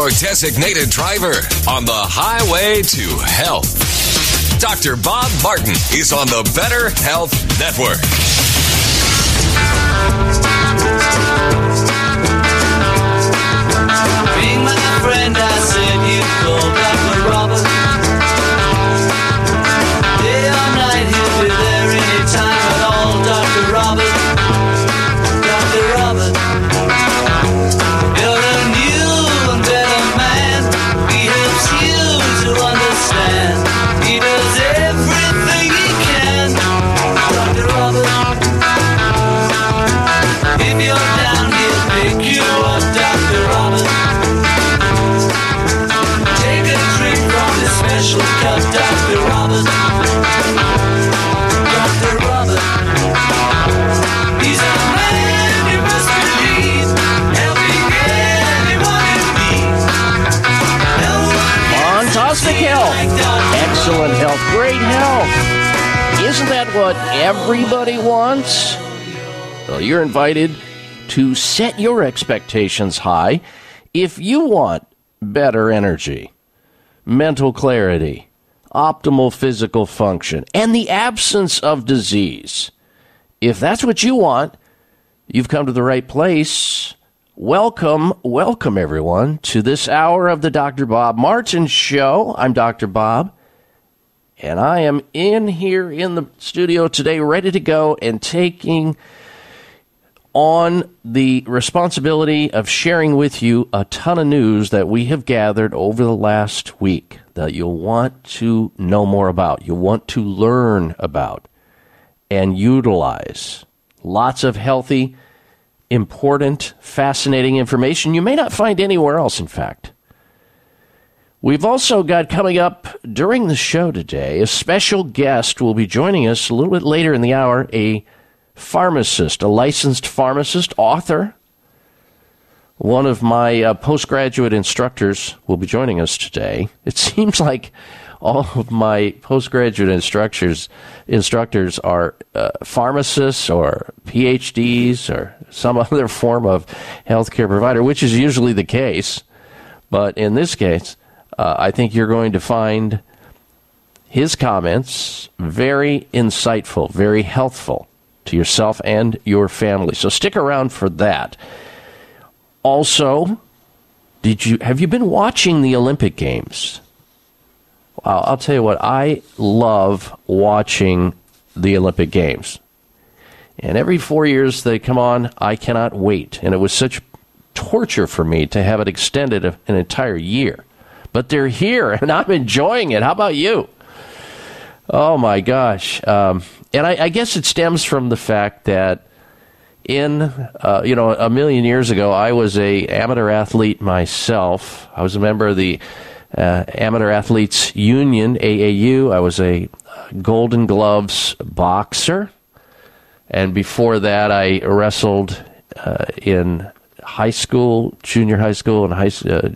Your designated driver on the highway to health. Dr. Bob Martin is on the Better Health Network. Being my friend, I said what everybody wants? Well, you're invited to set your expectations high if you want better energy, mental clarity, optimal physical function, and the absence of disease. If that's what you want, you've come to the right place. Welcome, welcome everyone to this hour of the Dr. Bob Martin Show. I'm Dr. Bob, and I am in here in the studio today, ready to go and taking on the responsibility of sharing with you a ton of news that we have gathered over the last week that you'll want to know more about, you'll want to learn about, and utilize. Lots of healthy, important, fascinating information you may not find anywhere else, in fact. We've also got coming up during the show today a special guest will be joining us a little bit later in the hour, a pharmacist, a licensed pharmacist, author. One of my uh, postgraduate instructors will be joining us today. It seems like all of my postgraduate instructors instructors are uh, pharmacists or PhDs or some other form of healthcare provider, which is usually the case. But in this case, uh, I think you're going to find his comments very insightful, very healthful to yourself and your family. So stick around for that. Also, did you have you been watching the Olympic Games? I'll, I'll tell you what, I love watching the Olympic Games. And every four years they come on, I cannot wait. And it was such torture for me to have it extended an entire year. But they're here, and I'm enjoying it. How about you? Oh my gosh! Um, and I, I, guess it stems from the fact that in uh, you know a million years ago, I was a amateur athlete myself. I was a member of the uh, Amateur Athletes Union (AAU). I was a Golden Gloves boxer, and before that, I wrestled uh, in high school, junior high school, and high uh,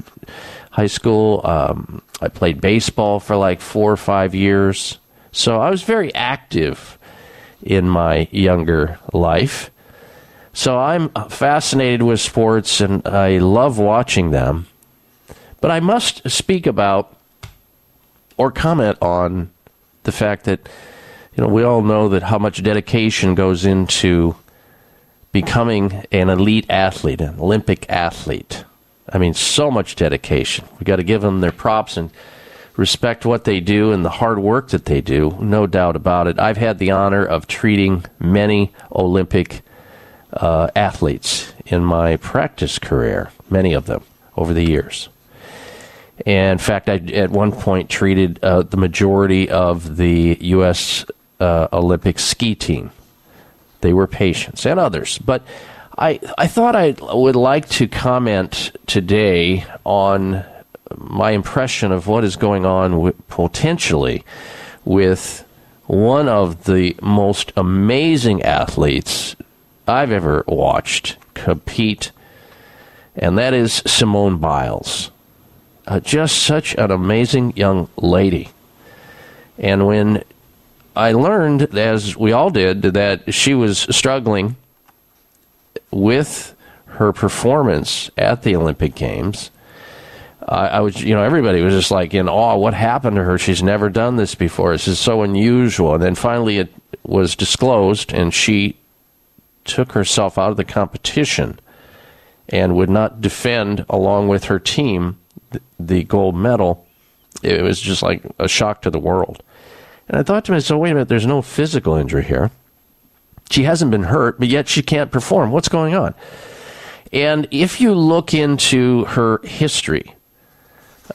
high school. Um, I played baseball for like four or five years, so I was very active in my younger life. So I'm fascinated with sports, and I love watching them. But I must speak about or comment on the fact that you know we all know that how much dedication goes into becoming an elite athlete, an Olympic athlete. I mean, so much dedication. We got to give them their props and respect what they do and the hard work that they do, no doubt about it. I've had the honor of treating many Olympic uh, athletes in my practice career, many of them over the years. And in fact, I at one point treated uh, the majority of the U.S. Uh, Olympic ski team. They were patients and others, but I I thought I would like to comment today on my impression of what is going on with, potentially with one of the most amazing athletes I've ever watched compete, and that is Simone Biles. Uh, just such an amazing young lady. And when I learned, as we all did, that she was struggling with her performance at the Olympic Games, I, I was, you know, everybody was just like in awe. What happened to her? She's never done this before. This is so unusual. And then finally, it was disclosed, and she took herself out of the competition and would not defend, along with her team, the, the gold medal. It was just like a shock to the world. And I thought to myself, wait a minute, there's no physical injury here. She hasn't been hurt, but yet she can't perform. What's going on? And if you look into her history,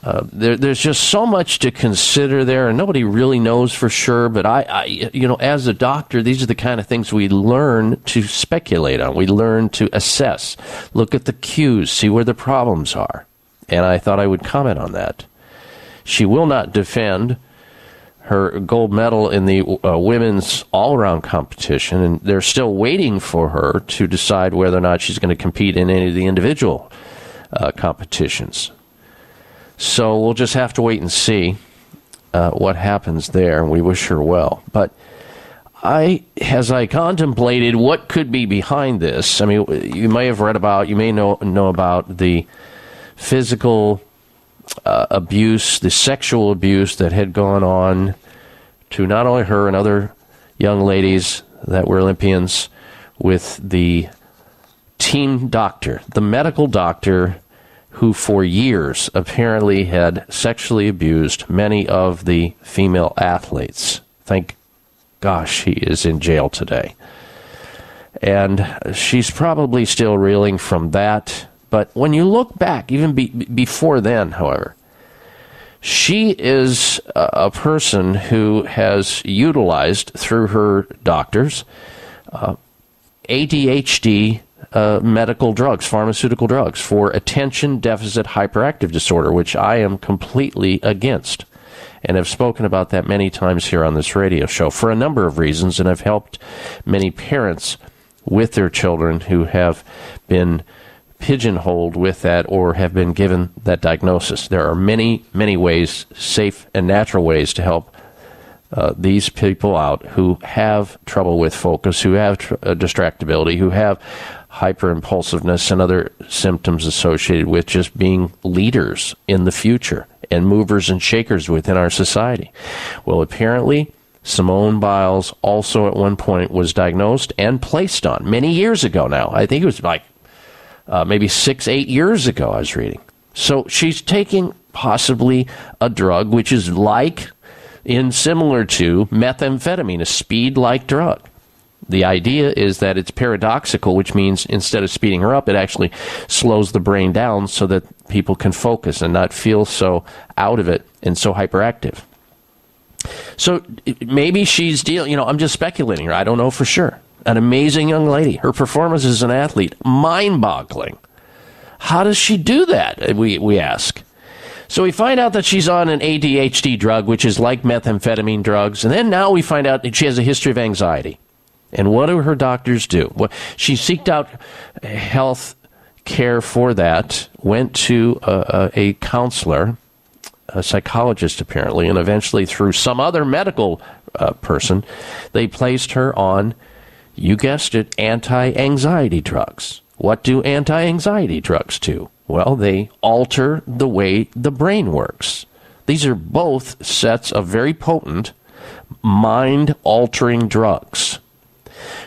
uh, there, there's just so much to consider there, and nobody really knows for sure. But I, I, you know, as a doctor, these are the kind of things we learn to speculate on. We learn to assess, look at the cues, see where the problems are. And I thought I would comment on that. She will not defend her gold medal in the uh, women's all around competition, and they're still waiting for her to decide whether or not she's going to compete in any of the individual uh, competitions. So we'll just have to wait and see uh, what happens there, and we wish her well. But I, as I contemplated what could be behind this, I mean, you may have read about, you may know know about the physical uh, abuse, the sexual abuse that had gone on to not only her and other young ladies that were Olympians with the team doctor, the medical doctor who for years apparently had sexually abused many of the female athletes. Thank gosh he is in jail today. And she's probably still reeling from that. But when you look back, even be, before then, however, she is a, person who has utilized through her doctors uh, ADHD uh, medical drugs, pharmaceutical drugs for attention deficit hyperactive disorder, which I am completely against. And have spoken about that many times here on this radio show for a number of reasons, and I've helped many parents with their children who have been pigeonholed with that or have been given that diagnosis. There are many, many ways, safe and natural ways to help uh, these people out who have trouble with focus, who have tr- uh, distractibility, who have hyperimpulsiveness and other symptoms associated with just being leaders in the future and movers and shakers within our society. Well, apparently, Simone Biles also at one point was diagnosed and placed on many years ago now. I think it was like uh, maybe six, eight years ago, I was reading. So she's taking possibly a drug which is like, in similar to methamphetamine, a speed like drug. The idea is that it's paradoxical, which means instead of speeding her up, it actually slows the brain down so that people can focus and not feel so out of it and so hyperactive. So maybe she's dealing, you know, I'm just speculating here. I don't know for sure. An amazing young lady. Her performance as an athlete, mind boggling. How does she do that? We, we ask. So we find out that she's on an ADHD drug, which is like methamphetamine drugs. And then now we find out that she has a history of anxiety. And what do her doctors do? Well, she seeked out health care for that, went to a, a, counselor, a psychologist apparently, and eventually through some other medical uh, person, they placed her on, you guessed it, anti anxiety drugs. What do anti anxiety drugs do? Well, they alter the way the brain works. These are both sets of very potent mind altering drugs.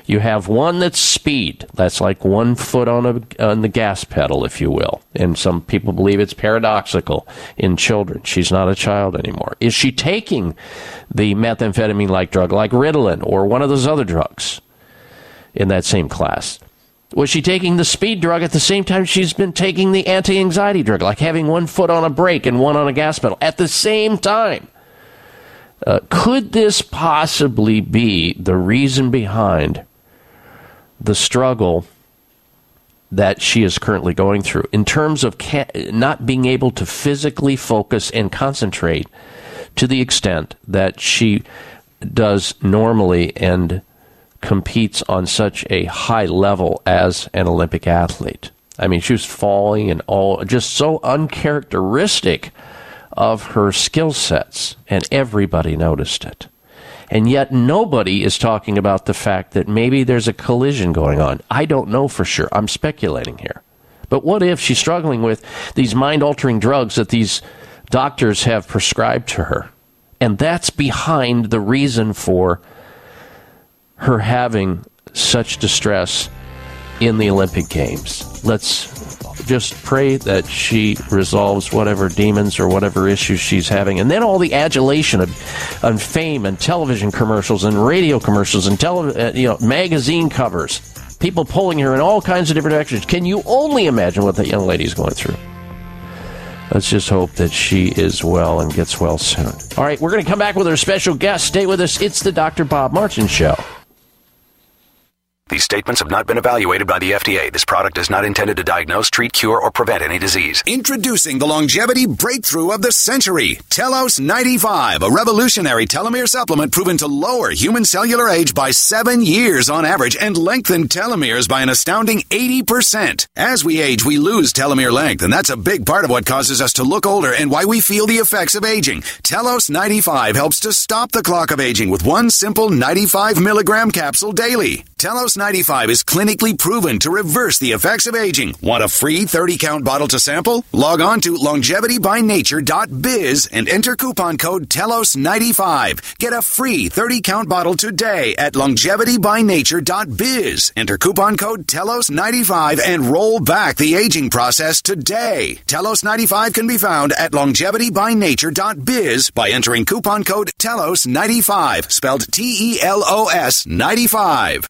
You have one that's speed. That's like one foot on, a, on the gas pedal, if you will. And some people believe it's paradoxical in children. She's not a child anymore. Is she taking the methamphetamine like drug, like Ritalin or one of those other drugs in that same class? Was she taking the speed drug at the same time she's been taking the anti anxiety drug, like having one foot on a brake and one on a gas pedal at the same time? Uh, could this possibly be the reason behind the struggle that she is currently going through in terms of ca- not being able to physically focus and concentrate to the extent that she does normally and competes on such a high level as an Olympic athlete. I mean, she was falling and all just so uncharacteristic of her skill sets, and everybody noticed it. And yet, nobody is talking about the fact that maybe there's a collision going on. I don't know for sure. I'm speculating here. But what if she's struggling with these mind altering drugs that these doctors have prescribed to her? And that's behind the reason for her having such distress in the Olympic Games. Let's just pray that she resolves whatever demons or whatever issues she's having. And then all the adulation of, of fame and television commercials and radio commercials and tele, uh, you know, magazine covers. People pulling her in all kinds of different directions. Can you only imagine what that young lady is going through? Let's just hope that she is well and gets well soon. All right, we're going to come back with our special guest. Stay with us. It's the Dr. Bob Martin Show. These statements have not been evaluated by the FDA. This product is not intended to diagnose, treat, cure, or prevent any disease. Introducing the longevity breakthrough of the century, Telos 95, a revolutionary telomere supplement proven to lower human cellular age by seven years on average and lengthen telomeres by an astounding 80%. As we age, we lose telomere length, and that's a big part of what causes us to look older and why we feel the effects of aging. Telos 95 helps to stop the clock of aging with one simple 95 milligram capsule daily. Telos 95 is clinically proven to reverse the effects of aging. Want a free 30 count bottle to sample? Log on to longevitybynature.biz and enter coupon code TELOS95. Get a free 30 count bottle today at longevitybynature.biz. Enter coupon code TELOS95 and roll back the aging process today. TELOS95 can be found at longevitybynature.biz by entering coupon code TELOS95, spelled T E L O S 95.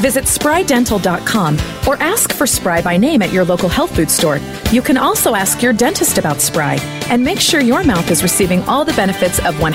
Visit sprydental.com or ask for Spry by name at your local health food store. You can also ask your dentist about Spry and make sure your mouth is receiving all the benefits of 100%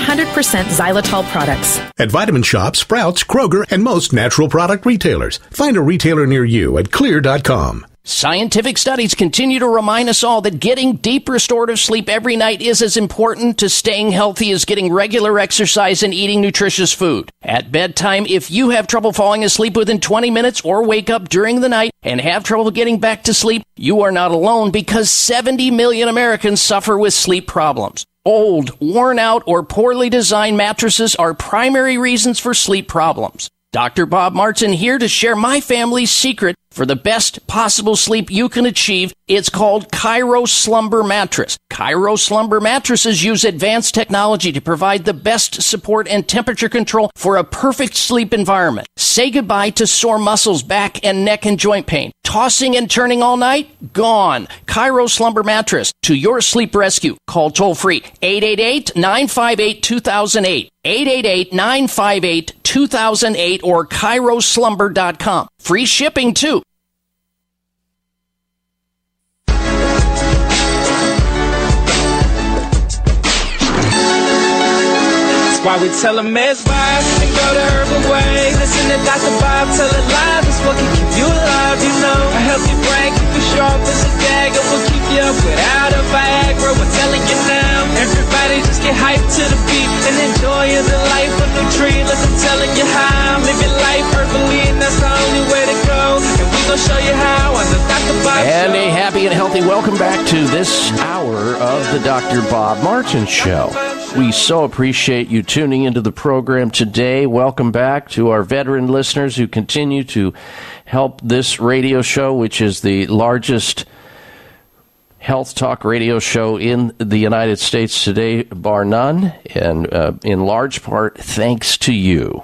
xylitol products. At Vitamin Shop, Sprouts, Kroger, and most natural product retailers. Find a retailer near you at xlear.com. Scientific studies continue to remind us all that getting deep restorative sleep every night is as important to staying healthy as getting regular exercise and eating nutritious food. At bedtime, if you have trouble falling asleep within 20 minutes or wake up during the night and have trouble getting back to sleep, you are not alone because 70 million Americans suffer with sleep problems. Old, worn out, or poorly designed mattresses are primary reasons for sleep problems. Dr. Bob Martin here to share my family's secret for the best possible sleep you can achieve. It's called Chiro Slumber Mattress. Chiro Slumber mattresses use advanced technology to provide the best support and temperature control for a perfect sleep environment. Say goodbye to sore muscles, back and neck and joint pain. Tossing and turning all night? Gone. Chiro Slumber Mattress to your sleep rescue. Call toll free 888 958 2008. 888 958 2008 or ChiroSlumber.com. Free shipping too. Why we tell them it's wise and go the herbal way. Listen to Dr. Bob, tell it live. It's what can keep you alive, you know. A healthy brain, keep you sharp as a dagger. Will keep you up without a Viagra. We're telling you now. Everybody just get hyped to the beat and enjoy the life of the tree. Listen, telling you how. Live your life herbally, and that's the only way to go. And we gonna show you how on the Dr. Bob And Show. a happy and healthy welcome back to this hour of the Dr. Bob Martin Show. We so appreciate you tuning into the program today. Welcome back to our veteran listeners who continue to help this radio show, which is the largest health talk radio show in the United States today, bar none, and uh, in large part thanks to you.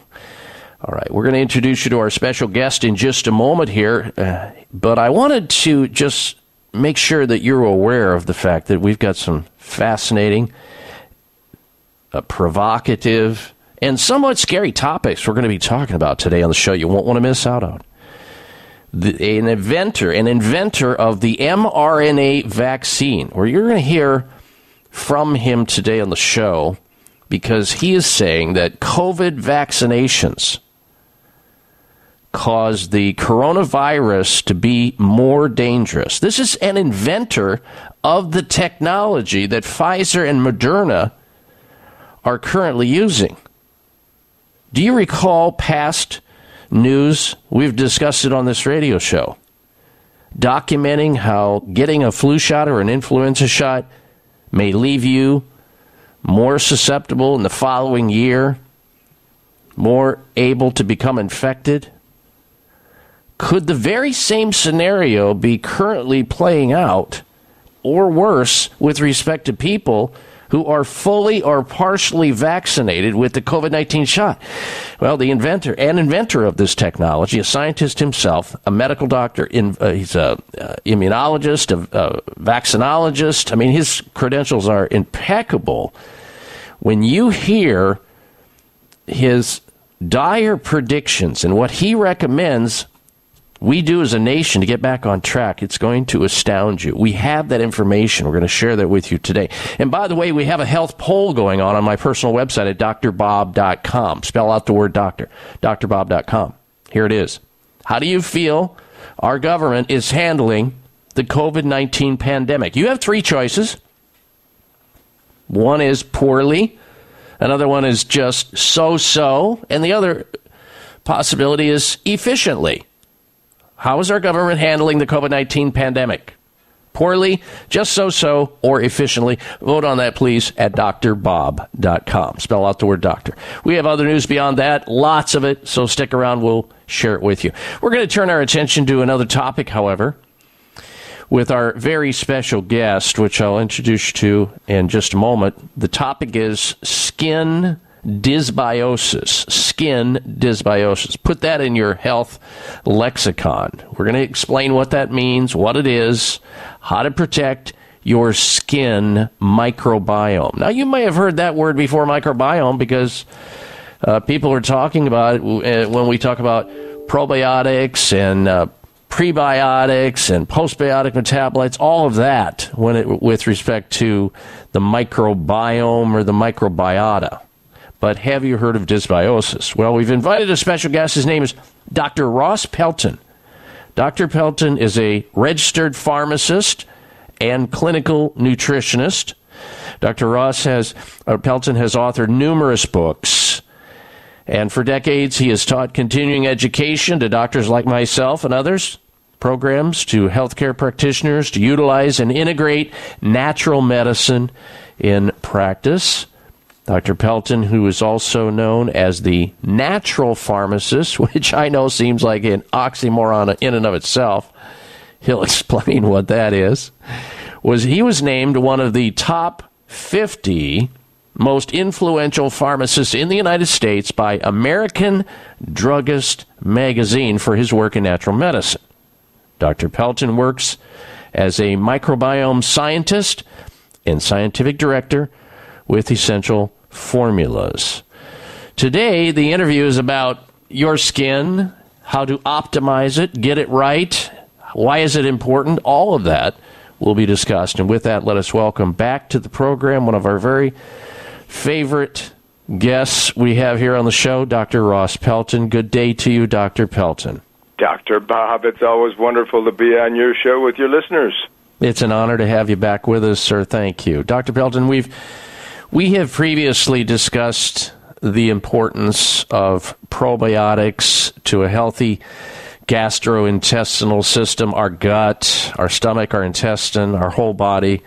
All right, we're going to introduce you to our special guest in just a moment here, uh, but I wanted to just make sure that you're aware of the fact that we've got some fascinating, uh, provocative, and somewhat scary topics we're going to be talking about today on the show. You won't want to miss out on. The, an inventor, an inventor of the mRNA vaccine, where you're going to hear from him today on the show because he is saying that COVID vaccinations cause the coronavirus to be more dangerous. This is an inventor of the technology that Pfizer and Moderna are currently using. Do you recall past news? We've discussed it on this radio show, documenting how getting a flu shot or an influenza shot may leave you more susceptible in the following year, more able to become infected. Could the very same scenario be currently playing out, or worse, with respect to people who are fully or partially vaccinated with the COVID 19 shot? Well, the inventor, an inventor of this technology, a scientist himself, a medical doctor, in, uh, he's a uh, immunologist, a, a vaccinologist. I mean, his credentials are impeccable. When you hear his dire predictions and what he recommends we do as a nation to get back on track, it's going to astound you. We have that information. We're going to share that with you today. And by the way, we have a health poll going on on my personal website at drbob.com. Spell out the word doctor, drbob.com. Here it is. How do you feel our government is handling the COVID 19 pandemic? You have three choices. One is poorly, another one is just so so, and the other possibility is efficiently. How is our government handling the COVID 19 pandemic? Poorly, just so so, or efficiently? Vote on that, please, at drbob.com. Spell out the word doctor. We have other news beyond that, lots of it, so stick around. We'll share it with you. We're going to turn our attention to another topic, however, with our very special guest, which I'll introduce you to in just a moment. The topic is skin dysbiosis, skin dysbiosis. Put that in your health lexicon. We're going to explain what that means, what it is, how to protect your skin microbiome. Now, you may have heard that word before, microbiome, because uh, people are talking about it when we talk about probiotics and uh, prebiotics and postbiotic metabolites, all of that when it, with respect to the microbiome or the microbiota but have you heard of dysbiosis? Well, we've invited a special guest. His name is Dr. Ross Pelton. Dr. Pelton is a registered pharmacist and clinical nutritionist. Dr. Ross has, or Pelton has authored numerous books. And for decades, he has taught continuing education to doctors like myself and others, programs to healthcare practitioners to utilize and integrate natural medicine in practice. Dr. Pelton, who is also known as the natural pharmacist, which I know seems like an oxymoron in and of itself. He'll explain what that is. Was he was named one of the top 50 most influential pharmacists in the United States by American Druggist magazine for his work in natural medicine. Dr. Pelton works as a microbiome scientist and scientific director with Essential Formulas. Today, the interview is about your skin, how to optimize it, get it right, why is it important, all of that will be discussed. And with that, let us welcome back to the program one of our very favorite guests we have here on the show, Dr. Ross Pelton. Good day to you, Dr. Pelton. Dr. Bob, it's always wonderful to be on your show with your listeners. It's an honor to have you back with us, sir. Thank you. Dr. Pelton, we've we have previously discussed the importance of probiotics to a healthy gastrointestinal system, our gut, our stomach, our intestine, our whole body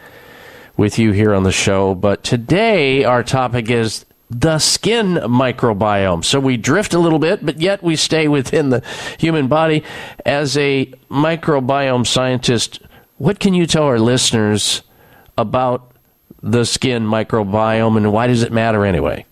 with you here on the show. But today, our topic is the skin microbiome. So we drift a little bit, but yet we stay within the human body. As a microbiome scientist, what can you tell our listeners about the skin microbiome and why does it matter anyway?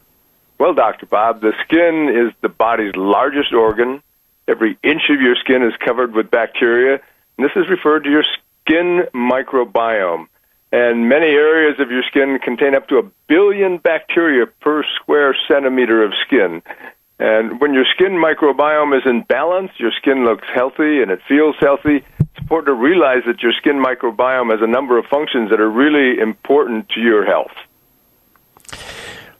Well, Dr. Bob, the skin is the body's largest organ. Every inch of your skin is covered with bacteria, and this is referred to your skin microbiome. And many areas of your skin contain up to a billion bacteria per square centimeter of skin. And when your skin microbiome is in balance, your skin looks healthy and it feels healthy. It's important to realize that your skin microbiome has a number of functions that are really important to your health.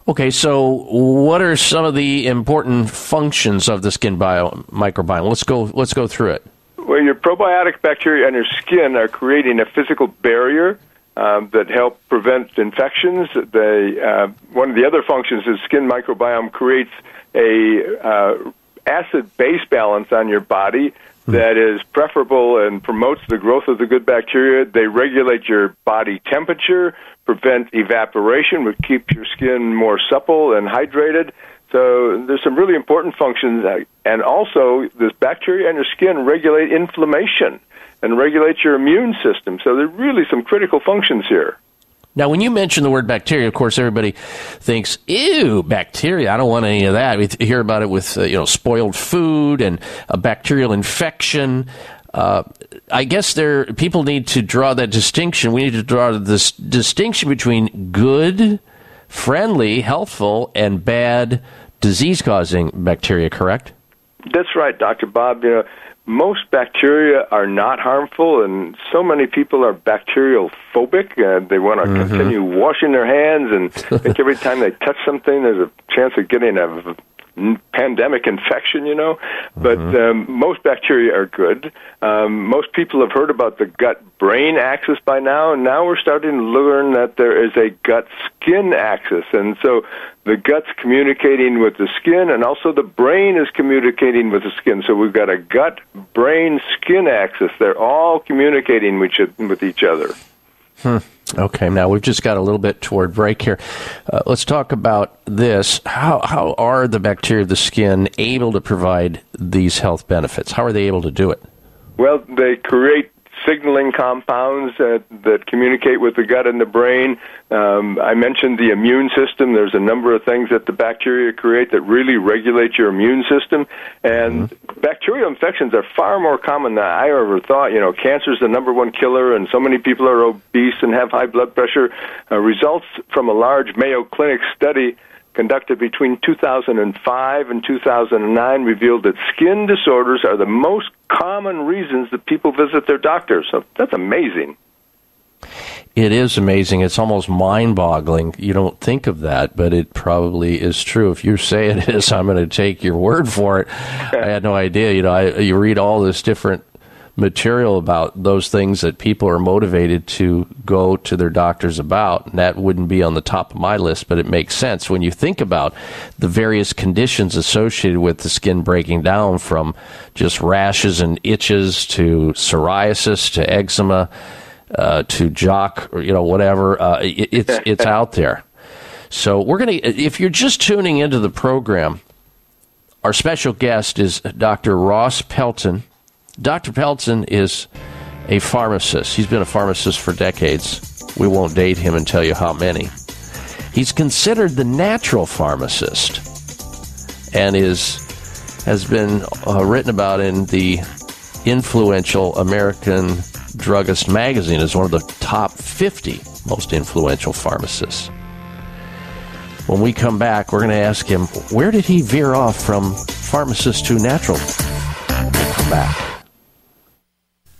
Okay, so what are some of the important functions of the skin bio microbiome? Let's go. Let's go through it. Well, your probiotic bacteria on your skin are creating a physical barrier um, that help prevent infections. They uh, one of the other functions is skin microbiome creates a uh, acid base balance on your body Hmm. that is preferable and promotes the growth of the good bacteria. They regulate your body temperature, prevent evaporation, which keeps your skin more supple and hydrated. So there's some really important functions, and also this bacteria on your skin regulate inflammation and regulate your immune system. So there's really some critical functions here. Now, when you mention the word bacteria, of course, everybody thinks, "Ew, bacteria! I don't want any of that." We hear about it with uh, you know spoiled food and a bacterial infection. Uh, I guess there people need to draw that distinction. We need to draw this distinction between good, friendly, healthful, and bad, disease-causing bacteria. Correct? That's right, Doctor Bob. You know most bacteria are not harmful, and so many people are bacterial phobic. Uh, they want to mm-hmm. continue washing their hands, and think every time they touch something, there's a chance of getting a pandemic infection, you know. But mm-hmm. um, most bacteria are good. Um, most people have heard about the gut brain axis by now, and now we're starting to learn that there is a gut skin axis. And so the gut's communicating with the skin, and also the brain is communicating with the skin. So we've got a gut brain skin axis. They're all communicating with, with each other. Hmm. Okay, now we've just got a little bit toward break here. Uh, let's talk about this. How how are the bacteria of the skin able to provide these health benefits? How are they able to do it? Well, they create signaling compounds that, that communicate with the gut and the brain. Um, I mentioned the immune system. There's a number of things that the bacteria create that really regulate your immune system. And mm-hmm. bacterial infections are far more common than I ever thought. You know, cancer is the number one killer, and so many people are obese and have high blood pressure. Uh, results from a large Mayo Clinic study conducted between 2005 and 2009 revealed that skin disorders are the most common reasons that people visit their doctor. So that's amazing. It is amazing. It's almost mind boggling. You don't think of that, but it probably is true. If you say it is, I'm going to take your word for it. I had no idea. You know, I, you read all this different material about those things that people are motivated to go to their doctors about. And that wouldn't be on the top of my list, but it makes sense when you think about the various conditions associated with the skin breaking down from just rashes and itches to psoriasis to eczema uh, to jock or you know whatever. Uh, it, it's it's out there. So we're going to, if you're just tuning into the program, our special guest is Dr. Ross Pelton. Dr. Pelton is a pharmacist. He's been a pharmacist for decades. We won't date him and tell you how many. He's considered the natural pharmacist and is has been uh, written about in the influential American Druggist magazine as one of the top 50 most influential pharmacists. When we come back, we're going to ask him where did he veer off from pharmacist to natural? come back.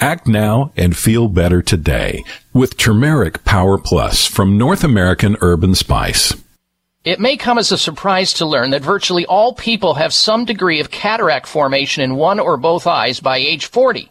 Act now and feel better today with Turmeric Power Plus from North American Herb & Spice. It may come as a surprise to learn that virtually all people have some degree of cataract formation in one or both eyes by age 40.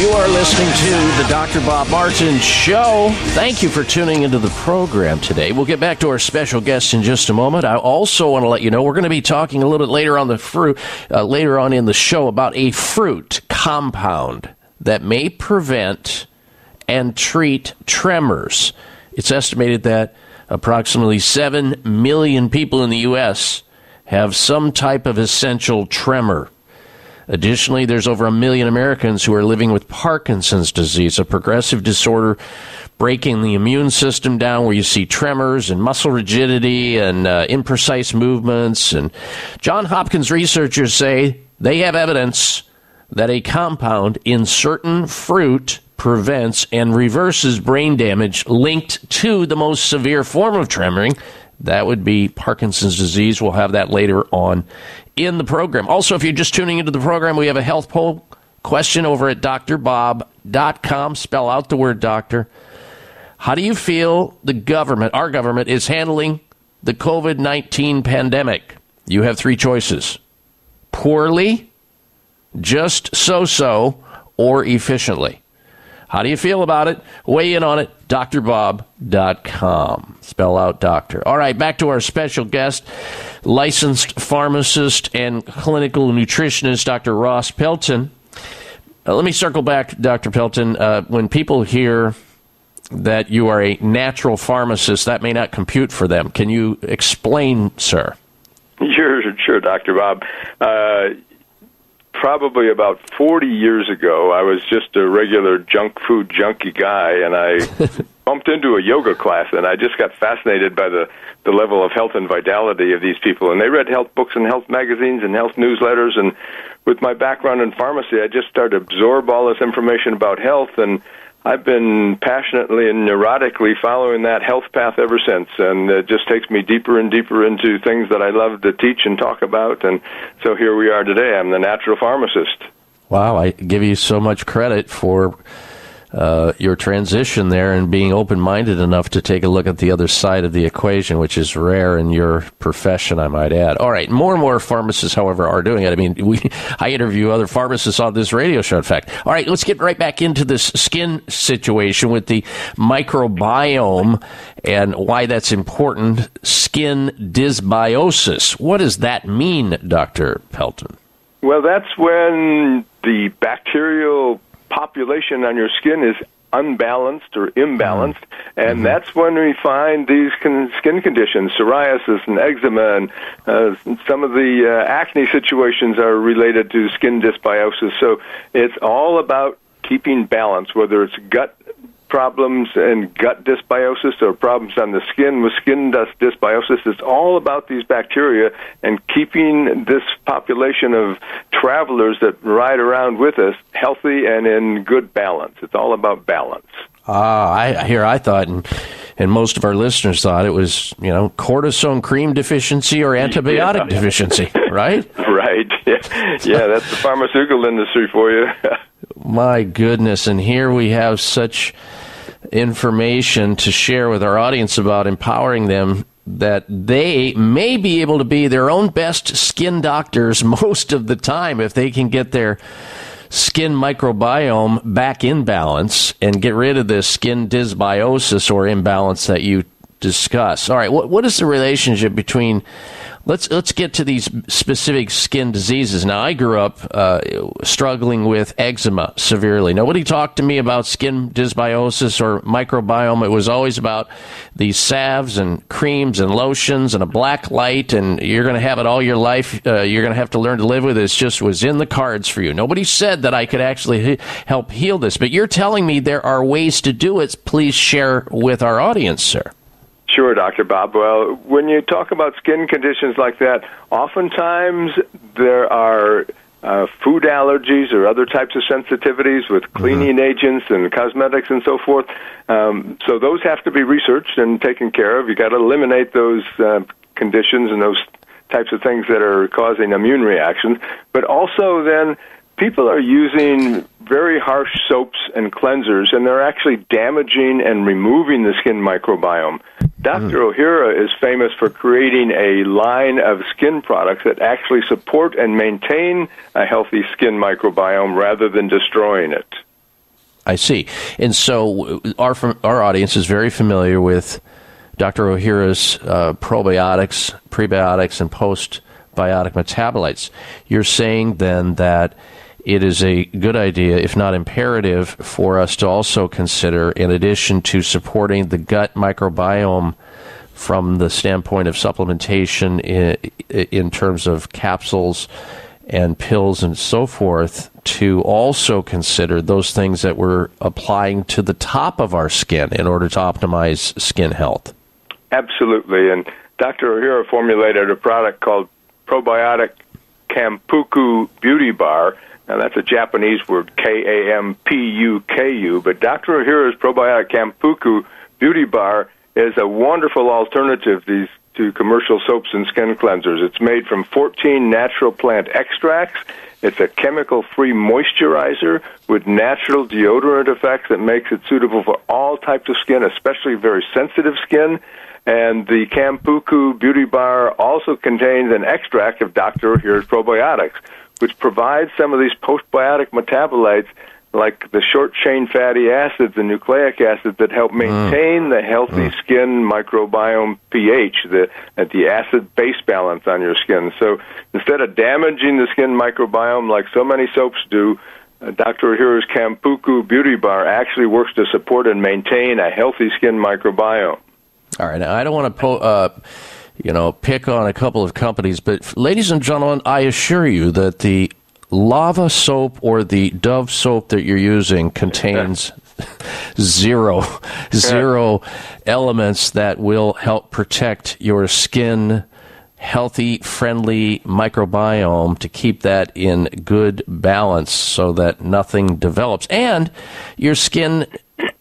You are listening to the Dr. Bob Martin Show. Thank you for tuning into the program today. We'll get back to our special guest in just a moment. I also want to let you know we're going to be talking a little bit later on the fruit, uh, later on in the show about a fruit compound that may prevent and treat tremors. It's estimated that approximately 7 million people in the U.S. have some type of essential tremor. Additionally, there's over a million Americans who are living with Parkinson's disease, a progressive disorder breaking the immune system down where you see tremors and muscle rigidity and uh, imprecise movements. And John Hopkins researchers say they have evidence that a compound in certain fruit prevents and reverses brain damage linked to the most severe form of tremoring, That would be Parkinson's disease. We'll have that later on in the program. Also, if you're just tuning into the program, we have a health poll question over at drbob.com. Spell out the word doctor. How do you feel the government, our government, is handling the COVID 19 pandemic? You have three choices poorly, just so so, or efficiently. How do you feel about it? Weigh in on it, drbob.com. Spell out doctor. All right, back to our special guest, licensed pharmacist and clinical nutritionist, Dr. Ross Pelton. Uh, let me circle back, Dr. Pelton. Uh, when people hear that you are a natural pharmacist, that may not compute for them. Can you explain, sir? Sure, sure, Dr. Bob. Uh, probably about 40 years ago, I was just a regular junk food junkie guy, and I bumped into a yoga class, and I just got fascinated by the, the level of health and vitality of these people. And they read health books and health magazines and health newsletters, and with my background in pharmacy, I just started to absorb all this information about health and I've been passionately and neurotically following that health path ever since, and it just takes me deeper and deeper into things that I love to teach and talk about. And so here we are today. I'm the natural pharmacist. Wow, I give you so much credit for uh, your transition there and being open minded enough to take a look at the other side of the equation, which is rare in your profession, I might add. All right, more and more pharmacists, however, are doing it. I mean, we I interview other pharmacists on this radio show, in fact. All right, let's get right back into this skin situation with the microbiome and why that's important. Skin dysbiosis. What does that mean, Dr. Pelton? Well, that's when the bacterial population on your skin is unbalanced or imbalanced, mm-hmm. and mm-hmm. that's when we find these con- skin conditions, psoriasis and eczema, and uh, some of the uh, acne situations are related to skin dysbiosis. So it's all about keeping balance, whether it's gut problems and gut dysbiosis or problems on the skin with skin dust dysbiosis. It's all about these bacteria and keeping this population of travelers that ride around with us healthy and in good balance. It's all about balance. Ah, I here I thought, and, and most of our listeners thought it was you know cortisone cream deficiency or antibiotic yeah. deficiency, right? right. Yeah. yeah, that's the pharmaceutical industry for you. My goodness, and here we have such information to share with our audience about empowering them that they may be able to be their own best skin doctors most of the time if they can get their skin microbiome back in balance and get rid of this skin dysbiosis or imbalance that you discuss. All right, what, what is the relationship between let's let's get to these specific skin diseases. Now, I grew up uh, struggling with eczema severely. Nobody talked to me about skin dysbiosis or microbiome. It was always about these salves and creams and lotions and a black light, and you're going to have it all your life. Uh, you're going to have to learn to live with it. It just was in the cards for you. Nobody said that I could actually he- help heal this, but you're telling me there are ways to do it. Please share with our audience, sir. Sure, Dr. Bob. Well, when you talk about skin conditions like that, oftentimes there are uh, food allergies or other types of sensitivities with cleaning mm-hmm. agents and cosmetics and so forth. Um, so those have to be researched and taken care of. You got to eliminate those uh, conditions and those types of things that are causing immune reactions. But also then people are using very harsh soaps and cleansers, and they're actually damaging and removing the skin microbiome. Dr. Mm. Ohhira is famous for creating a line of skin products that actually support and maintain a healthy skin microbiome rather than destroying it. I see. And so our our audience is very familiar with Dr. Ohhira's uh, probiotics, prebiotics, and postbiotic metabolites. You're saying then that it is a good idea, if not imperative, for us to also consider, in addition to supporting the gut microbiome from the standpoint of supplementation in, in terms of capsules and pills and so forth, to also consider those things that we're applying to the top of our skin in order to optimize skin health. Absolutely. And Dr. Ohhira formulated a product called Probiotic Kampuku Beauty Bar now, that's a Japanese word, K A M P U K U, but Dr. Ohhira's Probiotic Kampuku Beauty Bar is a wonderful alternative these, to commercial soaps and skin cleansers. It's made from 14 natural plant extracts. It's a chemical free moisturizer with natural deodorant effects that makes it suitable for all types of skin, especially very sensitive skin. And the Kampuku Beauty Bar also contains an extract of Dr. Ohhira's probiotics, which provides some of these postbiotic metabolites like the short chain fatty acids and nucleic acids that help maintain the healthy skin microbiome pH, the at the acid base balance on your skin. So instead of damaging the skin microbiome like so many soaps do, uh, Dr. Ohhira's Kampuku Beauty Bar actually works to support and maintain a healthy skin microbiome. All right, now I don't want to po- uh, you know pick on a couple of companies, but ladies and gentlemen, I assure you that the lava soap or the Dove soap that you're using contains zero zero elements that will help protect your skin healthy friendly microbiome to keep that in good balance so that nothing develops. And your skin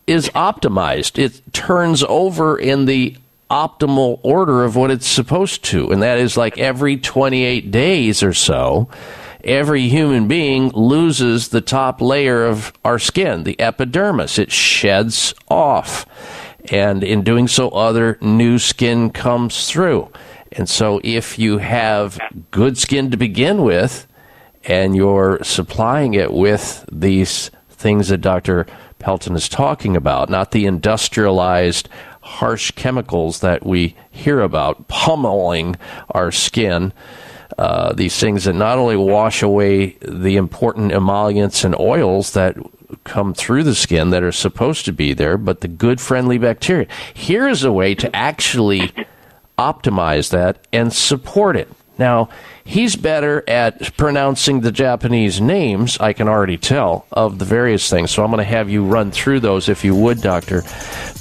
is optimized. It turns over in the optimal order of what it's supposed to and that is like every 28 days or so every human being loses the top layer of our skin, the epidermis. It sheds off. And in doing so, other new skin comes through. And so, if you have good skin to begin with, and you're supplying it with these things that Dr. Pelton is talking about, not the industrialized, harsh chemicals that we hear about pummeling our skin uh, these things that not only wash away the important emollients and oils that come through the skin that are supposed to be there, but the good friendly bacteria. Here is a way to actually optimize that and support it. Now, he's better at pronouncing the Japanese names, I can already tell, of the various things. So I'm going to have you run through those, if you would, Dr.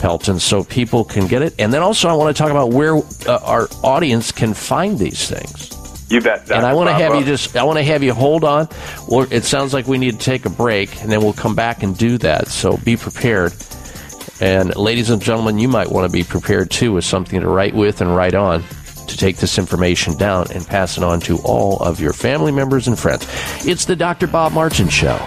Pelton, so people can get it. And then also, I want to talk about where uh, our audience can find these things. You bet. Dr. And I want to have you just, I want to have you hold on. Well, it sounds like we need to take a break, and then we'll come back and do that. So be prepared. And ladies and gentlemen, you might want to be prepared too with something to write with and write on to take this information down and pass it on to all of your family members and friends. It's the Dr. Bob Martin Show.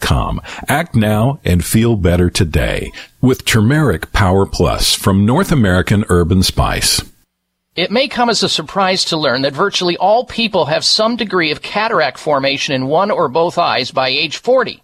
com. Act now and feel better today with Turmeric Power Plus from North American Herb and Spice. It may come as a surprise to learn that virtually all people have some degree of cataract formation in one or both eyes by age 40.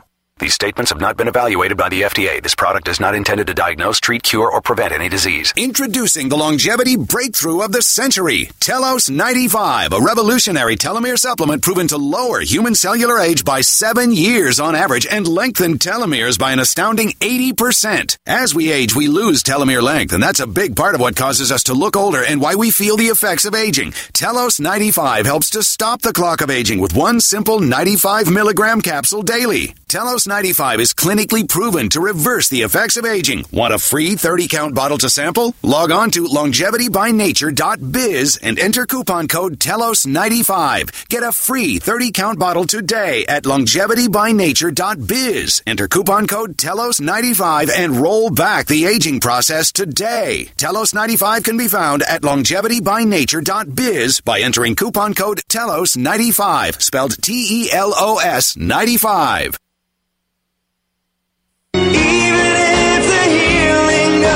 These statements have not been evaluated by the FDA. This product is not intended to diagnose, treat, cure, or prevent any disease. Introducing the longevity breakthrough of the century, Telos 95, a revolutionary telomere supplement proven to lower human cellular age by seven years on average and lengthen telomeres by an astounding 80%. As we age, we lose telomere length, and that's a big part of what causes us to look older and why we feel the effects of aging. Telos 95 helps to stop the clock of aging with one simple 95 milligram capsule daily. Telos 95 is clinically proven to reverse the effects of aging. Want a free 30 count bottle to sample? Log on to longevitybynature.biz and enter coupon code TELOS95. Get a free 30 count bottle today at longevitybynature.biz. Enter coupon code TELOS95 and roll back the aging process today. TELOS95 can be found at longevitybynature.biz by entering coupon code TELOS95, spelled T E L O S 95.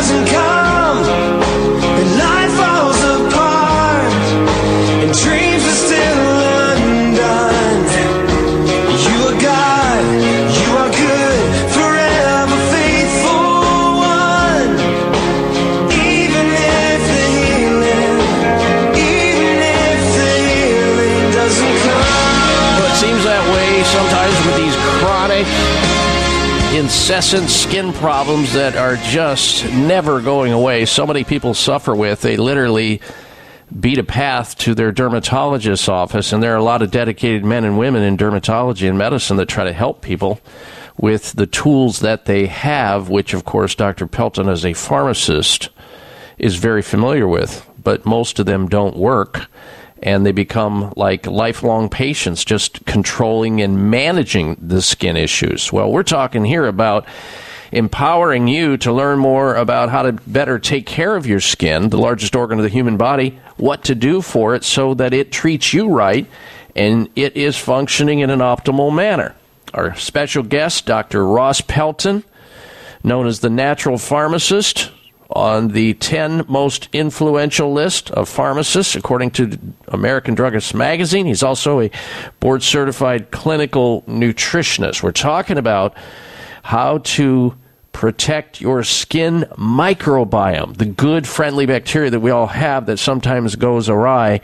Doesn't come incessant skin problems that are just never going away. So many people suffer with. They literally beat a path to their dermatologist's office, and there are a lot of dedicated men and women in dermatology and medicine that try to help people with the tools that they have, which, of course, Dr. Pelton, as a pharmacist, is very familiar with, but most of them don't work and they become like lifelong patients, just controlling and managing the skin issues. Well, we're talking here about empowering you to learn more about how to better take care of your skin, the largest organ of the human body, what to do for it so that it treats you right and it is functioning in an optimal manner. Our special guest, Dr. Ross Pelton, known as the natural pharmacist, on the 10 most influential list of pharmacists, according to American Druggist Magazine. He's also a board certified clinical nutritionist. We're talking about how to protect your skin microbiome, the good, friendly bacteria that we all have that sometimes goes awry,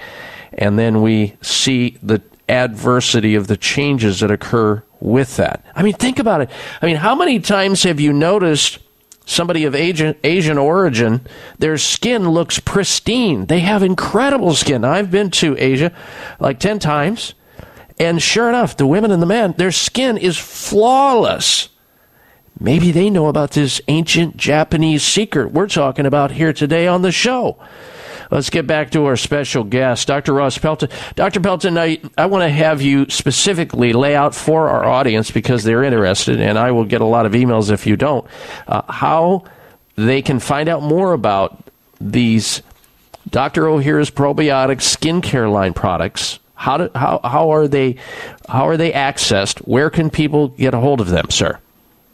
and then we see the adversity of the changes that occur with that. I mean, think about it. I mean, how many times have you noticed? Somebody of Asian, Asian origin, their skin looks pristine. They have incredible skin. I've been to Asia like 10 times, and sure enough, the women and the men, their skin is flawless. Maybe they know about this ancient Japanese secret we're talking about here today on the show. Let's get back to our special guest, Dr. Ross Pelton. Dr. Pelton, I, I want to have you specifically lay out for our audience because they're interested, and I will get a lot of emails if you don't, uh, how they can find out more about these Dr. Ohhira's probiotic skincare line products. How, do, how, how, are they, how are they accessed? Where can people get a hold of them, sir?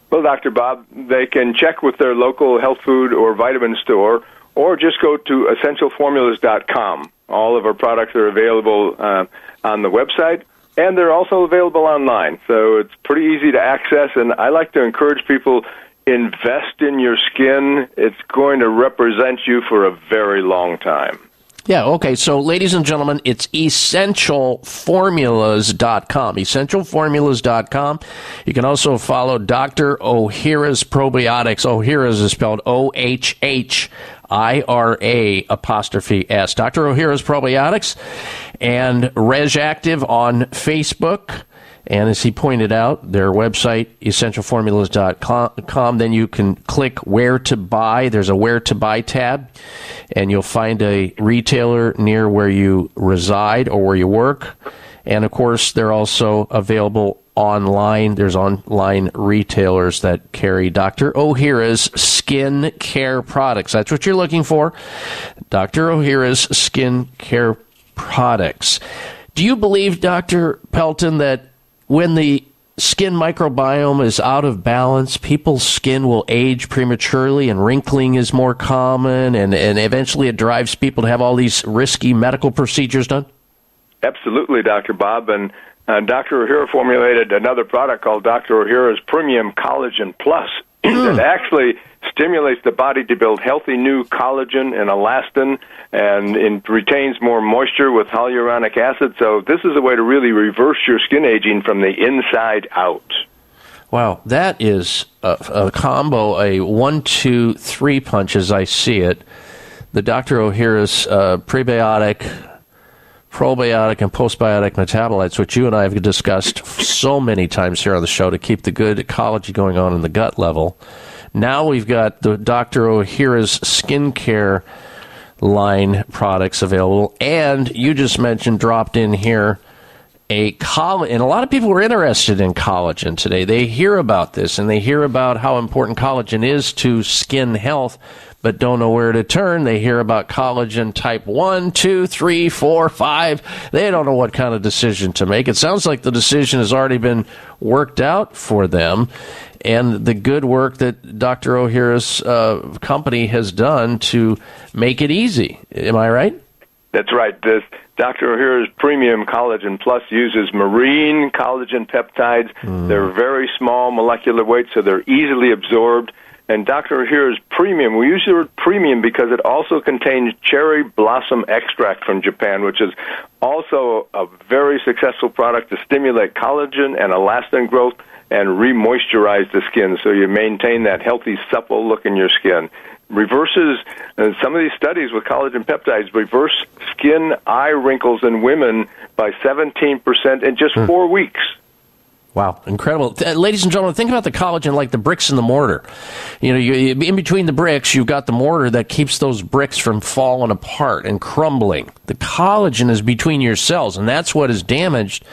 Well, Dr. Bob, they can check with their local health food or vitamin store or just go to essentialformulas.com. All of our products are available uh, on the website, and they're also available online. So it's pretty easy to access, and I like to encourage people invest in your skin. It's going to represent you for a very long time. Yeah, okay. So, ladies and gentlemen, it's essentialformulas.com. Essentialformulas.com. You can also follow Dr. Ohhira's Probiotics. Ohhira's is spelled O H H I R A apostrophe S. Dr. Ohhira's Probiotics and RegActive on Facebook. And as he pointed out, their website, essentialformulas.com, then you can click where to buy. There's a where to buy tab, and you'll find a retailer near where you reside or where you work. And of course, they're also available online. There's online retailers that carry Dr. Ohhira's skin care products. That's what you're looking for. Dr. Ohhira's skin care products. Do you believe, Dr. Pelton, that when the skin microbiome is out of balance, people's skin will age prematurely and wrinkling is more common and, and eventually it drives people to have all these risky medical procedures done? Absolutely, Dr. Bob. And uh, Dr. Ohhira formulated another product called Dr. Ohhira's Premium Collagen Plus that actually stimulates the body to build healthy new collagen and elastin and it retains more moisture with hyaluronic acid. So this is a way to really reverse your skin aging from the inside out. Wow, that is a, a combo, a one, two, three punch as I see it. The Dr. Ohhira's uh, prebiotic, probiotic, and postbiotic metabolites, which you and I have discussed so many times here on the show to keep the good ecology going on in the gut level. Now we've got the Dr. Ohhira's skincare line products available, and you just mentioned dropped in here a collagen, and a lot of people are interested in collagen today. They hear about this and they hear about how important collagen is to skin health, but don't know where to turn. They hear about collagen type 1, 2, 3, 4, 5. They don't know what kind of decision to make. It sounds like the decision has already been worked out for them. And the good work that Dr. Ohhira's uh, company has done to make it easy. Am I right? That's right. This Dr. Ohhira's Premium Collagen Plus uses marine collagen peptides. They're very small molecular weight, so they're easily absorbed. And Dr. Ohhira's Premium, we use the word premium because it also contains cherry blossom extract from Japan, which is also a very successful product to stimulate collagen and elastin growth and re-moisturize the skin so you maintain that healthy, supple look in your skin reverses uh, some of these studies with collagen peptides reverse skin eye wrinkles in women by 17% in just four weeks. Wow, incredible. Uh, ladies and gentlemen, think about the collagen like the bricks and the mortar. You know, you, in between the bricks, you've got the mortar that keeps those bricks from falling apart and crumbling. The collagen is between your cells, and that's what is damaged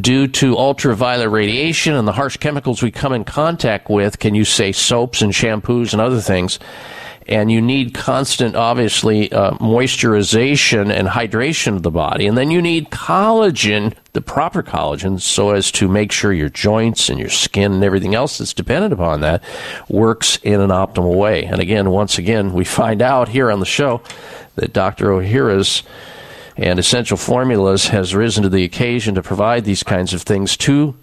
due to ultraviolet radiation and the harsh chemicals we come in contact with. Can you say soaps and shampoos and other things? And you need constant, obviously, uh, moisturization and hydration of the body. And then you need collagen, the proper collagen, so as to make sure your joints and your skin and everything else that's dependent upon that works in an optimal way. And again, once again, we find out here on the show that Dr. Ohhira's and Essential Formulas has risen to the occasion to provide these kinds of things to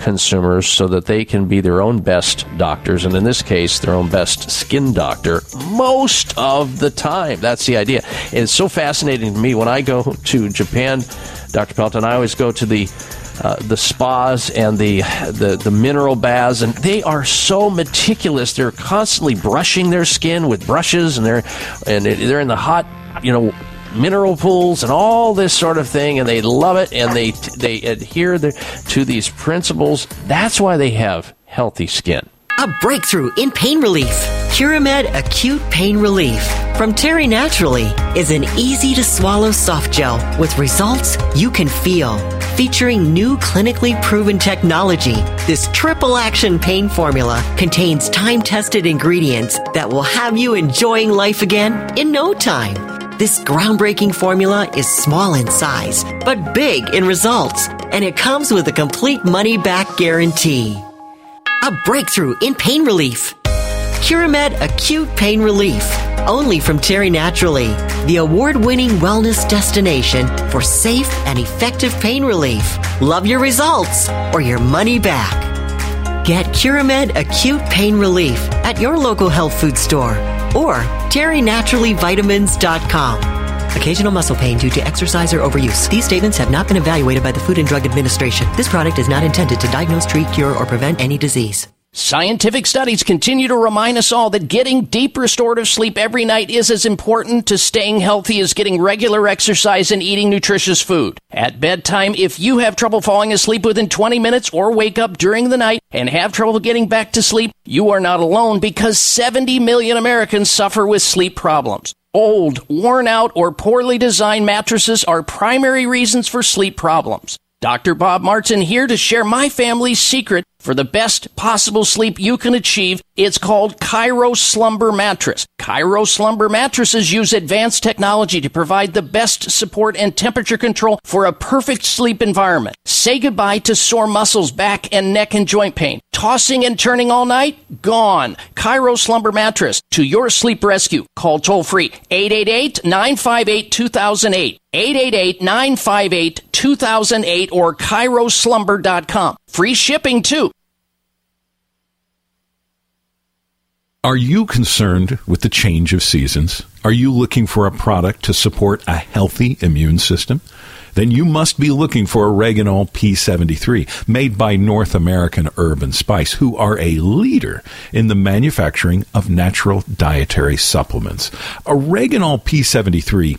consumers so that they can be their own best doctors, and in this case, their own best skin doctor most of the time. That's the idea. It's so fascinating to me when I go to Japan, Dr. Pelton, I always go to the uh, the spas and the, the the mineral baths, and they are so meticulous. They're constantly brushing their skin with brushes, and they're and they're in the hot, you know, mineral pools and all this sort of thing, and they love it, and they they adhere to these principles. That's why they have healthy skin. A breakthrough in pain relief. Curamed Acute Pain Relief from Terry Naturally is an easy to swallow soft gel with results you can feel. Featuring new clinically proven technology, this triple action pain formula contains time tested ingredients that will have you enjoying life again in no time. This groundbreaking formula is small in size, but big in results, and it comes with a complete money back guarantee. A breakthrough in pain relief. Curamed Acute Pain Relief. Only from Terry Naturally, the award winning wellness destination for safe and effective pain relief. Love your results or your money back. Get Curamed Acute Pain Relief at your local health food store or terrynaturallyvitamins.com. Occasional muscle pain due to exercise or overuse. These statements have not been evaluated by the Food and Drug Administration. This product is not intended to diagnose, treat, cure, or prevent any disease. Scientific studies continue to remind us all that getting deep restorative sleep every night is as important to staying healthy as getting regular exercise and eating nutritious food. At bedtime, if you have trouble falling asleep within 20 minutes or wake up during the night and have trouble getting back to sleep, you are not alone because 70 million Americans suffer with sleep problems. Old, worn out, or poorly designed mattresses are primary reasons for sleep problems. Dr. Bob Martin here to share my family's secret for the best possible sleep you can achieve It's called Chiro Slumber Mattress. Chiro Slumber Mattresses use advanced technology to provide the best support and temperature control for a perfect sleep environment. Say goodbye to sore muscles, back and neck and joint pain. Tossing and turning all night? Gone. Chiro Slumber Mattress to your sleep rescue. Call toll free 888 958 2008. 888 958 2008 or ChiroSlumber.com. Free shipping too. Are you concerned with the change of seasons? Are you looking for a product to support a healthy immune system? Then you must be looking for Oreganol P73, made by North American Herb and Spice, who are a leader in the manufacturing of natural dietary supplements. Oreganol P73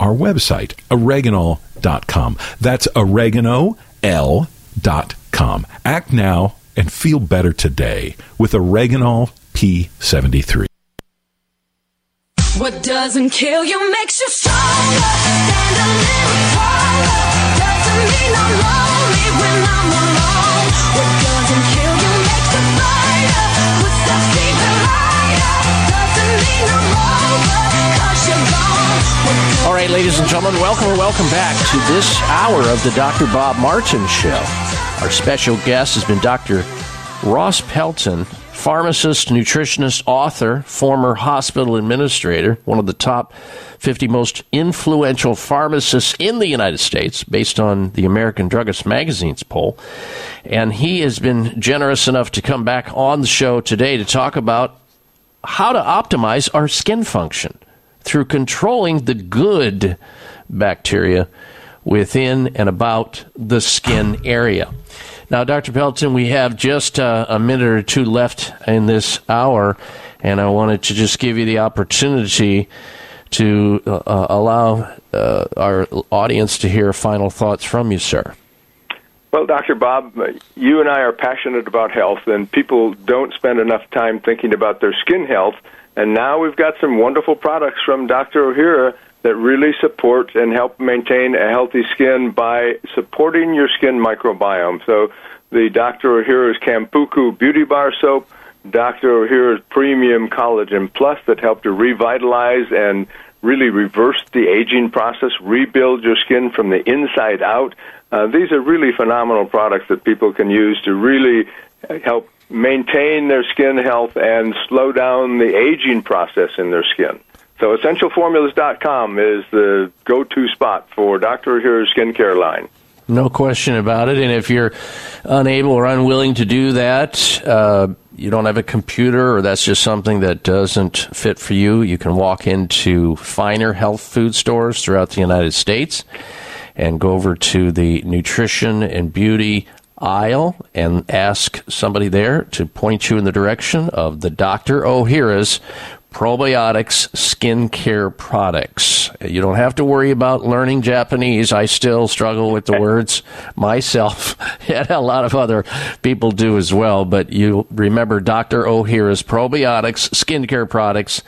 our website, oreganol.com. That's oregano.l.com. Act now and feel better today with Oreganol P73. What doesn't kill you makes you stronger. Stand a little taller. Doesn't mean I'm lonely right, ladies and gentlemen, welcome or welcome back to this hour of the Dr. Bob Martin Show. Our special guest has been Dr. Ross Pelton, pharmacist, nutritionist, author, former hospital administrator, one of the top 50 most influential pharmacists in the United States, based on the American Druggist Magazine's poll. And he has been generous enough to come back on the show today to talk about how to optimize our skin function through controlling the good bacteria within and about the skin area. Now, Dr. Pelton, we have just uh, a minute or two left in this hour, and I wanted to just give you the opportunity to uh, uh, allow uh, our audience to hear final thoughts from you, sir. Well, Dr. Bob, you and I are passionate about health, and people don't spend enough time thinking about their skin health. And now we've got some wonderful products from Dr. Ohhira that really support and help maintain a healthy skin by supporting your skin microbiome. So the Dr. Ohhira's Kampuku Beauty Bar Soap, Dr. Ohhira's Premium Collagen Plus that help to revitalize and really reverse the aging process, rebuild your skin from the inside out. Uh, these are really phenomenal products that people can use to really help maintain their skin health and slow down the aging process in their skin. So essentialformulas.com is the go-to spot for Dr. Ohhira's skincare line. No question about it. And if you're unable or unwilling to do that, uh, you don't have a computer or that's just something that doesn't fit for you, you can walk into finer health food stores throughout the United States and go over to the nutrition and beauty aisle and ask somebody there to point you in the direction of the Dr. Ohhira's probiotics skincare products. You don't have to worry about learning Japanese. I still struggle with the words myself, and a lot of other people do as well. But you remember Dr. Ohhira's probiotics skincare products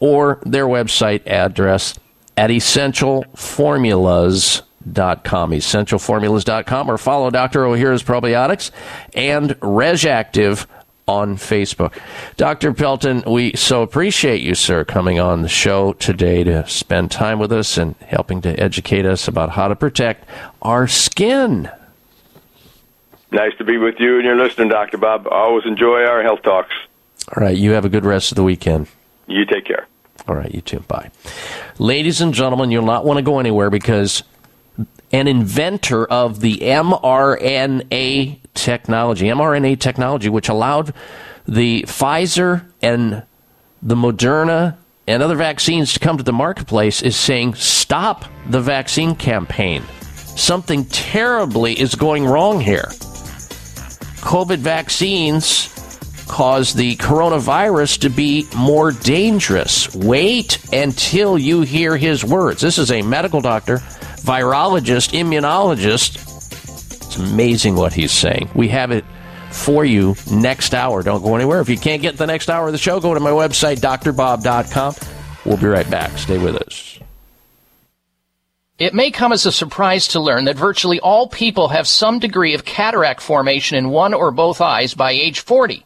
or their website address at essentialformulas.com, essentialformulas.com, or follow Dr. Ohhira's probiotics and RegActive on Facebook. Dr. Pelton, we so appreciate you, sir, coming on the show today to spend time with us and helping to educate us about how to protect our skin. Nice to be with you and your listener, Dr. Bob. Always enjoy our health talks. All right, you have a good rest of the weekend. You take care. All right, you too. Bye. Ladies and gentlemen, you'll not want to go anywhere because an inventor of the mRNA technology, mRNA technology, which allowed the Pfizer and the Moderna and other vaccines to come to the marketplace, is saying stop the vaccine campaign. Something terribly is going wrong here. COVID vaccines cause the coronavirus to be more dangerous. Wait until you hear his words. This is a medical doctor, virologist, immunologist. It's amazing what he's saying. We have it for you next hour. Don't go anywhere. If you can't get the next hour of the show, go to my website, drbob.com. We'll be right back. Stay with us. It may come as a surprise to learn that virtually all people have some degree of cataract formation in one or both eyes by age 40.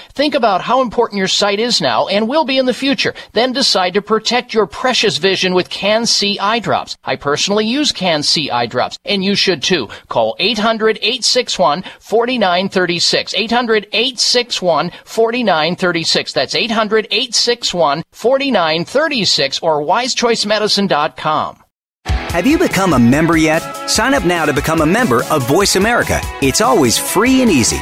Think about how important your sight is now and will be in the future. Then decide to protect your precious vision with CAN-C eye drops. I personally use CAN-C eye drops, and you should too. Call 800-861-4936. 800-861-4936. That's 800-861-4936 or wisechoicemedicine.com. Have you become a member yet? Sign up now to become a member of Voice America. It's always free and easy.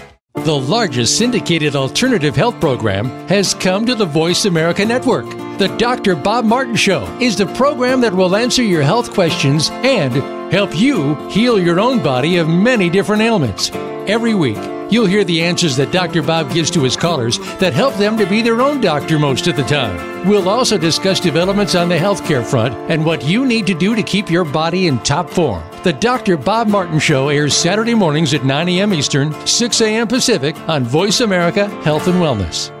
The largest syndicated alternative health program has come to the Voice America Network. The Dr. Bob Martin Show is the program that will answer your health questions and help you heal your own body of many different ailments. Every week, you'll hear the answers that Dr. Bob gives to his callers that help them to be their own doctor most of the time. We'll also discuss developments on the healthcare front and what you need to do to keep your body in top form. The Dr. Bob Martin Show airs Saturday mornings at 9 a.m. Eastern, 6 a.m. Pacific on Voice America Health and Wellness.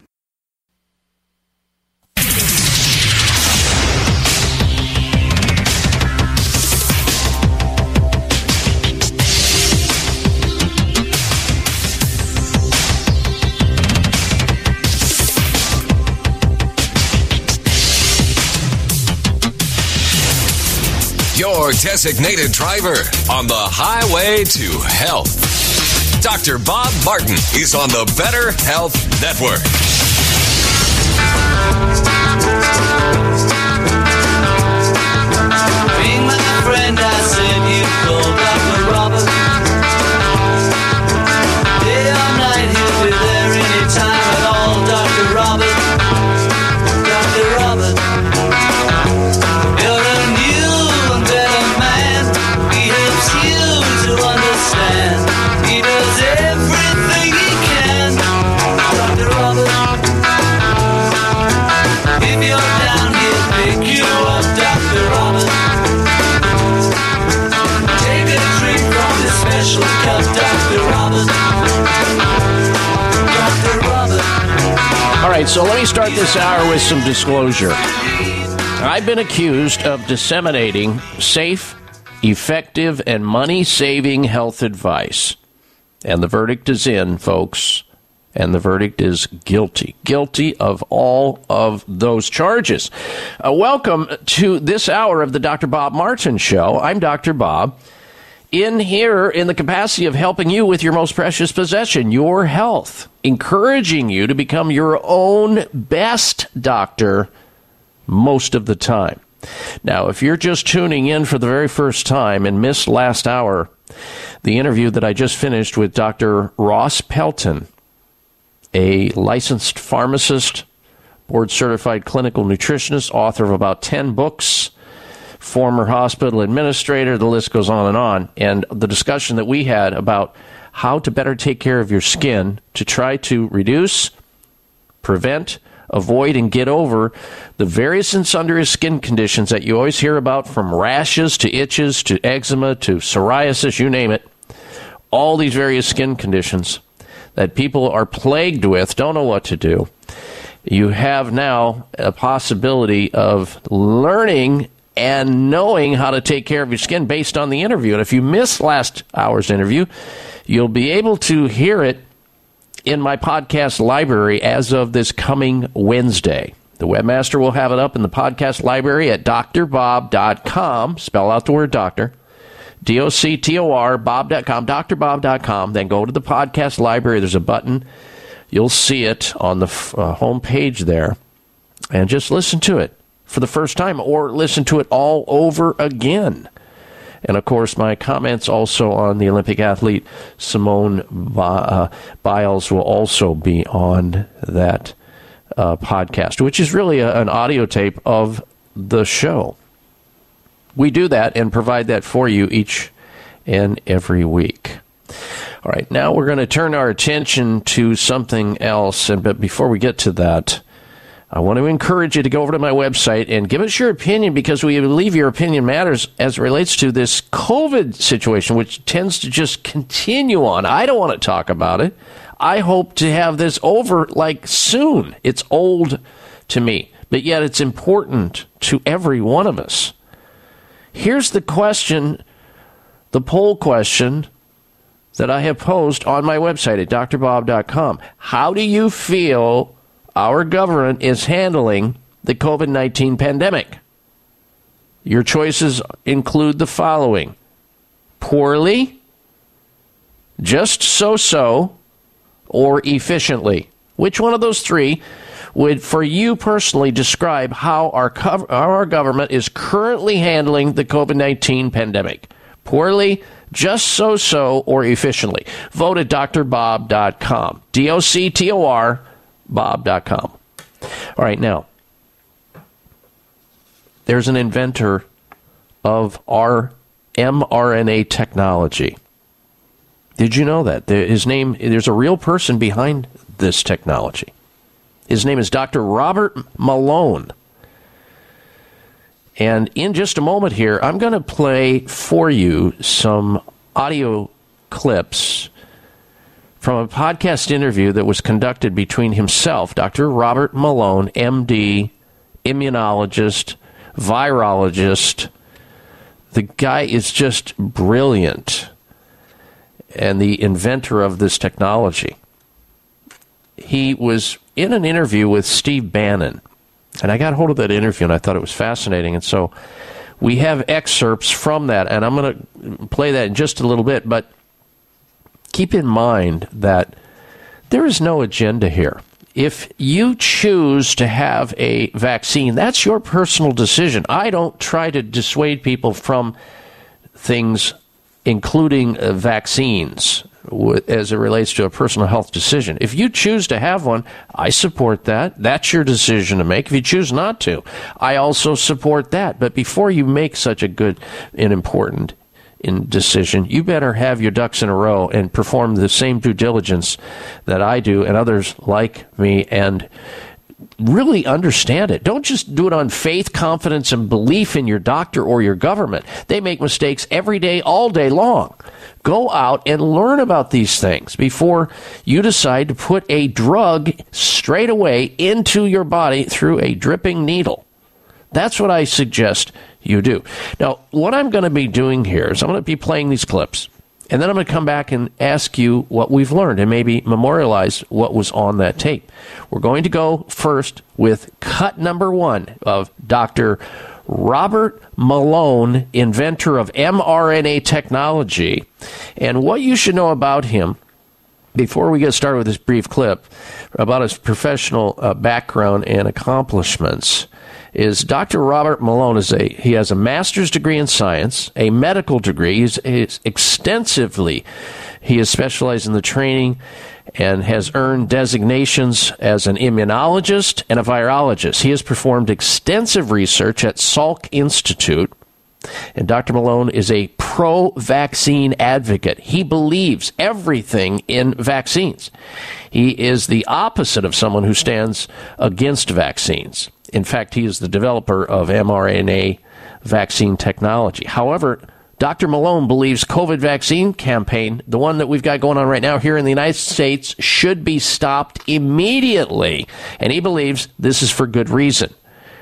Your designated driver on the highway to health. Dr. Bob Martin is on the Better Health Network. Being my friend, I said me start this hour with some disclosure. I've been accused of disseminating safe, effective, and money saving health advice. And the verdict is in, folks. And the verdict is guilty. Guilty of all of those charges. Uh, welcome to this hour of the Dr. Bob Martin Show. I'm Dr. Bob. In here in the capacity of helping you with your most precious possession, your health, encouraging you to become your own best doctor most of the time. Now, if you're just tuning in for the very first time and missed last hour, the interview that I just finished with Dr. Ross Pelton, a licensed pharmacist, board certified clinical nutritionist, author of about 10 books, former hospital administrator, the list goes on and on. And the discussion that we had about how to better take care of your skin to try to reduce, prevent, avoid, and get over the various and sundry skin conditions that you always hear about from rashes to itches to eczema to psoriasis, you name it. All these various skin conditions that people are plagued with, don't know what to do. You have now a possibility of learning and knowing how to take care of your skin based on the interview. And if you missed last hour's interview, you'll be able to hear it in my podcast library as of this coming Wednesday. The webmaster will have it up in the podcast library at drbob.com. Spell out the word doctor. D O C T O R, bob.com, drbob.com. Then go to the podcast library. There's a button. You'll see it on the uh, home page there. And just listen to it for the first time or listen to it all over again. And of course, my comments also on the Olympic athlete Simone uh, Biles will also be on that uh, podcast, which is really a, an audio tape of the show. We do that and provide that for you each and every week. All right, now we're going to turn our attention to something else. And but before we get to that, I want to encourage you to go over to my website and give us your opinion because we believe your opinion matters as it relates to this COVID situation, which tends to just continue on. I don't want to talk about it. I hope to have this over like soon. It's old to me, but yet it's important to every one of us. Here's the question, the poll question that I have posed on my website at drbob.com. How do you feel our government is handling the COVID 19 pandemic? Your choices include the following poorly, just so so, or efficiently. Which one of those three would, for you personally, describe how our, how our government is currently handling the COVID 19 pandemic? Poorly, just so so, or efficiently? Vote at drbob.com. D O C T O R, bob.com. All right, now, there's an inventor of our mRNA technology. Did you know that? His name, there's a real person behind this technology. His name is Dr. Robert Malone. And in just a moment here, I'm going to play for you some audio clips from a podcast interview that was conducted between himself, Dr. Robert Malone, MD, immunologist, virologist. The guy is just brilliant and the inventor of this technology. He was in an interview with Steve Bannon, and I got hold of that interview and I thought it was fascinating. And so we have excerpts from that, and I'm going to play that in just a little bit. But keep in mind that there is no agenda here. If you choose to have a vaccine, that's your personal decision. I don't try to dissuade people from things, including uh, vaccines, as it relates to a personal health decision. If you choose to have one, I support that. That's your decision to make. If you choose not to, I also support that. But before you make such a good and important in decision, you better have your ducks in a row and perform the same due diligence that I do and others like me and really understand it. Don't just do it on faith, confidence, and belief in your doctor or your government. They make mistakes every day, all day long. Go out and learn about these things before you decide to put a drug straight away into your body through a dripping needle. That's what I suggest you do. Now, what I'm going to be doing here is I'm going to be playing these clips, and then I'm going to come back and ask you what we've learned and maybe memorialize what was on that tape. We're going to go first with cut number one of Dr. Robert Malone, inventor of mRNA technology. And what you should know about him before we get started with this brief clip about his professional uh, background and accomplishments is Dr. Robert Malone is a he has a master's degree in science, a medical degree. He's, he's extensively he is specialized in the training and has earned designations as an immunologist and a virologist. He has performed extensive research at Salk Institute and Dr. Malone is a pro vaccine advocate. He believes everything in vaccines. He is the opposite of someone who stands against vaccines. In fact, he is the developer of mRNA vaccine technology. However, Dr. Malone believes COVID vaccine campaign, the one that we've got going on right now here in the United States, should be stopped immediately. And he believes this is for good reason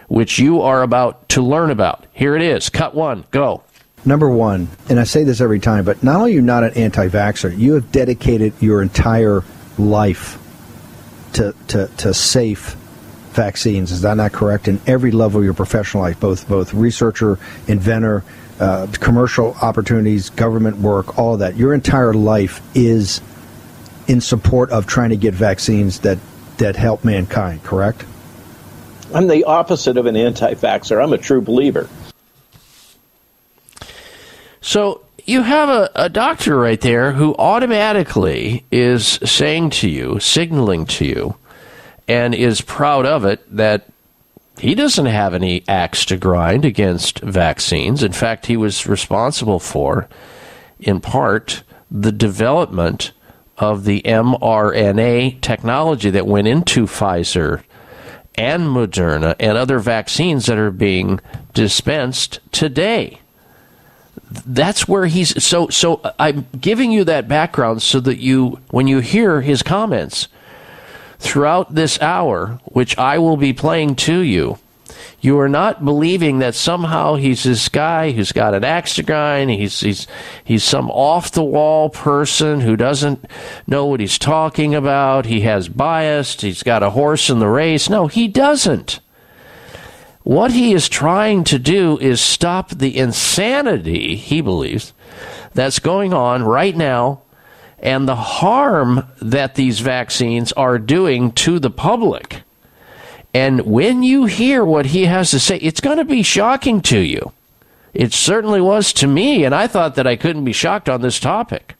which you are about to learn about. Here it is. Cut one. Go. Number one, and I say this every time, but not only are you not an anti vaxxer, you have dedicated your entire life to, to, to safe vaccines. Is that not correct? In every level of your professional life, both both researcher, inventor, uh, commercial opportunities, government work, all of that. Your entire life is in support of trying to get vaccines that, that help mankind, correct? I'm the opposite of an anti vaxxer. I'm a true believer. So you have a, a doctor right there who automatically is saying to you, signaling to you, and is proud of it that he doesn't have any axe to grind against vaccines. In fact, he was responsible for, in part, the development of the mRNA technology that went into Pfizer and Moderna and other vaccines that are being dispensed today. That's where he's so so I'm giving you that background so that you when you hear his comments throughout this hour which I will be playing to you you are not believing that somehow he's this guy who's got an axe to grind. He's he's he's some off the wall person who doesn't know what he's talking about. He has bias. He's got a horse in the race. No, he doesn't. What he is trying to do is stop the insanity he believes that's going on right now and the harm that these vaccines are doing to the public. And when you hear what he has to say, it's going to be shocking to you. It certainly was to me, and I thought that I couldn't be shocked on this topic.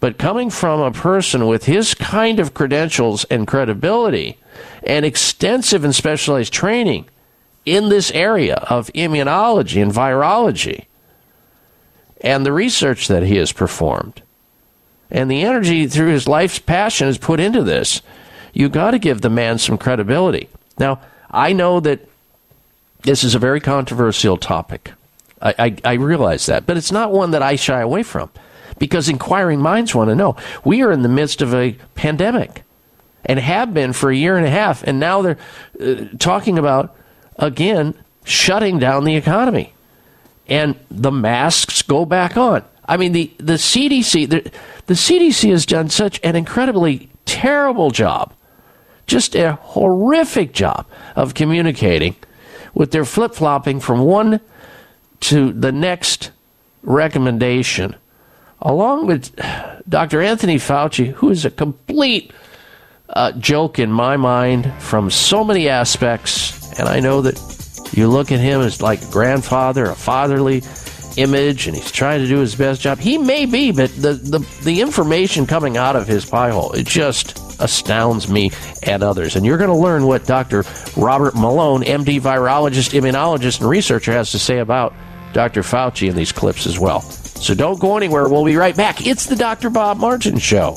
But coming from a person with his kind of credentials and credibility and extensive and specialized training in this area of immunology and virology, and the research that he has performed, and the energy through his life's passion is put into this, you got to give the man some credibility. Now, I know that this is a very controversial topic. I, I, I, realize that, but it's not one that I shy away from because inquiring minds want to know. We are in the midst of a pandemic and have been for a year and a half, and now they're uh, talking about, again, shutting down the economy. And the masks go back on. I mean, the, the CDC, the, the CDC has done such an incredibly terrible job just a horrific job of communicating with their flip flopping from one to the next recommendation, along with Dr. Anthony Fauci, who is a complete uh, joke in my mind from so many aspects. And I know that you look at him as like a grandfather, a fatherly image, and he's trying to do his best job. He may be, but the, the, the information coming out of his pie hole, it just astounds me and others. And you're going to learn what Dr. Robert Malone, MD, virologist, immunologist, and researcher, has to say about Dr. Fauci in these clips as well. So don't go anywhere. We'll be right back. It's the Dr. Bob Martin Show.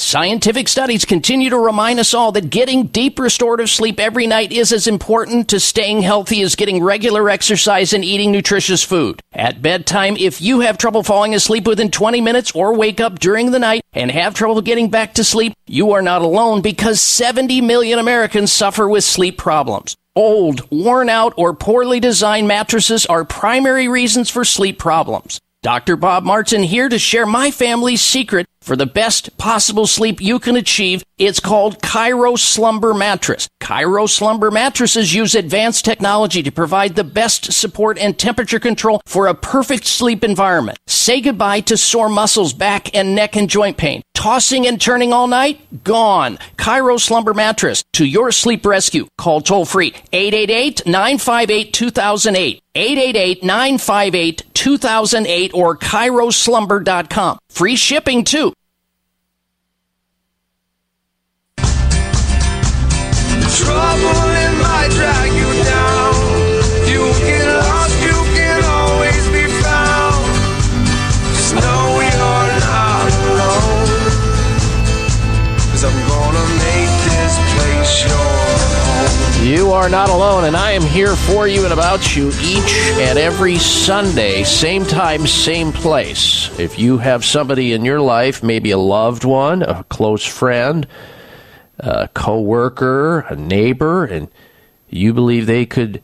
Scientific studies continue to remind us all that getting deep restorative sleep every night is as important to staying healthy as getting regular exercise and eating nutritious food. At bedtime, if you have trouble falling asleep within 20 minutes or wake up during the night and have trouble getting back to sleep, you are not alone because 70 million Americans suffer with sleep problems. Old, worn out, or poorly designed mattresses are primary reasons for sleep problems. Dr. Bob Martin here to share my family's secret for the best possible sleep you can achieve. It's called Chiro Slumber Mattress. Chiro Slumber mattresses use advanced technology to provide the best support and temperature control for a perfect sleep environment. Say goodbye to sore muscles, back and neck and joint pain. Tossing and turning all night? Gone. Chiro Slumber Mattress to your sleep rescue. Call toll free 888-958-2008. 888-958-2008 or ChiroSlumber.com. Free shipping too. Trouble in might drag You are not alone, and I am here for you and about you each and every Sunday, same time, same place. If you have somebody in your life, maybe a loved one, a close friend, a coworker, a neighbor, and you believe they could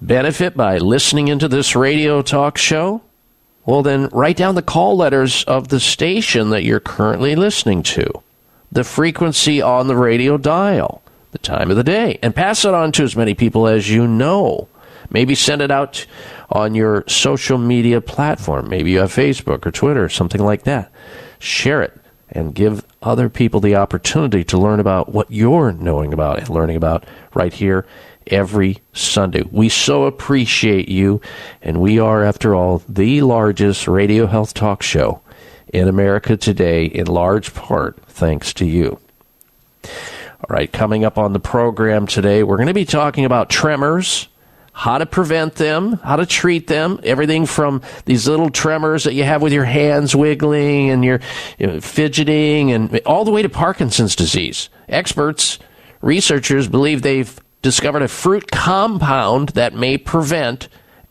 benefit by listening into this radio talk show, well, then write down the call letters of the station that you're currently listening to, the frequency on the radio dial, the time of the day, and pass it on to as many people as you know. Maybe send it out on your social media platform. Maybe you have Facebook or Twitter, or something like that. Share it and give other people the opportunity to learn about what you're knowing about and learning about right here every Sunday. We so appreciate you, and we are, after all, the largest radio health talk show in America today, in large part thanks to you. All right, coming up on the program today, we're going to be talking about tremors, how to prevent them, how to treat them, everything from these little tremors that you have with your hands wiggling and your you know, fidgeting, and all the way to Parkinson's disease. Experts, researchers believe they've discovered a fruit compound that may prevent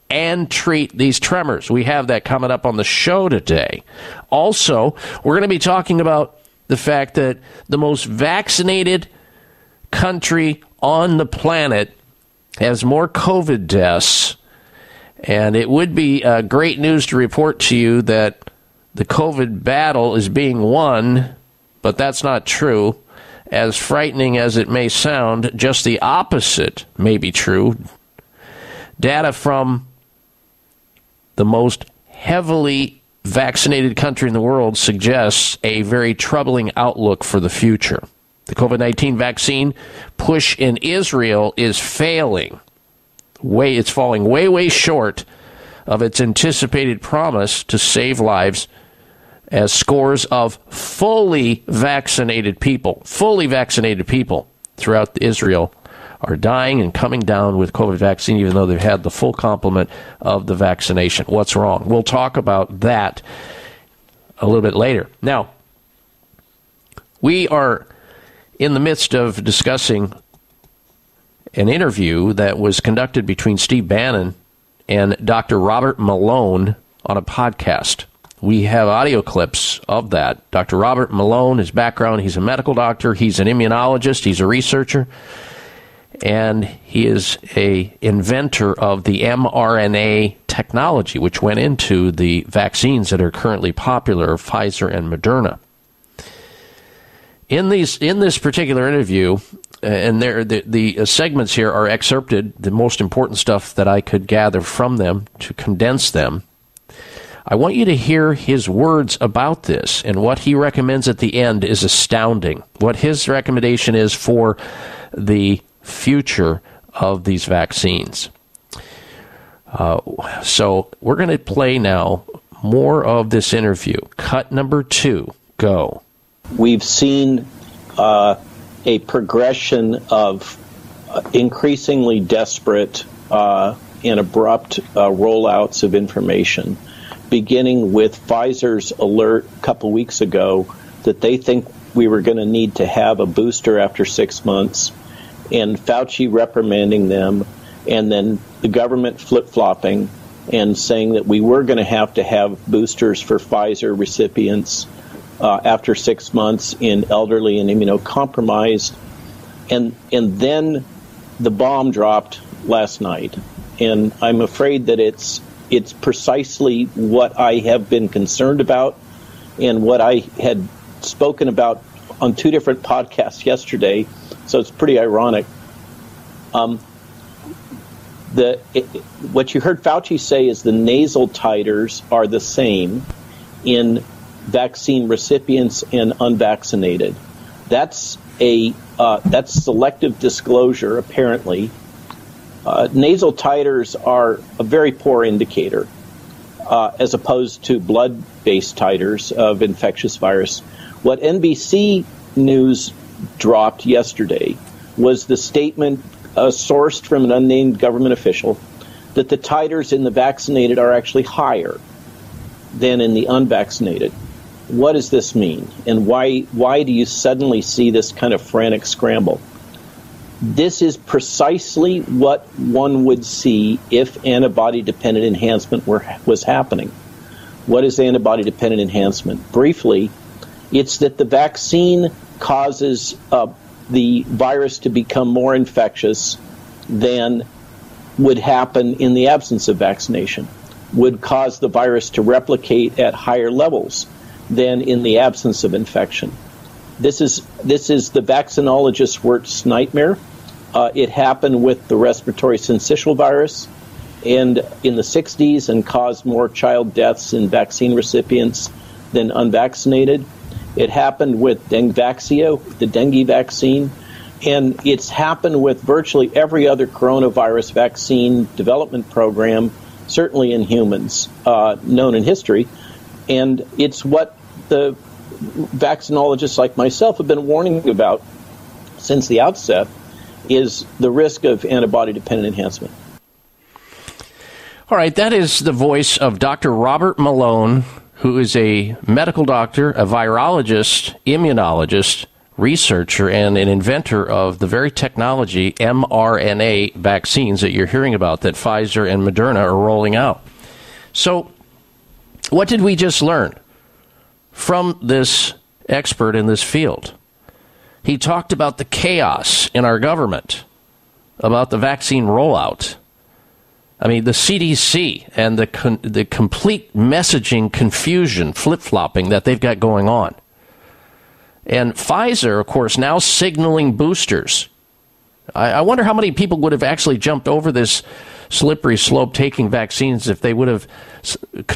and treat these tremors. We have that coming up on the show today. Also, we're going to be talking about the fact that the most vaccinated country on the planet has more COVID deaths. And it would be uh, great news to report to you that the COVID battle is being won, but that's not true. As frightening as it may sound, just the opposite may be true. Data from the most heavily vaccinated country in the world suggests a very troubling outlook for the future. The COVID 19 vaccine push in Israel is failing. Way, it's falling way, way short of its anticipated promise to save lives as scores of fully vaccinated people, fully vaccinated people throughout Israel are dying and coming down with COVID vaccine, even though they've had the full complement of the vaccination. What's wrong? We'll talk about that a little bit later. Now, we are in the midst of discussing an interview that was conducted between Steve Bannon and Dr. Robert Malone on a podcast. We have audio clips of that. Dr. Robert Malone, his background, he's a medical doctor, he's an immunologist, he's a researcher, and he is a inventor of the mRNA technology, which went into the vaccines that are currently popular, Pfizer and Moderna. In these, in this particular interview, uh, and there, the, the uh, segments here are excerpted, the most important stuff that I could gather from them to condense them. I want you to hear his words about this, and what he recommends at the end is astounding. What his recommendation is for the future of these vaccines. Uh, so we're going to play now more of this interview. Cut number two. Go. We've seen uh, a progression of uh, increasingly desperate uh, and abrupt uh, rollouts of information, beginning with Pfizer's alert a couple weeks ago that they think we were going to need to have a booster after six months, and Fauci reprimanding them, and then the government flip flopping and saying that we were going to have to have boosters for Pfizer recipients uh, after six months in elderly and immunocompromised, and and then the bomb dropped last night, and I'm afraid that it's it's precisely what I have been concerned about, and what I had spoken about on two different podcasts yesterday. So it's pretty ironic. Um, the it, what you heard Fauci say is the nasal titers are the same in vaccine recipients and unvaccinated. That's a uh, that's selective disclosure. Apparently, uh, nasal titers are a very poor indicator, uh, as opposed to blood-based titers of infectious virus. What NBC News dropped yesterday was the statement uh, sourced from an unnamed government official that the titers in the vaccinated are actually higher than in the unvaccinated what does this mean? And why why do you suddenly see this kind of frantic scramble? This is precisely what one would see if antibody dependent enhancement were, was happening. What is antibody dependent enhancement? Briefly it's that the vaccine causes uh, the virus to become more infectious than would happen in the absence of vaccination would cause the virus to replicate at higher levels than in the absence of infection. This is this is the vaccinologist's worst nightmare. Uh, it happened with the respiratory syncytial virus, and in the 60s, and caused more child deaths in vaccine recipients than unvaccinated. It happened with Dengvaxia, the dengue vaccine, and it's happened with virtually every other coronavirus vaccine development program, certainly in humans, uh, known in history. And it's what the vaccinologists like myself have been warning about since the outset is the risk of antibody dependent enhancement. All right, that is the voice of Dr. Robert Malone, who is a medical doctor, a virologist, immunologist, researcher, and an inventor of the very technology mRNA vaccines that you're hearing about that Pfizer and Moderna are rolling out. So, what did we just learn from this expert in this field? He talked about the chaos in our government, about the vaccine rollout. I mean, the CDC and the con- the complete messaging confusion, flip flopping that they've got going on. And Pfizer, of course, now signaling boosters. I, I wonder how many people would have actually jumped over this slippery slope taking vaccines if they would have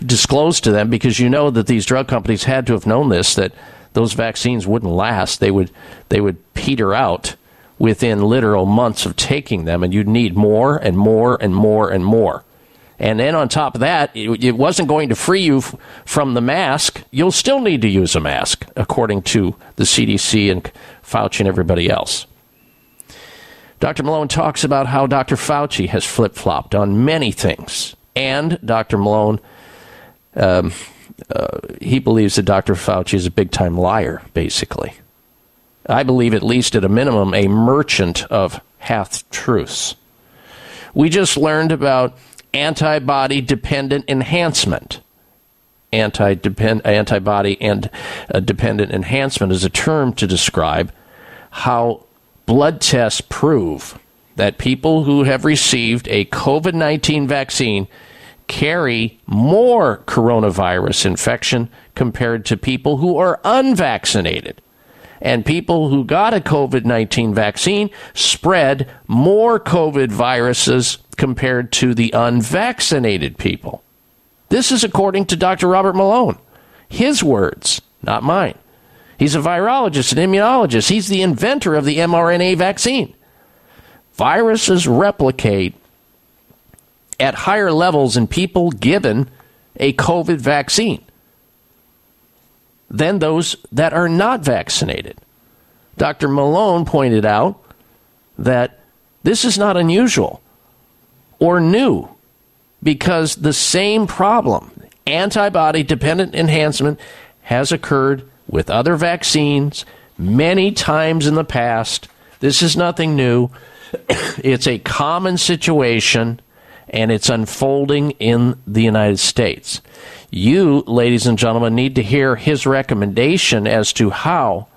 disclosed to them because you know that these drug companies had to have known this that those vaccines wouldn't last they would they would peter out within literal months of taking them and you'd need more and more and more and more And then on top of that, it, it wasn't going to free you f- from the mask. You'll still need to use a mask, according to the CDC and Fauci and everybody else. Dr. Malone talks about how Dr. Fauci has flip flopped on many things. And Dr. Malone, um, uh, he believes that Dr. Fauci is a big time liar, basically. I believe, at least at a minimum, a merchant of half truths. We just learned about antibody dependent enhancement. Anti antibody and uh, dependent enhancement is a term to describe how blood tests prove that people who have received a COVID 19 vaccine carry more coronavirus infection compared to people who are unvaccinated. And people who got a COVID 19 vaccine spread more COVID viruses compared to the unvaccinated people. This is according to Dr. Robert Malone. His words, not mine. He's a virologist and immunologist. He's the inventor of the mRNA vaccine. Viruses replicate at higher levels in people given a COVID vaccine than those that are not vaccinated. Dr. Malone pointed out that this is not unusual or new because the same problem, antibody dependent enhancement, has occurred with other vaccines many times in the past. This is nothing new. it's a common situation and it's unfolding in the United States. You, ladies and gentlemen, need to hear his recommendation as to how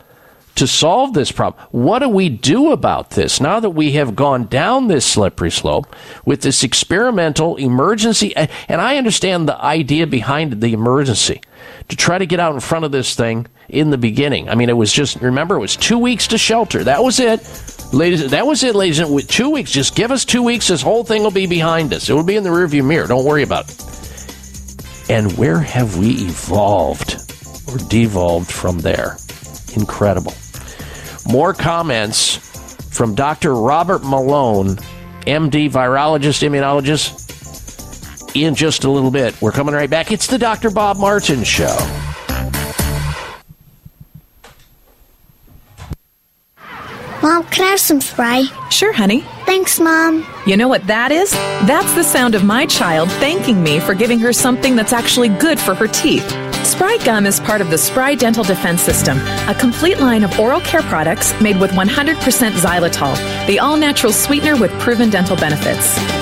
to solve this problem. What do we do about this now that we have gone down this slippery slope with this experimental emergency? And I understand the idea behind the emergency to try to get out in front of this thing in the beginning. I mean, it was just, remember, it was two weeks to shelter. That was it. Ladies, that was it, ladies. With two weeks, just give us two weeks. This whole thing will be behind us. It will be in the rearview mirror. Don't worry about it. And where have we evolved or devolved from there? Incredible. More comments from Dr. Robert Malone, MD, virologist, immunologist, in just a little bit. We're coming right back. It's the Dr. Bob Martin Show. Mom, can I have some Spry? Sure, honey. Thanks, Mom. You know what that is? That's the sound of my child thanking me for giving her something that's actually good for her teeth. Spry Gum is part of the Spry Dental Defense System, a complete line of oral care products made with 100% xylitol, the all natural sweetener with proven dental benefits.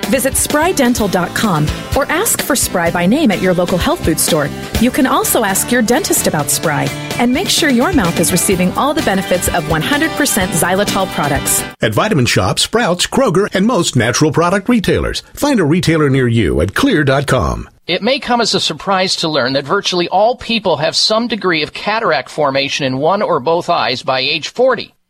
Visit sprydental.com or ask for Spry by name at your local health food store. You can also ask your dentist about Spry and make sure your mouth is receiving all the benefits of 100% xylitol products. At Vitamin Shoppe, Sprouts, Kroger, and most natural product retailers. Find a retailer near you at xlear.com. It may come as a surprise to learn that virtually all people have some degree of cataract formation in one or both eyes by age 40.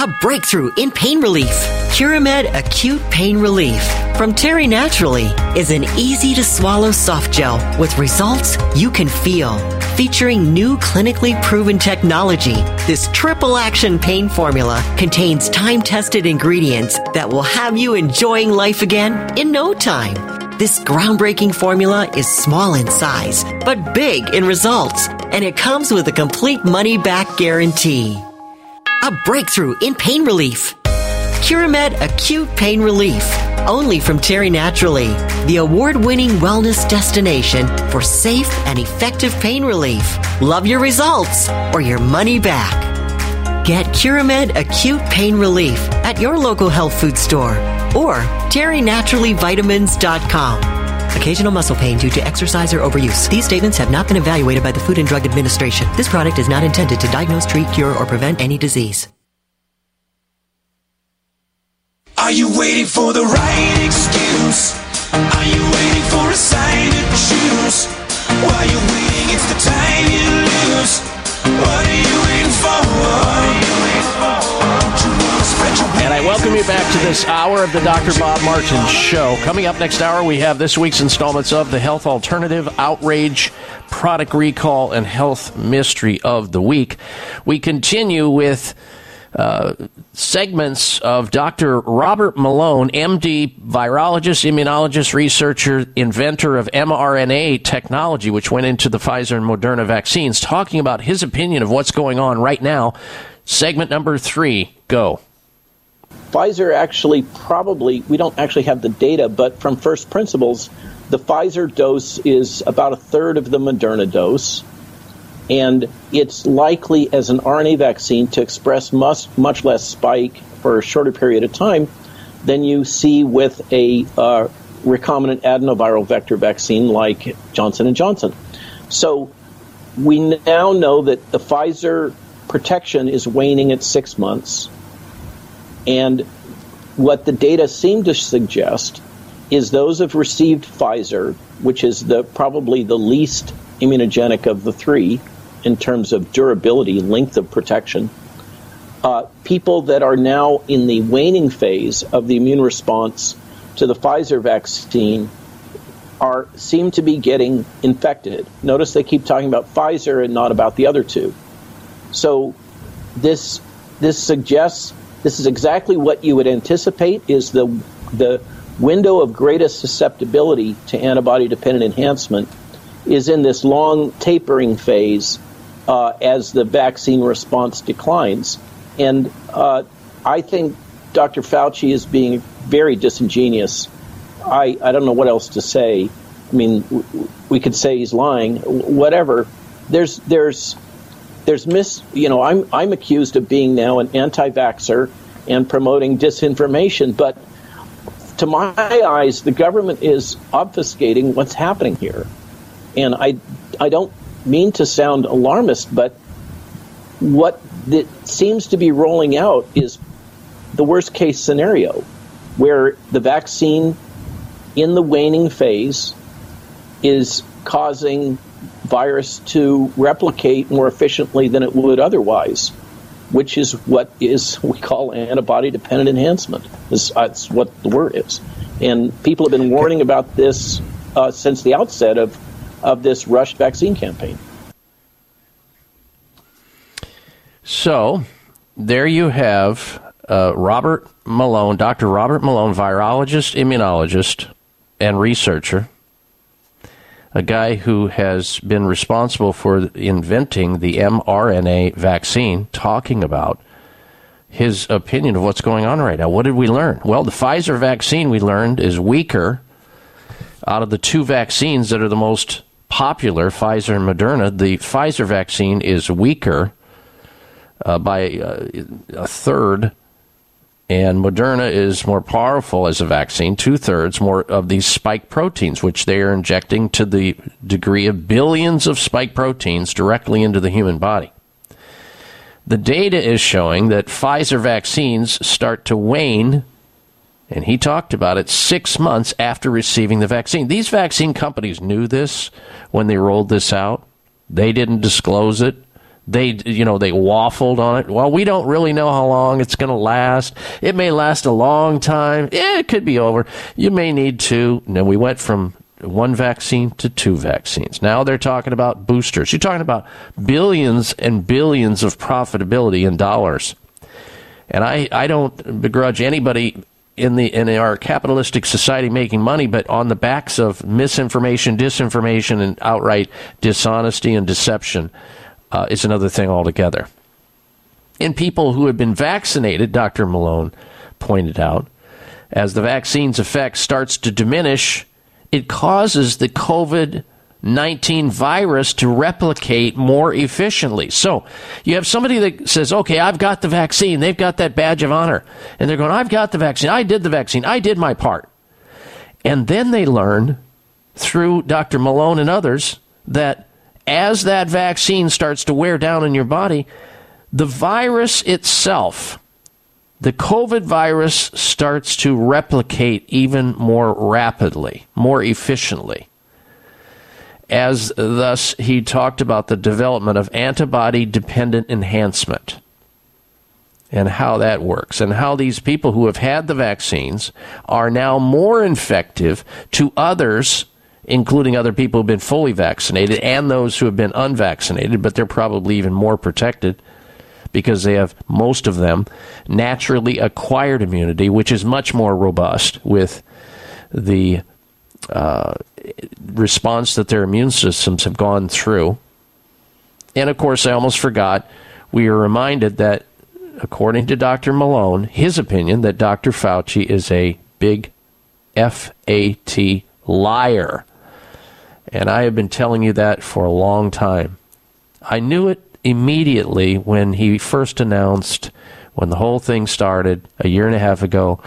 A breakthrough in pain relief. Curamed Acute Pain Relief from Terry Naturally is an easy to swallow soft gel with results you can feel. Featuring new clinically proven technology, this triple action pain formula contains time tested ingredients that will have you enjoying life again in no time. This groundbreaking formula is small in size, but big in results, and it comes with a complete money back guarantee. A breakthrough in pain relief. Curamed Acute Pain Relief. Only from Terry Naturally, the award winning wellness destination for safe and effective pain relief. Love your results or your money back. Get Curamed Acute Pain Relief at your local health food store or terrynaturallyvitamins.com. Occasional muscle pain due to exercise or overuse. These statements have not been evaluated by the Food and Drug Administration. This product is not intended to diagnose, treat, cure, or prevent any disease. Are you waiting for the right excuse? Are you waiting for a sign to choose? While you're waiting, it's the time you lose. What are you waiting for? And I welcome you back to this hour of the Dr. Bob Martin Show. Coming up next hour, we have this week's installments of the Health Alternative, Outrage, Product Recall, and Health Mystery of the Week. We continue with uh, segments of Dr. Robert Malone, MD, virologist, immunologist, researcher, inventor of mRNA technology, which went into the Pfizer and Moderna vaccines, talking about his opinion of what's going on right now. Segment number three, go. Pfizer actually probably, we don't actually have the data, but from first principles, the Pfizer dose is about a third of the Moderna dose. And it's likely as an RNA vaccine to express much, much less spike for a shorter period of time than you see with a uh, recombinant adenoviral vector vaccine like Johnson & Johnson. So we now know that the Pfizer protection is waning at six months. And what the data seem to suggest is those have received Pfizer, which is the probably the least immunogenic of the three in terms of durability, length of protection. Uh, people that are now in the waning phase of the immune response to the Pfizer vaccine are seem to be getting infected. Notice they keep talking about Pfizer and not about the other two. So this this suggests this is exactly what you would anticipate is the the window of greatest susceptibility to antibody dependent enhancement is in this long tapering phase uh, as the vaccine response declines. And uh, I think Dr. Fauci is being very disingenuous. I, I don't know what else to say. I mean, we could say he's lying, whatever. There's there's there's mis you know I'm I'm accused of being now an anti-vaxxer and promoting disinformation, but to my eyes, the government is obfuscating what's happening here, and I I don't mean to sound alarmist, but what that seems to be rolling out is the worst case scenario, where the vaccine in the waning phase is causing virus to replicate more efficiently than it would otherwise, which is what is we call antibody dependent enhancement. Is- That's what the word is, and people have been warning about this uh, since the outset of of this rushed vaccine campaign. So there you have uh, Robert Malone, Dr. Robert Malone, virologist, immunologist, and researcher, a guy who has been responsible for inventing the mRNA vaccine, talking about his opinion of what's going on right now. What did we learn? Well, the Pfizer vaccine we learned is weaker out of the two vaccines that are the most popular, Pfizer and Moderna. The Pfizer vaccine is weaker uh, by uh, a third, and Moderna is more powerful as a vaccine, two thirds more of these spike proteins, which they are injecting to the degree of billions of spike proteins directly into the human body. The data is showing that Pfizer vaccines start to wane, and he talked about it six months after receiving the vaccine. These vaccine companies knew this when they rolled this out. They didn't disclose it. They, you know, they waffled on it. Well, we don't really know how long it's going to last. It may last a long time. Yeah, it could be over. You may need. And then we went from one vaccine to two vaccines. Now they're talking about boosters. You're talking about billions and billions of profitability in dollars. And I, I don't begrudge anybody in the in our capitalistic society making money, but on the backs of misinformation, disinformation, and outright dishonesty and deception uh, is another thing altogether. In people who have been vaccinated, Dr. Malone pointed out, as the vaccine's effect starts to diminish, it causes the COVID 19 virus to replicate more efficiently. So you have somebody that says, okay, I've got the vaccine. They've got that badge of honor. And they're going, I've got the vaccine. I did the vaccine. I did my part. And then they learn through Dr. Malone and others that as that vaccine starts to wear down in your body, the virus itself, the COVID virus, starts to replicate even more rapidly, more efficiently. As thus he talked about the development of antibody dependent enhancement and how that works and how these people who have had the vaccines are now more infective to others including other people who've been fully vaccinated and those who have been unvaccinated but they're probably even more protected because they have most of them naturally acquired immunity which is much more robust with the uh, response that their immune systems have gone through. And of course, I almost forgot, we are reminded that, according to Dr. Malone, his opinion that Dr. Fauci is a big FAT liar. And I have been telling you that for a long time. I knew it immediately when he first announced, when the whole thing started a year and a half ago,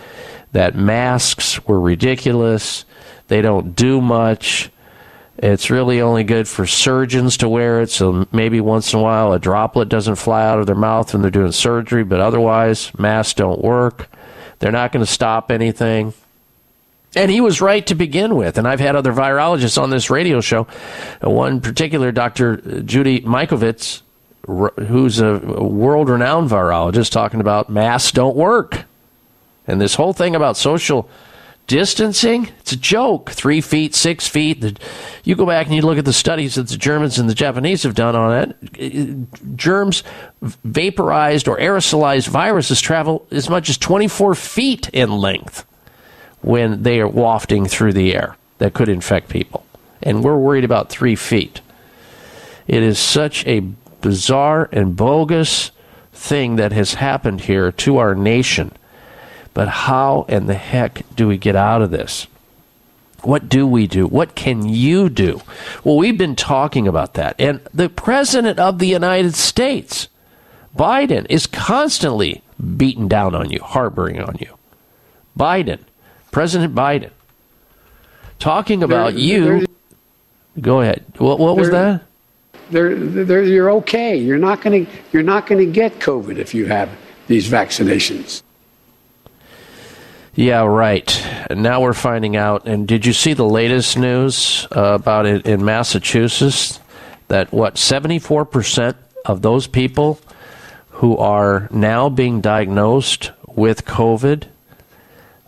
that masks were ridiculous they don't do much. It's really only good for surgeons to wear it, so maybe once in a while a droplet doesn't fly out of their mouth when they're doing surgery, but otherwise, masks don't work. They're not going to stop anything. And he was right to begin with. And I've had other virologists on this radio show. One particular, Dr. Judy Mikovits, who's a world renowned virologist, talking about masks don't work. And this whole thing about social distancing it's a joke three feet six feet you go back and you look at the studies that the germans and the japanese have done on it germs vaporized or aerosolized viruses travel as much as 24 feet in length when they are wafting through the air that could infect people and we're worried about three feet it is such a bizarre and bogus thing that has happened here to our nation but how in the heck do we get out of this? What do we do? What can you do? Well, we've been talking about that. And the President of the United States, Biden, is constantly beating down on you, harboring on you. Biden, President Biden, talking about you. Go ahead. What, what was that? They're, they're, you're okay. You're not going to you're not going to get COVID if you have these vaccinations. Yeah, right. And now we're finding out. And did you see the latest news uh, about it in Massachusetts? That what seventy four percent of those people who are now being diagnosed with COVID,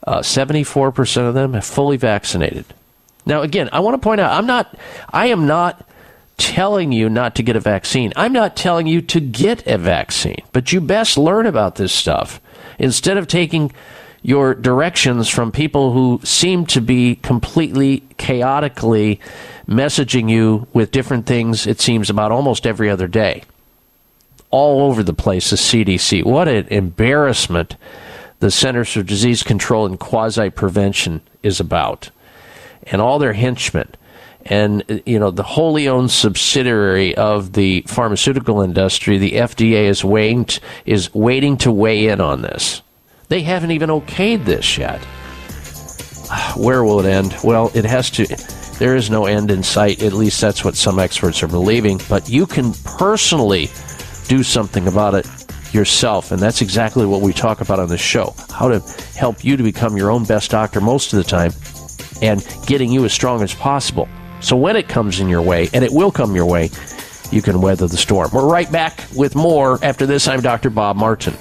Uh, four percent of them are fully vaccinated. Now, again, I want to point out, I'm not, I am not telling you not to get a vaccine. I'm not telling you to get a vaccine, but you best learn about this stuff instead of taking your directions from people who seem to be completely chaotically messaging you with different things, it seems, about almost every other day. All over the place, the CDC. What an embarrassment the Centers for Disease Control and Quasi Prevention is about. And all their henchmen and you know the wholly owned subsidiary of the pharmaceutical industry, the FDA is waiting is waiting to weigh in on this. They haven't even okayed this yet. Where will it end? Well, it has to. There is no end in sight. At least that's what some experts are believing. But you can personally do something about it yourself, and that's exactly what we talk about on this show. How to help you to become your own best doctor most of the time, and getting you as strong as possible. So when it comes in your way, and it will come your way, you can weather the storm. We're right back with more after this. I'm Dr. Bob Martin.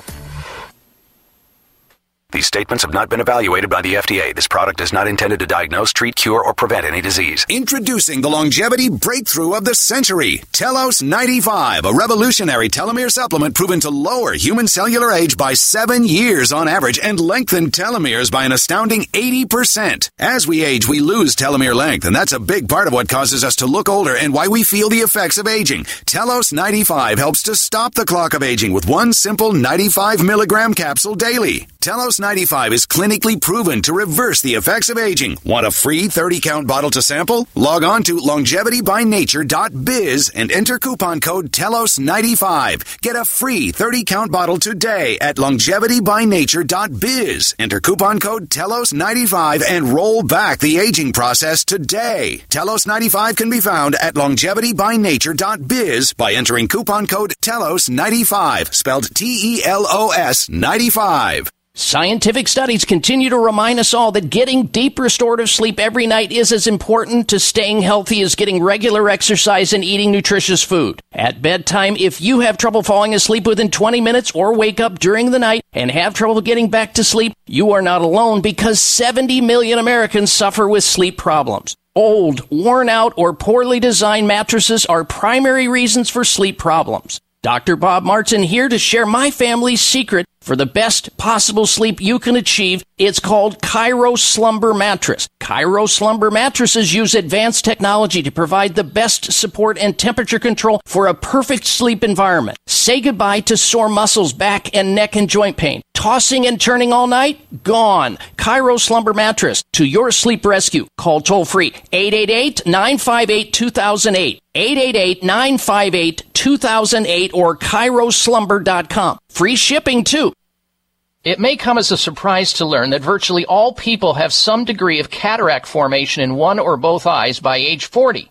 These statements have not been evaluated by the FDA. This product is not intended to diagnose, treat, cure, or prevent any disease. Introducing the longevity breakthrough of the century, Telos 95, a revolutionary telomere supplement proven to lower human cellular age by seven years on average and lengthen telomeres by an astounding 80%. As we age, we lose telomere length, and that's a big part of what causes us to look older and why we feel the effects of aging. Telos 95 helps to stop the clock of aging with one simple 95 milligram capsule daily. Telos 95 is clinically proven to reverse the effects of aging. Want a free 30 count bottle to sample? Log on to longevitybynature.biz and enter coupon code TELOS95. Get a free 30 count bottle today at longevitybynature.biz. Enter coupon code TELOS95 and roll back the aging process today. Telos 95 can be found at longevitybynature.biz by entering coupon code TELOS95, spelled T E L O S 95. Scientific studies continue to remind us all that getting deep restorative sleep every night is as important to staying healthy as getting regular exercise and eating nutritious food. At bedtime, if you have trouble falling asleep within 20 minutes or wake up during the night and have trouble getting back to sleep, you are not alone because 70 million Americans suffer with sleep problems. Old, worn out, or poorly designed mattresses are primary reasons for sleep problems. Dr. Bob Martin here to share my family's secret for the best possible sleep you can achieve. It's called Chiro Slumber Mattress. Chiro Slumber mattresses use advanced technology to provide the best support and temperature control for a perfect sleep environment. Say goodbye to sore muscles, back and neck and joint pain. Tossing and turning all night? Gone. Chiro Slumber Mattress to your sleep rescue. Call toll free 888-958-2008. 888-958-2008 or ChiroSlumber.com. Free shipping too. It may come as a surprise to learn that virtually all people have some degree of cataract formation in one or both eyes by age 40.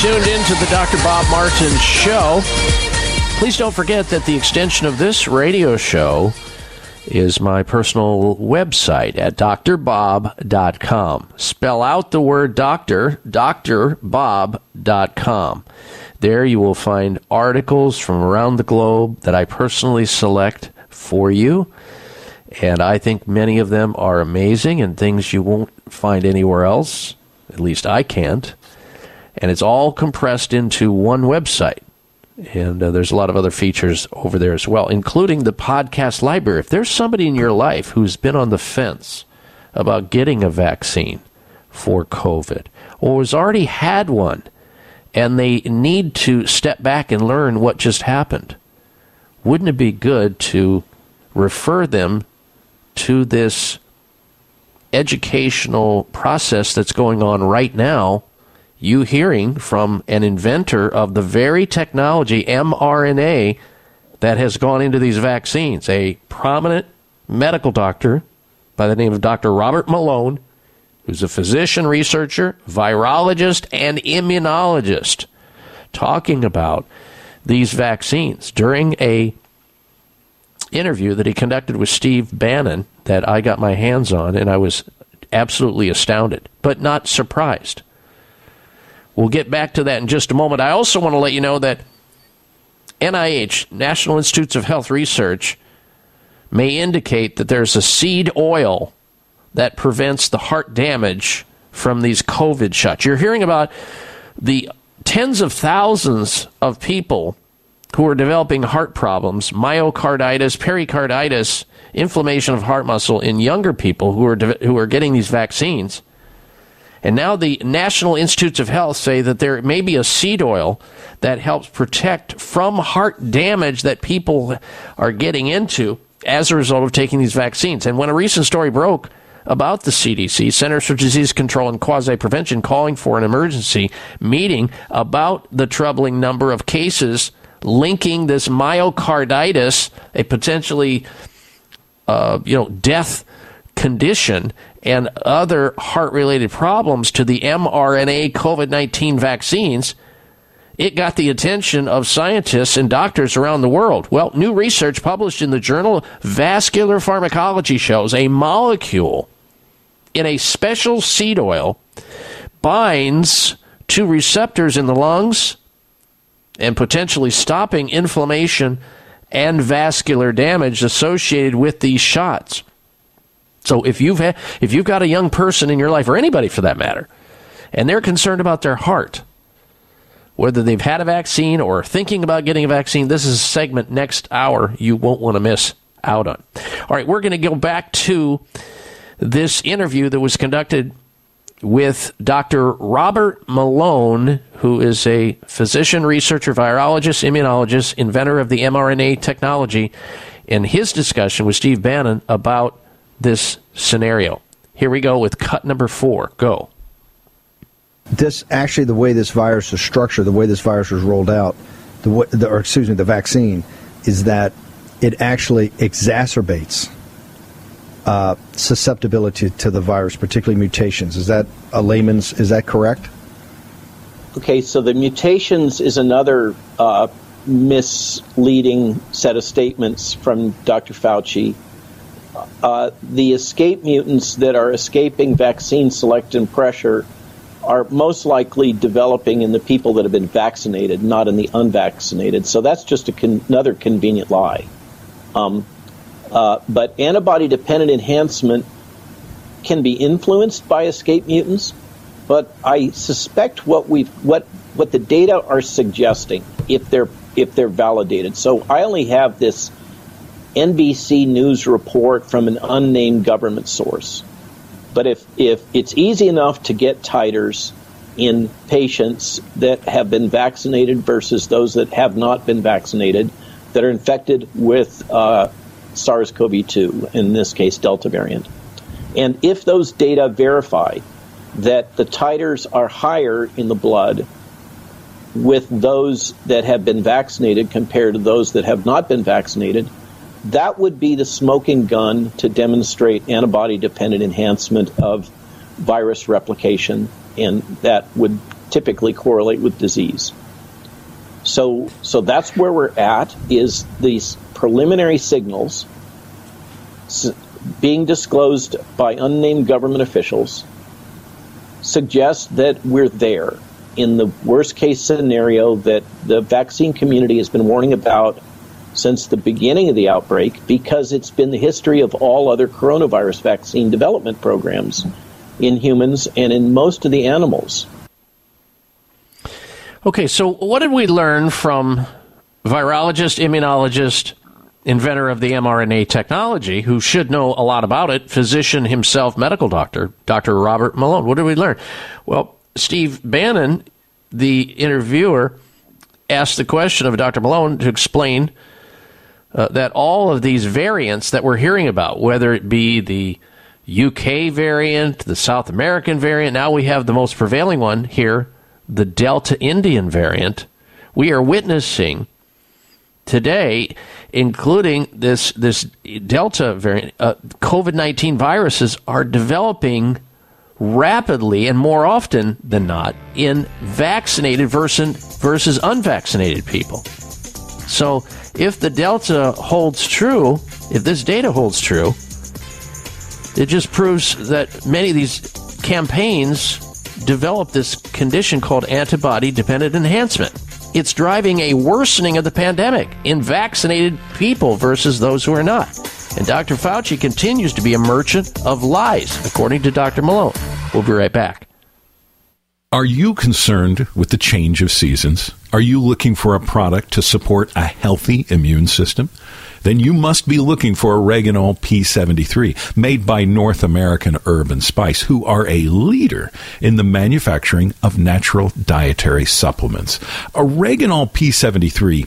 tuned in to the Dr. Bob Martin Show. Please don't forget that the extension of this radio show is my personal website at drbob.com. Spell out the word doctor, drbob.com. There you will find articles from around the globe that I personally select for you. And I think many of them are amazing and things you won't find anywhere else. At least I can't and it's all compressed into one website. And uh, there's a lot of other features over there as well, including the podcast library. If there's somebody in your life who's been on the fence about getting a vaccine for COVID or has already had one and they need to step back and learn what just happened, wouldn't it be good to refer them to this educational process that's going on right now you hearing from an inventor of the very technology, mRNA, that has gone into these vaccines, a prominent medical doctor by the name of Dr. Robert Malone, who's a physician researcher, virologist, and immunologist, talking about these vaccines during a interview that he conducted with Steve Bannon that I got my hands on, and I was absolutely astounded, but not surprised. We'll get back to that in just a moment. I also want to let you know that NIH, National Institutes of Health Research, may indicate that there's a seed oil that prevents the heart damage from these COVID shots. You're hearing about the tens of thousands of people who are developing heart problems, myocarditis, pericarditis, inflammation of heart muscle in younger people who are who are getting these vaccines. And now the National Institutes of Health say that there may be a seed oil that helps protect from heart damage that people are getting into as a result of taking these vaccines. And when a recent story broke about the CDC, Centers for Disease Control and Quasi Prevention, calling for an emergency meeting about the troubling number of cases linking this myocarditis, a potentially uh, you know death condition and other heart related problems to the mRNA COVID 19 vaccines, it got the attention of scientists and doctors around the world. Well, new research published in the journal Vascular Pharmacology shows a molecule in a special seed oil binds to receptors in the lungs and potentially stopping inflammation and vascular damage associated with these shots. So if you've if you've got a young person in your life or anybody for that matter and they're concerned about their heart whether they've had a vaccine or thinking about getting a vaccine, this is a segment next hour you won't want to miss out on. All right, we're going to go back to this interview that was conducted with Dr. Robert Malone, who is a physician, researcher, virologist, immunologist, inventor of the mRNA technology, in his discussion with Steve Bannon about this scenario. Here we go with cut number four. Go. This actually, the way this virus is structured, the way this virus was rolled out, the, wa- the or excuse me, the vaccine, is that it actually exacerbates uh, susceptibility to the virus, particularly mutations. Is that a layman's? Is that correct? Okay, so the mutations is another uh, misleading set of statements from Dr. Fauci. Uh, the escape mutants that are escaping vaccine selection pressure are most likely developing in the people that have been vaccinated, not in the unvaccinated. So that's just con- another convenient lie. Um, uh, but antibody dependent enhancement can be influenced by escape mutants, but I suspect what we what what the data are suggesting, if they're if they're validated. So I only have this NBC News report from an unnamed government source. But if, if it's easy enough to get titers in patients that have been vaccinated versus those that have not been vaccinated that are infected with uh, SARS CoV 2, in this case, Delta variant, and if those data verify that the titers are higher in the blood with those that have been vaccinated compared to those that have not been vaccinated, that would be the smoking gun to demonstrate antibody dependent enhancement of virus replication, and that would typically correlate with disease. So, so that's where we're at. Is these preliminary signals being disclosed by unnamed government officials suggest that we're there in the worst case scenario that the vaccine community has been warning about since the beginning of the outbreak because it's been the history of all other coronavirus vaccine development programs in humans and in most of the animals. Okay, so what did we learn from virologist, immunologist, inventor of the mRNA technology, who should know a lot about it, physician himself, medical doctor, Dr. Robert Malone? What did we learn? Well, Steve Bannon, the interviewer, asked the question of Dr. Malone to explain uh, that all of these variants that we're hearing about, whether it be the UK variant, the South American variant, now we have the most prevailing one here, the Delta Indian variant, we are witnessing today, including this this Delta variant, uh, COVID nineteen viruses are developing rapidly and more often than not in vaccinated versus versus unvaccinated people. So, if the Delta holds true, if this data holds true, it just proves that many of these campaigns develop this condition called antibody dependent enhancement. It's driving a worsening of the pandemic in vaccinated people versus those who are not. And Dr. Fauci continues to be a merchant of lies, according to Dr. Malone. We'll be right back. Are you concerned with the change of seasons? Are you looking for a product to support a healthy immune system? Then you must be looking for Oreganol P73, made by North American Herb and Spice, who are a leader in the manufacturing of natural dietary supplements. Oreganol P73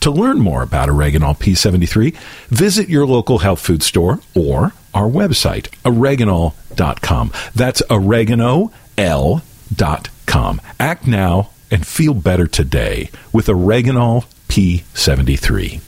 To learn more about Oreganol P73, visit your local health food store or our website, oreganol.com. That's oregano.l.com. Act now and feel better today with Oreganol P73.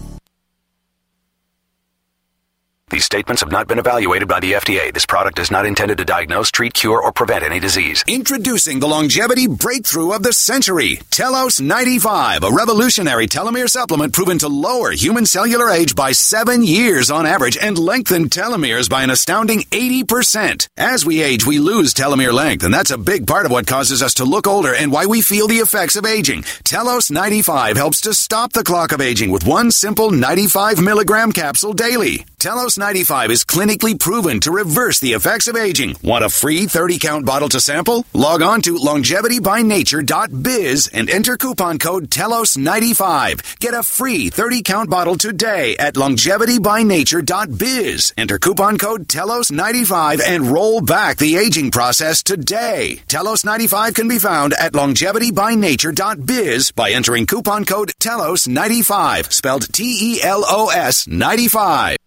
These statements have not been evaluated by the FDA. This product is not intended to diagnose, treat, cure, or prevent any disease. Introducing the longevity breakthrough of the century, Telos 95, a revolutionary telomere supplement proven to lower human cellular age by seven years on average and lengthen telomeres by an astounding 80%. As we age, we lose telomere length, and that's a big part of what causes us to look older and why we feel the effects of aging. Telos 95 helps to stop the clock of aging with one simple 95 milligram capsule daily. Telos 95 is clinically proven to reverse the effects of aging. Want a free 30 count bottle to sample? Log on to longevitybynature.biz and enter coupon code TELOS95. Get a free 30 count bottle today at longevitybynature.biz. Enter coupon code TELOS95 and roll back the aging process today. Telos 95 can be found at longevitybynature.biz by entering coupon code TELOS95, spelled T E L O S 95.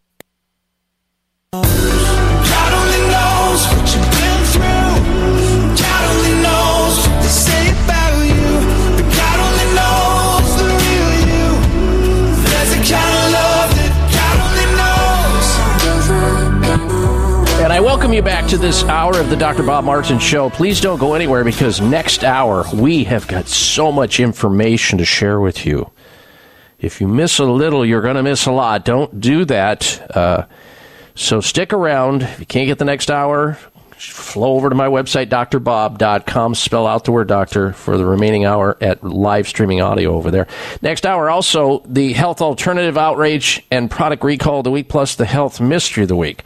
And I welcome you back to this hour of the Dr. Bob Martin Show. Please don't go anywhere because next hour we have got so much information to share with you. If you miss a little, you're going to miss a lot. Don't do that. Uh, so stick around. If you can't get the next hour, flow over to my website, drbob.com. Spell out the word doctor for the remaining hour at live streaming audio over there. Next hour, also the health alternative outrage and product recall of the week, plus the health mystery of the week.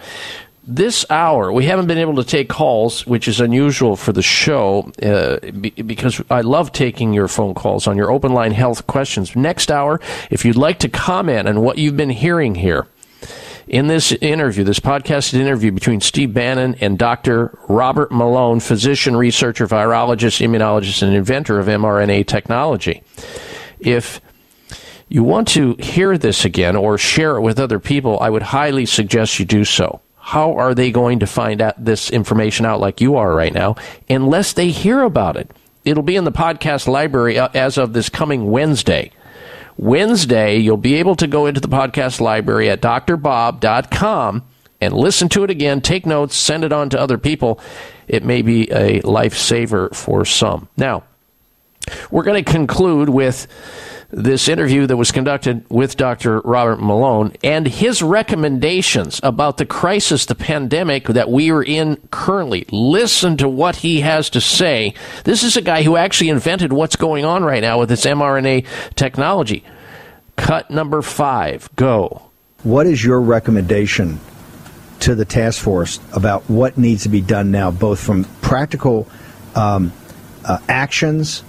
This hour, we haven't been able to take calls, which is unusual for the show uh, be- because I love taking your phone calls on your open line health questions. Next hour, if you'd like to comment on what you've been hearing here, in this interview, this podcasted interview between Steve Bannon and Dr. Robert Malone, physician, researcher, virologist, immunologist, and inventor of mRNA technology. If you want to hear this again or share it with other people, I would highly suggest you do so. How are they going to find out this information out like you are right now unless they hear about it? It'll be in the podcast library uh, as of this coming Wednesday. Wednesday, you'll be able to go into the podcast library at drbob.com and listen to it again, take notes, send it on to other people. It may be a lifesaver for some. Now, we're going to conclude with this interview that was conducted with Dr. Robert Malone and his recommendations about the crisis, the pandemic that we are in currently. Listen to what he has to say. This is a guy who actually invented what's going on right now with this mRNA technology. Cut number five. Go. What is your recommendation to the task force about what needs to be done now, both from practical um, uh, actions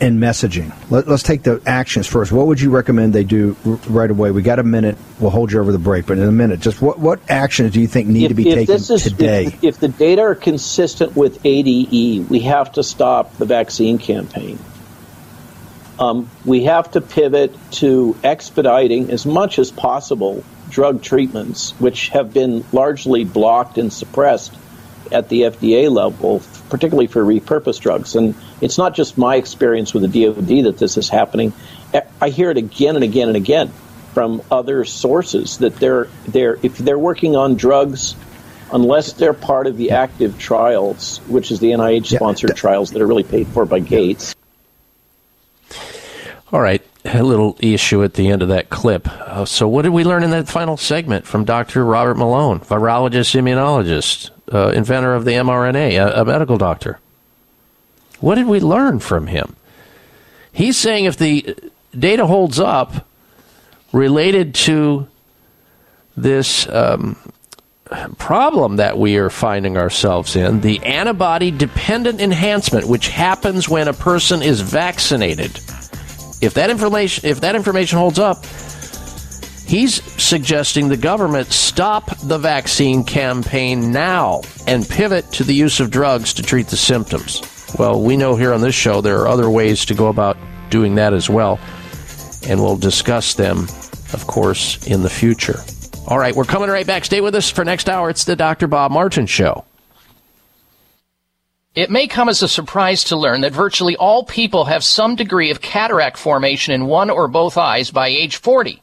and messaging? Let, us take the actions first. What would you recommend they do r- right away? We got a minute. We'll hold you over the break, but in a minute, just what, what actions do you think need to be taken this is, today? If, if the data are consistent with ADE, we have to stop the vaccine campaign. Um, we have to pivot to expediting as much as possible drug treatments, which have been largely blocked and suppressed at the FDA level, particularly for repurposed drugs. And it's not just my experience with the DoD that this is happening. I hear it again and again and again from other sources that they're they're if they're working on drugs, unless they're part of the active trials, which is the NIH sponsored trials that are really paid for by Gates. All right, a little issue at the end of that clip. Uh, so, what did we learn in that final segment from Dr. Robert Malone, virologist, immunologist, uh, inventor of the mRNA, a, a medical doctor? What did we learn from him? He's saying if the data holds up related to this um, problem that we are finding ourselves in, the antibody dependent enhancement, which happens when a person is vaccinated if that information if that information holds up, he's suggesting the government stop the vaccine campaign now and pivot to the use of drugs to treat the symptoms. Well, we know here on this show there are other ways to go about doing that as well, and we'll discuss them, of course, in the future. All right, we're coming right back. Stay with us for next hour. It's the Dr. Bob Martin Show. It may come as a surprise to learn that virtually all people have some degree of cataract formation in one or both eyes by age 40.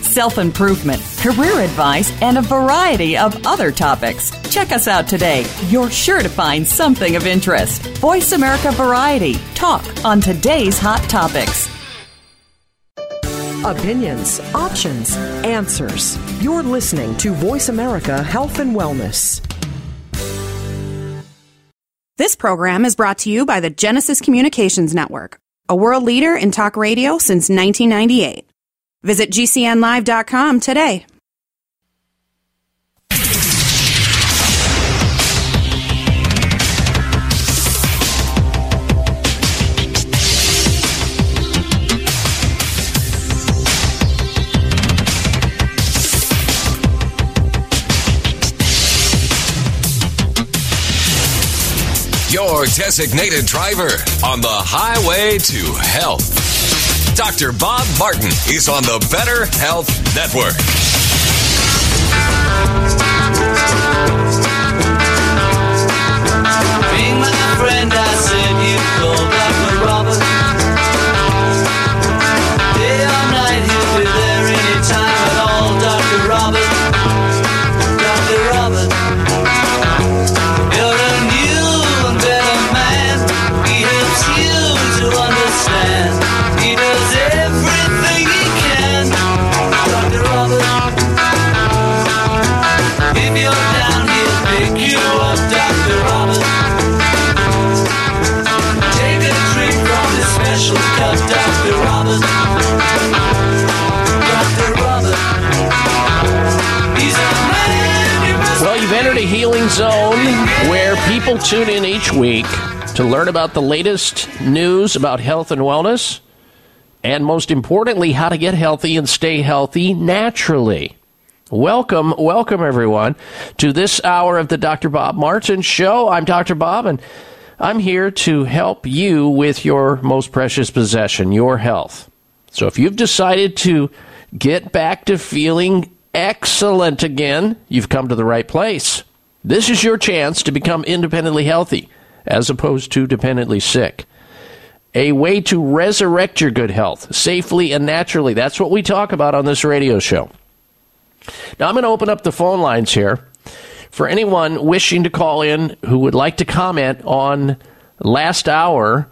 self improvement, career advice, and a variety of other topics. Check us out today. You're sure to find something of interest. Voice America Variety. Talk on today's hot topics. Opinions, options, answers. You're listening to Voice America Health and Wellness. This program is brought to you by the Genesis Communications Network, a world leader in talk radio since 1998. Visit GCNlive.com today. Your designated driver on the highway to health. Dr. Bob Martin is on the Better Health Network. Zone where people tune in each week to learn about the latest news about health and wellness, and most importantly, how to get healthy and stay healthy naturally. Welcome, welcome everyone to this hour of the Dr. Bob Martin Show. I'm Dr. Bob, and I'm here to help you with your most precious possession, your health. So if you've decided to get back to feeling excellent again, you've come to the right place. This is your chance to become independently healthy as opposed to dependently sick. A way to resurrect your good health safely and naturally. That's what we talk about on this radio show. Now, I'm going to open up the phone lines here for anyone wishing to call in who would like to comment on last hour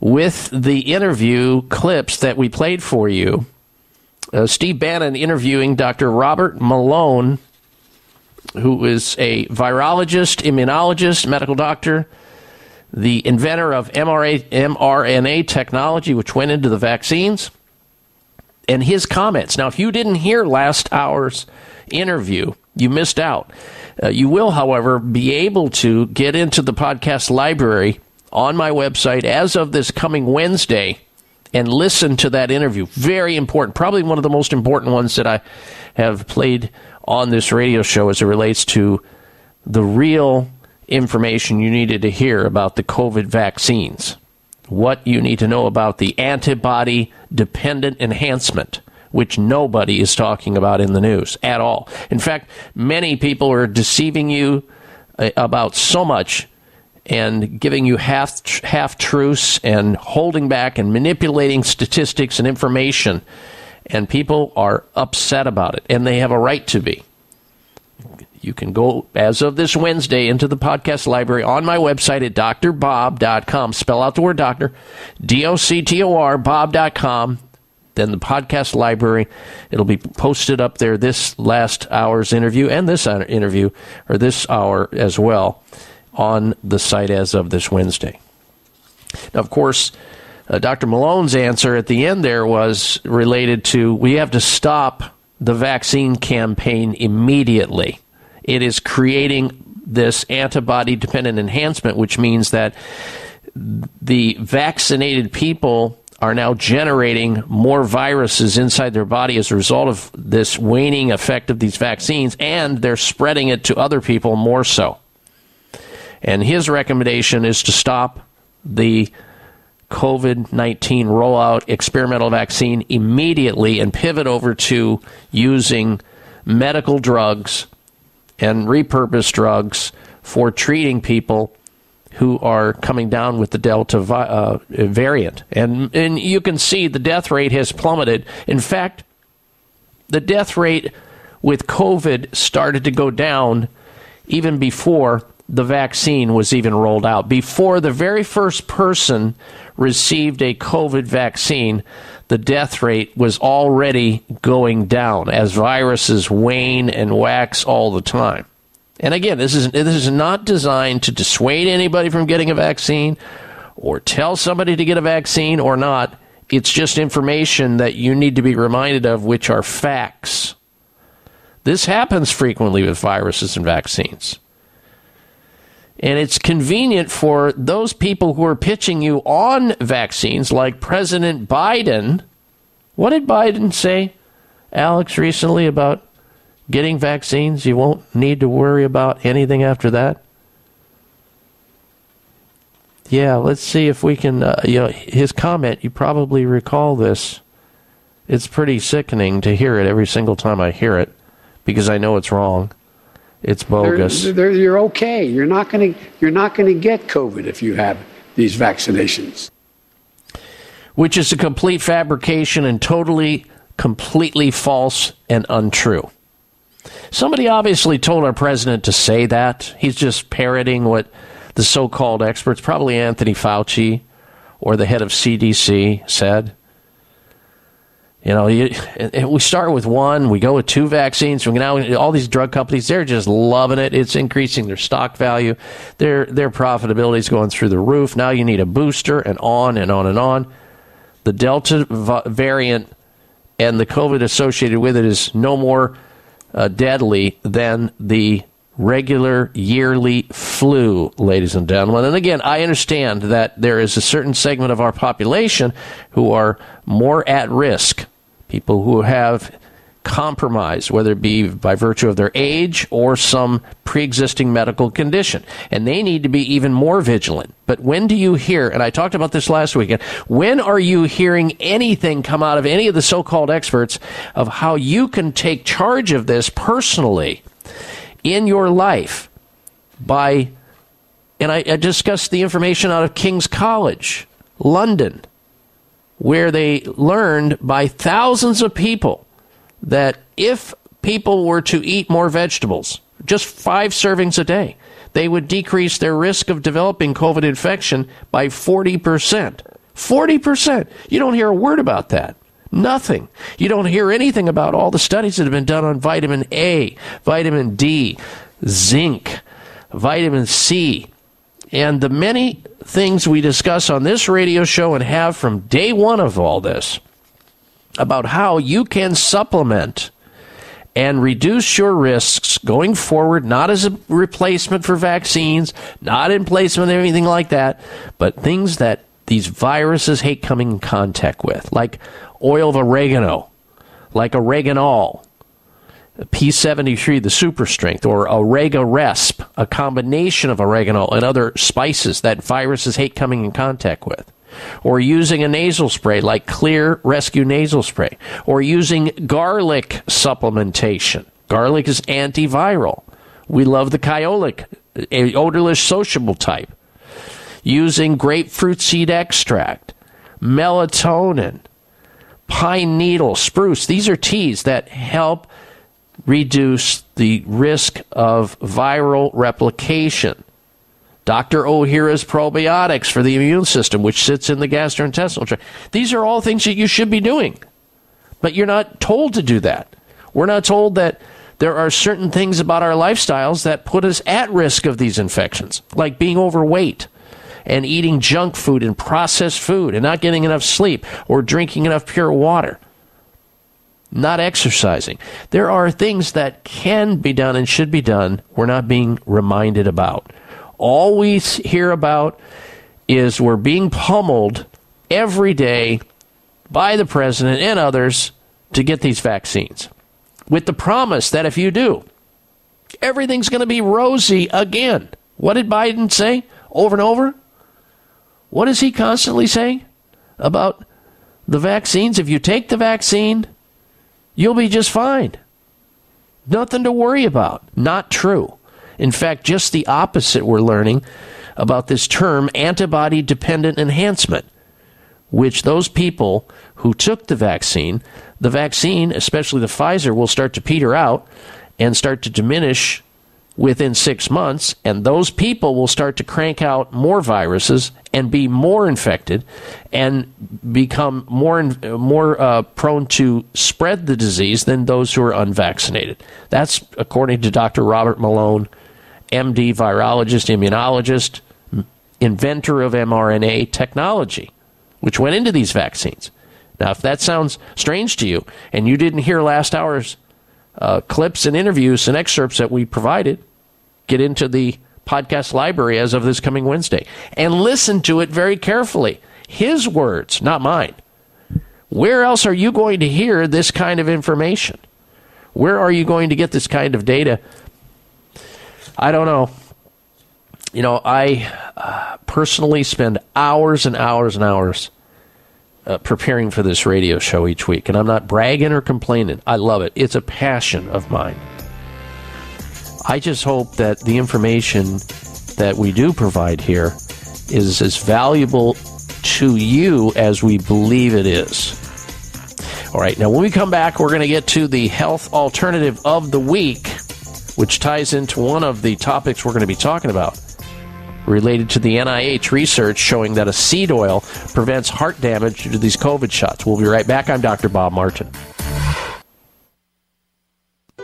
with the interview clips that we played for you. Uh, Steve Bannon interviewing Dr. Robert Malone, who is a virologist, immunologist, medical doctor, the inventor of mRNA technology, which went into the vaccines, and his comments. Now, if you didn't hear last hour's interview, you missed out. Uh, you will, however, be able to get into the podcast library on my website as of this coming Wednesday and listen to that interview. Very important, probably one of the most important ones that I have played on this radio show as it relates to the real information you needed to hear about the COVID vaccines. What you need to know about the antibody dependent enhancement, which nobody is talking about in the news at all. In fact, many people are deceiving you uh, about so much and giving you half half truths and holding back and manipulating statistics and information and people are upset about it. And they have a right to be. You can go as of this Wednesday into the podcast library on my website at drbob.com spell out the word doctor. D o c t o r bob.com then the podcast library. It'll be posted up there this last hour's interview and this interview or this hour as well on the site as of this Wednesday. Now, of course, uh, Dr. Malone's answer at the end there was related to we have to stop the vaccine campaign immediately. It is creating this antibody dependent enhancement, which means that the vaccinated people are now generating more viruses inside their body as a result of this waning effect of these vaccines, and they're spreading it to other people more so. And his recommendation is to stop the COVID 19 rollout experimental vaccine immediately and pivot over to using medical drugs and repurposed drugs for treating people who are coming down with the Delta uh, variant. And, and you can see the death rate has plummeted. In fact, the death rate with COVID started to go down even before the vaccine was even rolled out, before the very first person received a COVID vaccine, the death rate was already going down as viruses wane and wax all the time. And again, this is this is not designed to dissuade anybody from getting a vaccine or tell somebody to get a vaccine or not. It's just information that you need to be reminded of, which are facts. This happens frequently with viruses and vaccines. And it's convenient for those people who are pitching you on vaccines, like President Biden. What did Biden say, Alex, recently about getting vaccines? You won't need to worry about anything after that. Yeah, let's see if we can. Uh, you know, his comment. You probably recall this. It's pretty sickening to hear it every single time I hear it, because I know it's wrong. It's bogus. They're- they're- you're okay. You're not going to you're not going to get COVID if you have these vaccinations. which is a complete fabrication and totally, completely false and untrue. Somebody obviously told our president to say that. He's just parroting what the so called experts, probably Anthony Fauci or the head of CDC, said. You know, you, we start with one, we go with two vaccines. Now all these drug companies, they're just loving it. It's increasing their stock value. Their their profitability is going through the roof. Now you need a booster, and on and on and on. The Delta variant and the COVID associated with it is no more uh, deadly than the regular yearly flu, ladies and gentlemen. And again, I understand that there is a certain segment of our population who are more at risk, people who have compromise, whether it be by virtue of their age or some pre existing medical condition. And they need to be even more vigilant. But when do you hear, and I talked about this last weekend, when are you hearing anything come out of any of the so called experts of how you can take charge of this personally in your life by, and I, I discussed the information out of King's College, London, where they learned by thousands of people that if people were to eat more vegetables, just five servings a day, they would decrease their risk of developing COVID infection by 40%. 40%. You don't hear a word about that. Nothing. You don't hear anything about all the studies that have been done on vitamin A, vitamin D, zinc, vitamin C, and the many things we discuss on this radio show and have from day one of all this about how you can supplement and reduce your risks going forward, not as a replacement for vaccines, not in placement of anything like that, but things that these viruses hate coming in contact with, like oil of oregano, like oreganol, P73, the super strength, or Orega Resp, a combination of oregano and other spices that viruses hate coming in contact with. Or using a nasal spray like Xlear Rescue Nasal Spray. Or using garlic supplementation. Garlic is antiviral. We love the a odorless sociable type. Using grapefruit seed extract, melatonin, pine needle, spruce. These are teas that help reduce the risk of viral replication. Dr. Ohhira's probiotics for the immune system, which sits in the gastrointestinal tract. These are all things that you should be doing, but you're not told to do that. We're not told that there are certain things about our lifestyles that put us at risk of these infections, like being overweight and eating junk food and processed food and not getting enough sleep or drinking enough pure water not exercising. There are things that can be done and should be done we're not being reminded about. All we hear about is we're being pummeled every day by the president and others to get these vaccines with the promise that if you do, everything's going to be rosy again. What did Biden say over and over? What is he constantly saying about the vaccines? If you take the vaccine, you'll be just fine. Nothing to worry about. Not true. In fact, just the opposite we're learning about this term antibody dependent enhancement, which those people who took the vaccine, the vaccine, especially the Pfizer, will start to peter out and start to diminish within six months, and those people will start to crank out more viruses and be more infected and become more more uh, prone to spread the disease than those who are unvaccinated. That's according to Dr. Robert Malone, MD, virologist, immunologist, inventor of mRNA technology, which went into these vaccines. Now, if that sounds strange to you and you didn't hear last hour's uh, clips and interviews and excerpts that we provided, get into the podcast library as of this coming Wednesday and listen to it very carefully. His words, not mine. Where else are you going to hear this kind of information? Where are you going to get this kind of data? I don't know. You know, I uh, personally spend hours and hours and hours uh, preparing for this radio show each week, and I'm not bragging or complaining. I love it. It's a passion of mine. I just hope that the information that we do provide here is as valuable to you as we believe it is. All right, now when we come back, we're going to get to the health alternative of the week, which ties into one of the topics we're going to be talking about related to the NIH research showing that a seed oil prevents heart damage due to these COVID shots. We'll be right back. I'm Dr. Bob Martin.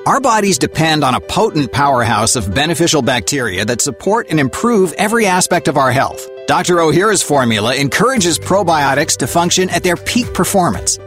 Our bodies depend on a potent powerhouse of beneficial bacteria that support and improve every aspect of our health. Dr. Ohhira's formula encourages probiotics to function at their peak performance.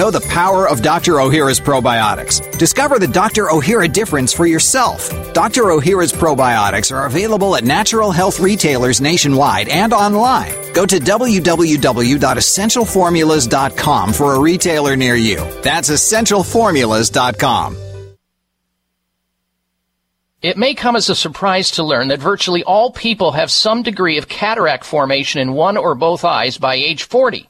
know the power of Dr. Ohhira's probiotics. Discover the Dr. Ohhira difference for yourself. Dr. Ohhira's probiotics are available at natural health retailers nationwide and online. Go to www.essentialformulas.com for a retailer near you. That's essentialformulas.com. It may come as a surprise to learn that virtually all people have some degree of cataract formation in one or both eyes by age 40.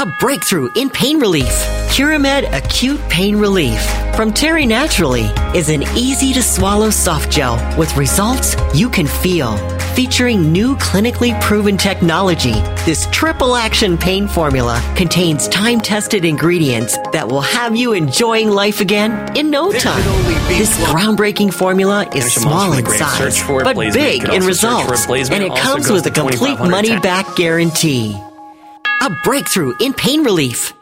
A breakthrough in pain relief. Curamed Acute Pain Relief from Terry Naturally is an easy to swallow soft gel with results you can feel. Featuring new clinically proven technology, this triple action pain formula contains time tested ingredients that will have you enjoying life again in no time. This groundbreaking formula is small in size, Search for it, but big in also search for results, and it comes with a complete money back guarantee. A breakthrough in pain relief.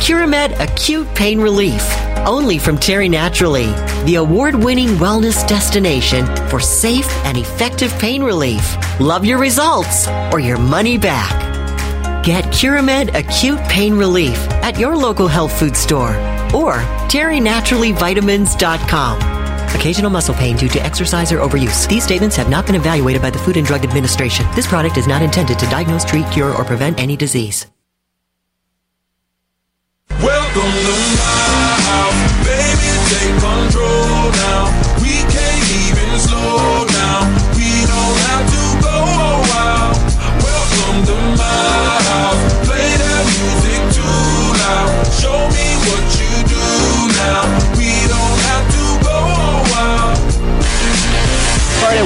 Curamed Acute Pain Relief. Only from Terry Naturally, the award winning wellness destination for safe and effective pain relief. Love your results or your money back. Get Curamed Acute Pain Relief at your local health food store or terrynaturallyvitamins.com. Occasional muscle pain due to exercise or overuse. These statements have not been evaluated by the Food and Drug Administration. This product is not intended to diagnose, treat, cure, or prevent any disease. Welcome to my house, baby. Take control now. We can't even slow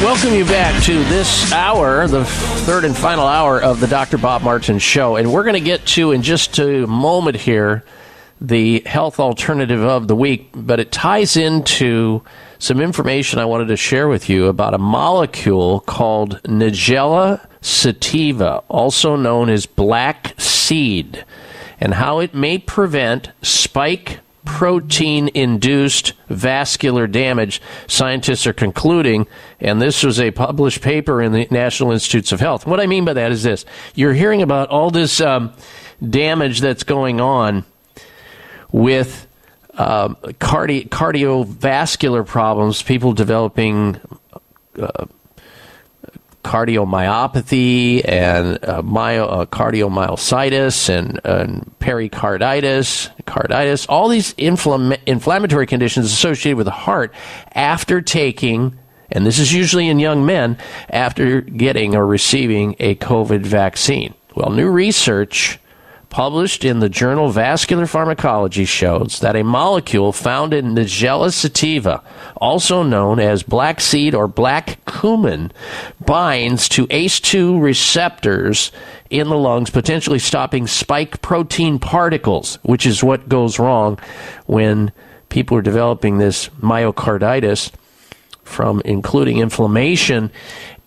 welcome you back to this hour, the third and final hour of the Dr. Bob Martin Show. And we're going to get to, in just a moment here, the health alternative of the week, but it ties into some information I wanted to share with you about a molecule called Nigella sativa, also known as black seed, and how it may prevent spike protein induced vascular damage, scientists are concluding, and this was a published paper in the National Institutes of Health. What I mean by that is this you're hearing about all this um, damage that's going on with um, cardi- cardiovascular problems, people developing. Uh, cardiomyopathy and uh, myo, uh, cardiomyocytis and, and pericarditis, carditis, all these inflammatory conditions associated with the heart after taking, and this is usually in young men, after getting or receiving a COVID vaccine. Well, new research published in the journal Vascular Pharmacology shows that a molecule found in Nigella sativa, also known as black seed or black cumin, binds to ACE2 receptors in the lungs, potentially stopping spike protein particles, which is what goes wrong when people are developing this myocarditis from including inflammation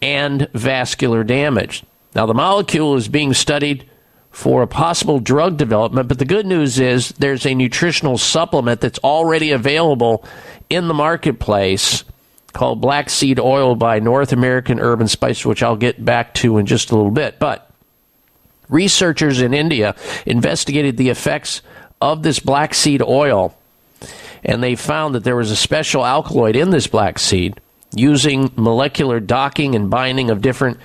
and vascular damage. Now, the molecule is being studied for a possible drug development. But the good news is there's a nutritional supplement that's already available in the marketplace called Black Seed Oil by North American Herb and Spice, which I'll get back to in just a little bit. But researchers in India investigated the effects of this black seed oil, and they found that there was a special alkaloid in this black seed using molecular docking and binding of different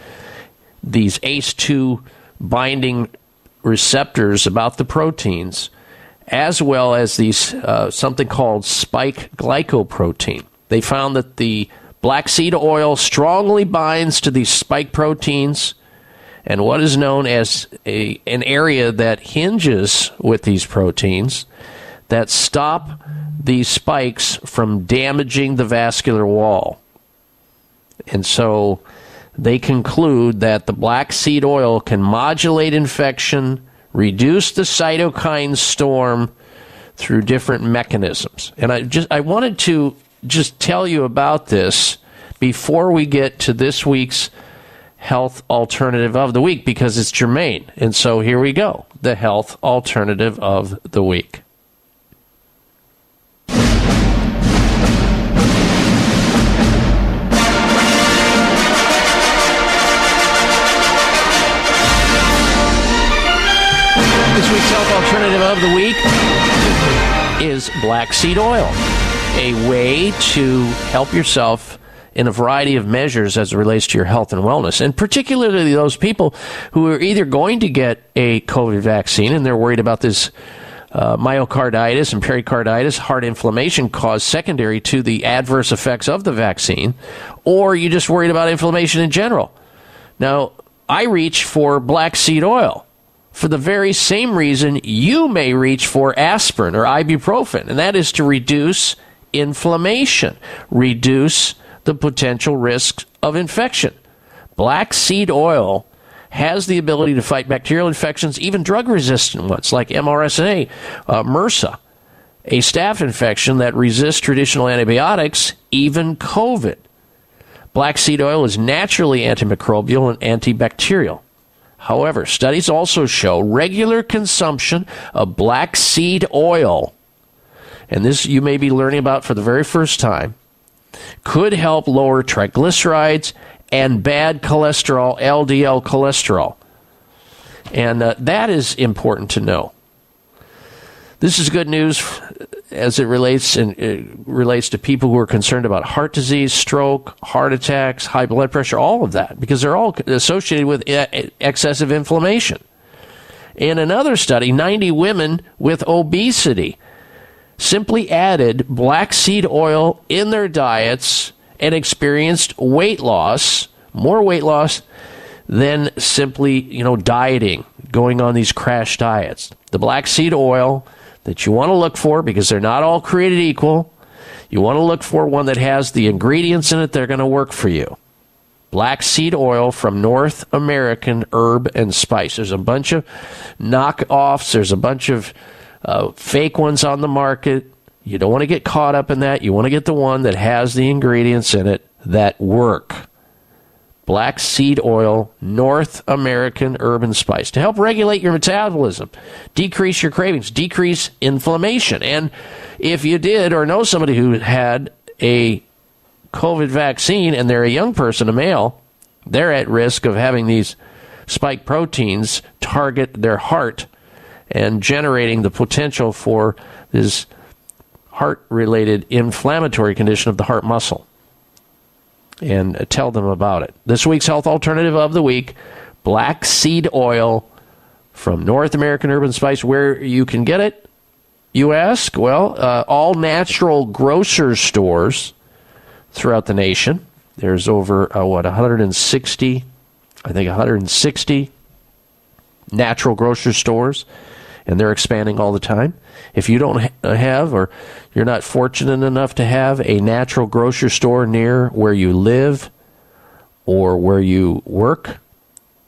these ACE2 binding receptors about the proteins, as well as these uh, something called spike glycoprotein. They found that the black seed oil strongly binds to these spike proteins and what is known as a, an area that hinges with these proteins that stop these spikes from damaging the vascular wall. And so they conclude that the black seed oil can modulate infection, reduce the cytokine storm through different mechanisms. And I just I wanted to just tell you about this before we get to this week's health alternative of the week because it's germane. And so here we go. The health alternative of the week. This week's health alternative of the week is black seed oil, a way to help yourself in a variety of measures as it relates to your health and wellness, and particularly those people who are either going to get a COVID vaccine and they're worried about this uh, myocarditis and pericarditis, heart inflammation caused secondary to the adverse effects of the vaccine, or you're just worried about inflammation in general. Now, I reach for black seed oil for the very same reason you may reach for aspirin or ibuprofen, and that is to reduce inflammation, reduce the potential risks of infection. Black seed oil has the ability to fight bacterial infections, even drug resistant ones like MRSA, uh, MRSA, a staph infection that resists traditional antibiotics, even COVID. Black seed oil is naturally antimicrobial and antibacterial. However, studies also show regular consumption of black seed oil, and this you may be learning about for the very first time, could help lower triglycerides and bad cholesterol, LDL cholesterol. And uh, that is important to know. This is good news as it relates and it relates to people who are concerned about heart disease, stroke, heart attacks, high blood pressure, all of that, because they're all associated with excessive inflammation. In another study, 90 women with obesity simply added black seed oil in their diets and experienced weight loss, more weight loss than simply, you know, dieting, going on these crash diets. The black seed oil that you want to look for because they're not all created equal. You want to look for one that has the ingredients in it that are going to work for you. Black seed oil from North American Herb and Spice. There's a bunch of knockoffs. There's a bunch of uh, fake ones on the market. You don't want to get caught up in that. You want to get the one that has the ingredients in it that work. Black seed oil, North American herb and spice to help regulate your metabolism, decrease your cravings, decrease inflammation. And if you did or know somebody who had a COVID vaccine and they're a young person, a male, they're at risk of having these spike proteins target their heart and generating the potential for this heart related inflammatory condition of the heart muscle. And tell them about it. This week's health alternative of the week black seed oil from North American Herb and Spice. Where you can get it, you ask? Well, uh, all natural grocer stores throughout the nation. There's over, uh, what, 160, I think 160 natural grocery stores, and they're expanding all the time. If you don't uh, have, or you're not fortunate enough to have a natural grocery store near where you live or where you work,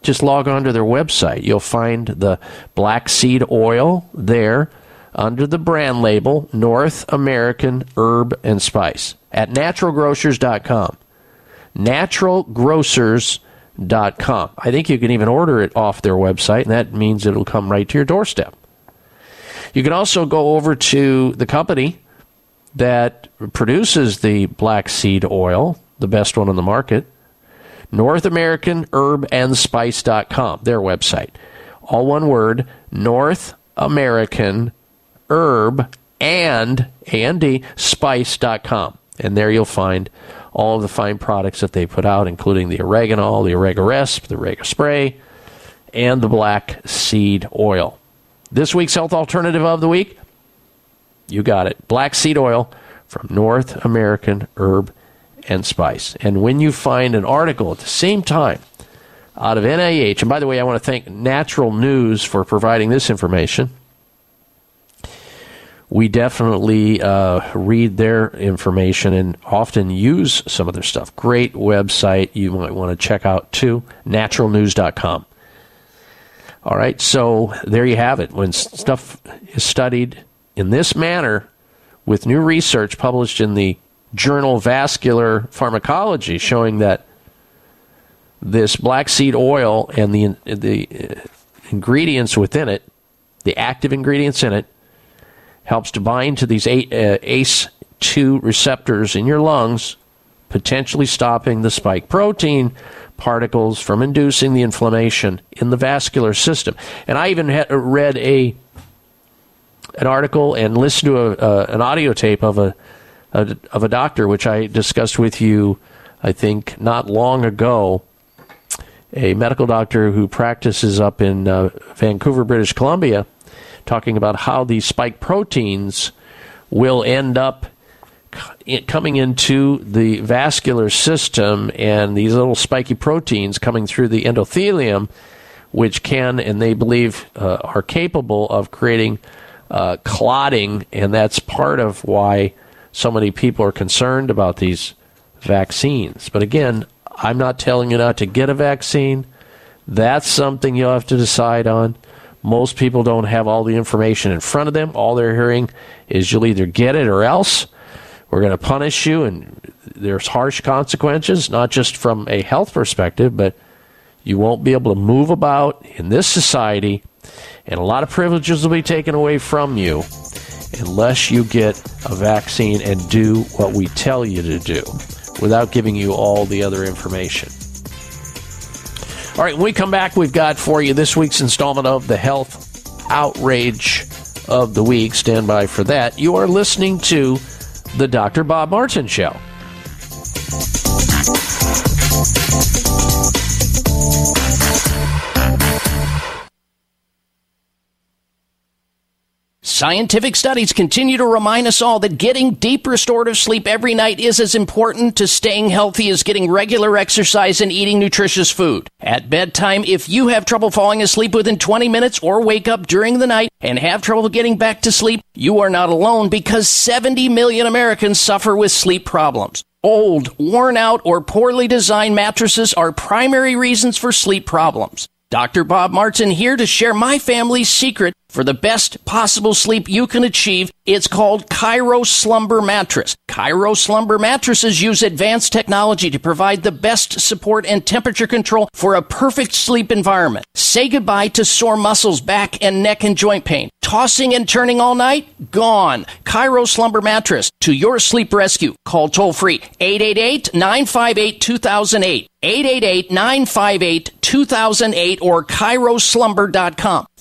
just log on to their website. You'll find the black seed oil there under the brand label North American Herb and Spice at naturalgrocers.com. Naturalgrocers.com. I think you can even order it off their website, and that means it'll come right to your doorstep. You can also go over to the company that produces the black seed oil, the best one on the market, North American Herb and Spice.com, their website. All one word, North American Herb and and spice.com. And there you'll find all of the fine products that they put out, including the oregano, the oregaresp, the orega spray, and the black seed oil. This week's health alternative of the week, you got it. Black seed oil from North American Herb and Spice. And when you find an article at the same time out of NIH, and by the way, I want to thank Natural News for providing this information. We definitely uh, read their information and often use some of their stuff. Great website you might want to check out too, naturalnews.com. All right, so there you have it. When stuff is studied in this manner with new research published in the journal Vascular Pharmacology showing that this black seed oil and the the uh, ingredients within it, the active ingredients in it, helps to bind to these uh, ACE2 receptors in your lungs, potentially stopping the spike protein particles from inducing the inflammation in the vascular system. And I even had read a an article and listened to a, an audio tape of a, a of a doctor, which I discussed with you, I think, not long ago. A medical doctor who practices up in uh, Vancouver, British Columbia, talking about how these spike proteins will end up coming into the vascular system and these little spiky proteins coming through the endothelium, which can and they believe uh, are capable of creating uh, clotting, and that's part of why so many people are concerned about these vaccines. But again, I'm not telling you not to get a vaccine. That's something you'll have to decide on. Most people don't have all the information in front of them. All they're hearing is you'll either get it or else. We're going to punish you, and there's harsh consequences, not just from a health perspective, but you won't be able to move about in this society, and a lot of privileges will be taken away from you unless you get a vaccine and do what we tell you to do without giving you all the other information. All right, when we come back, we've got for you this week's installment of the Health Outrage of the Week. Stand by for that. You are listening to The Dr. Bob Martin Show. Scientific studies continue to remind us all that getting deep restorative sleep every night is as important to staying healthy as getting regular exercise and eating nutritious food. At bedtime, if you have trouble falling asleep within 20 minutes or wake up during the night and have trouble getting back to sleep, you are not alone because 70 million Americans suffer with sleep problems. Old, worn out, or poorly designed mattresses are primary reasons for sleep problems. Dr. Bob Martin here to share my family's secret For the best possible sleep you can achieve, it's called Chiro Slumber Mattress. Chiro Slumber mattresses use advanced technology to provide the best support and temperature control for a perfect sleep environment. Say goodbye to sore muscles, back and neck and joint pain. Tossing and turning all night? Gone. Chiro Slumber Mattress to your sleep rescue. Call toll free 888 958 2008. 888 958 2008 or ChiroSlumber.com.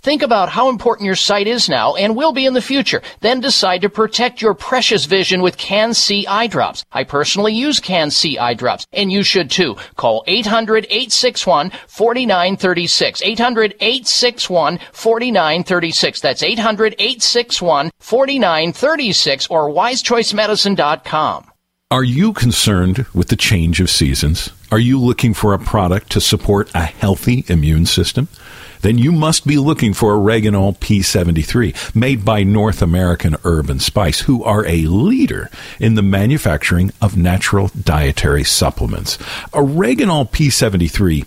Think about how important your sight is now and will be in the future. Then decide to protect your precious vision with CAN-C eye drops. I personally use CAN-C eye drops, and you should too. Call 800-861-4936. 800-861-4936. That's 800-861-4936 or wisechoicemedicine.com. Are you concerned with the change of seasons? Are you looking for a product to support a healthy immune system? Then you must be looking for Oreganol P73, made by North American Herb and Spice, who are a leader in the manufacturing of natural dietary supplements. Oreganol P73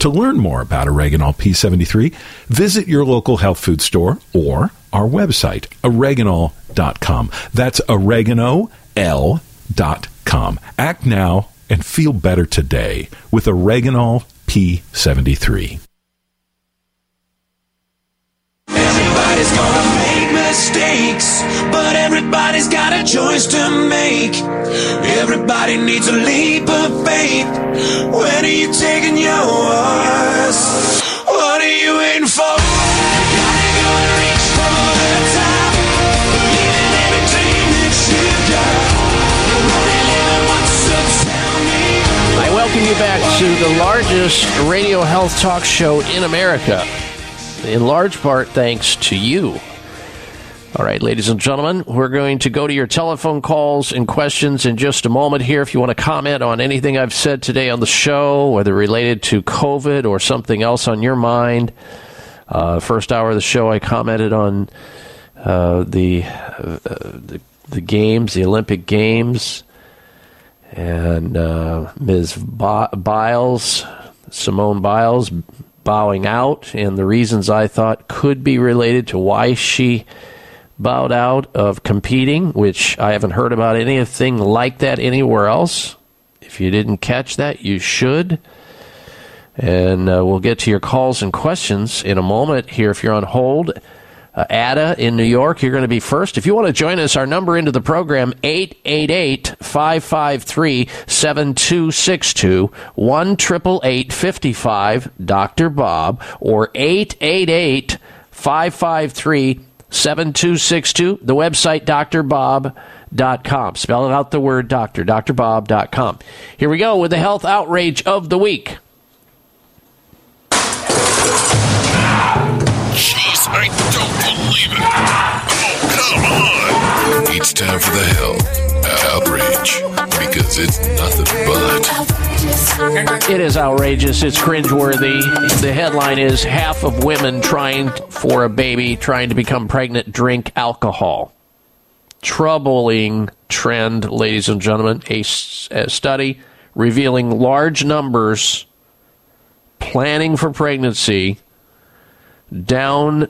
To learn more about Oreganol P73, visit your local health food store or our website, oreganol.com. That's oregano.l.com. Act now and feel better today with Oreganol P73. Mistakes, but everybody's got a choice to make. Everybody needs a leap of faith. When are you taking yours? What are you waiting for? Welcome you back to the largest radio health talk show in America, in large part thanks to you. All right, ladies and gentlemen, we're going to go to your telephone calls and questions in just a moment here. If you want to comment on anything I've said today on the show, whether related to COVID or something else on your mind, uh, first hour of the show, I commented on uh, the, uh, the the games, the Olympic Games, and uh, Ms. Bi- Biles, Simone Biles, bowing out, and the reasons I thought could be related to why she bowed out of competing, which I haven't heard about anything like that anywhere else. If you didn't catch that, you should. And uh, we'll get to your calls and questions in a moment here if you're on hold. Uh, Ada in New York, you're going to be first. If you want to join us, our number into the program, 888-553-7262, 1 55 Dr. Bob, or 888 553 7262. The website, drbob.com. Spell out the word doctor, drbob.com. Here we go with the health outrage of the week. Jeez, I don't believe it. Come on. It's time for the health outrage because it's nothing but. It is outrageous. It's cringeworthy. The headline is half of women trying for a baby, trying to become pregnant, drink alcohol. Troubling trend, ladies and gentlemen. A study revealing large numbers planning for pregnancy down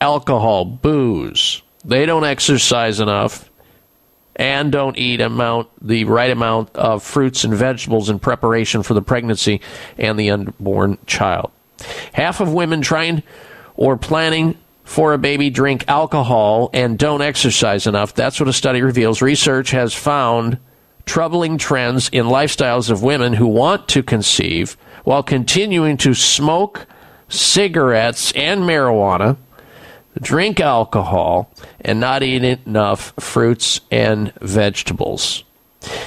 alcohol, booze. They don't exercise enough and don't eat amount the right amount of fruits and vegetables in preparation for the pregnancy and the unborn child. Half of women trying or planning for a baby drink alcohol and don't exercise enough. That's what a study reveals. Research has found troubling trends in lifestyles of women who want to conceive while continuing to smoke cigarettes and marijuana, drink alcohol, and not eat enough fruits and vegetables.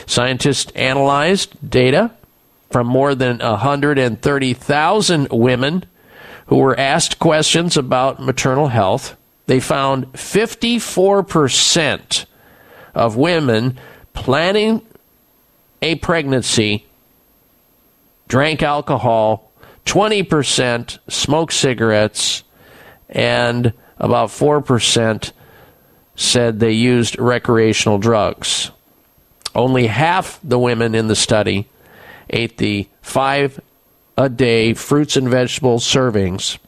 Scientists analyzed data from more than 130,000 women who were asked questions about maternal health. They found 54% of women planning a pregnancy drank alcohol, 20% smoked cigarettes, and about 4% said they used recreational drugs. Only half the women in the study ate the five a day fruits and vegetables servings,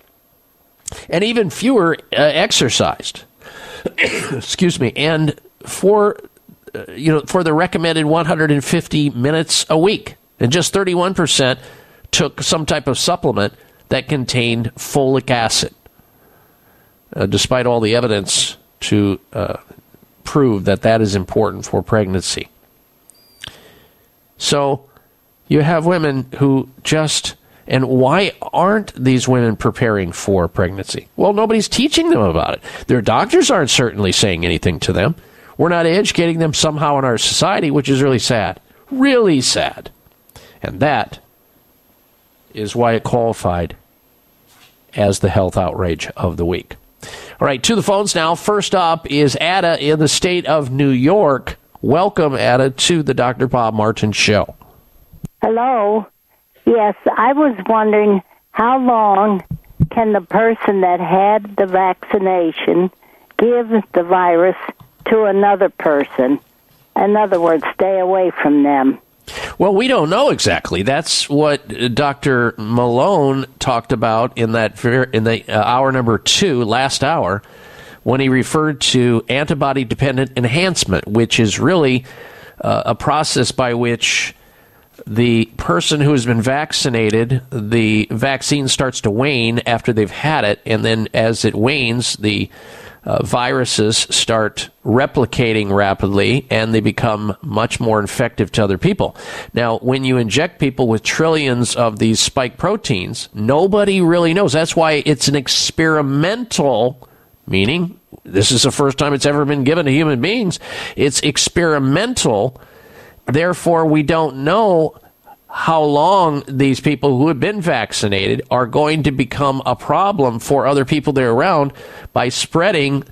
and even fewer uh, exercised. Excuse me. And for uh, you know for the recommended 150 minutes a week, and just 31 percent took some type of supplement that contained folic acid, uh, despite all the evidence to uh, prove that that is important for pregnancy. So you have women who just and why aren't these women preparing for pregnancy? Well, nobody's teaching them about it. Their doctors aren't certainly saying anything to them. We're not educating them somehow in our society, which is really sad. Really sad. And that is why it qualified as the health outrage of the week. All right, to the phones now. First up is Ada in the state of New York. Welcome, Ada, to the Dr. Bob Martin Show. Hello. Yes, I was wondering how long can the person that had the vaccination give the virus to another person? In other words, stay away from them. Well, we don't know exactly. That's what Dr. Malone talked about in that in the uh, hour number two, last hour, when he referred to antibody dependent enhancement, which is really uh, a process by which the person who has been vaccinated, the vaccine starts to wane after they've had it, and then as it wanes, the uh, viruses start replicating rapidly and they become much more infective to other people. Now, when you inject people with trillions of these spike proteins, nobody really knows. That's why it's an experimental, meaning this is the first time it's ever been given to human beings. It's experimental. Therefore, we don't know how long these people who have been vaccinated are going to become a problem for other people they're around by spreading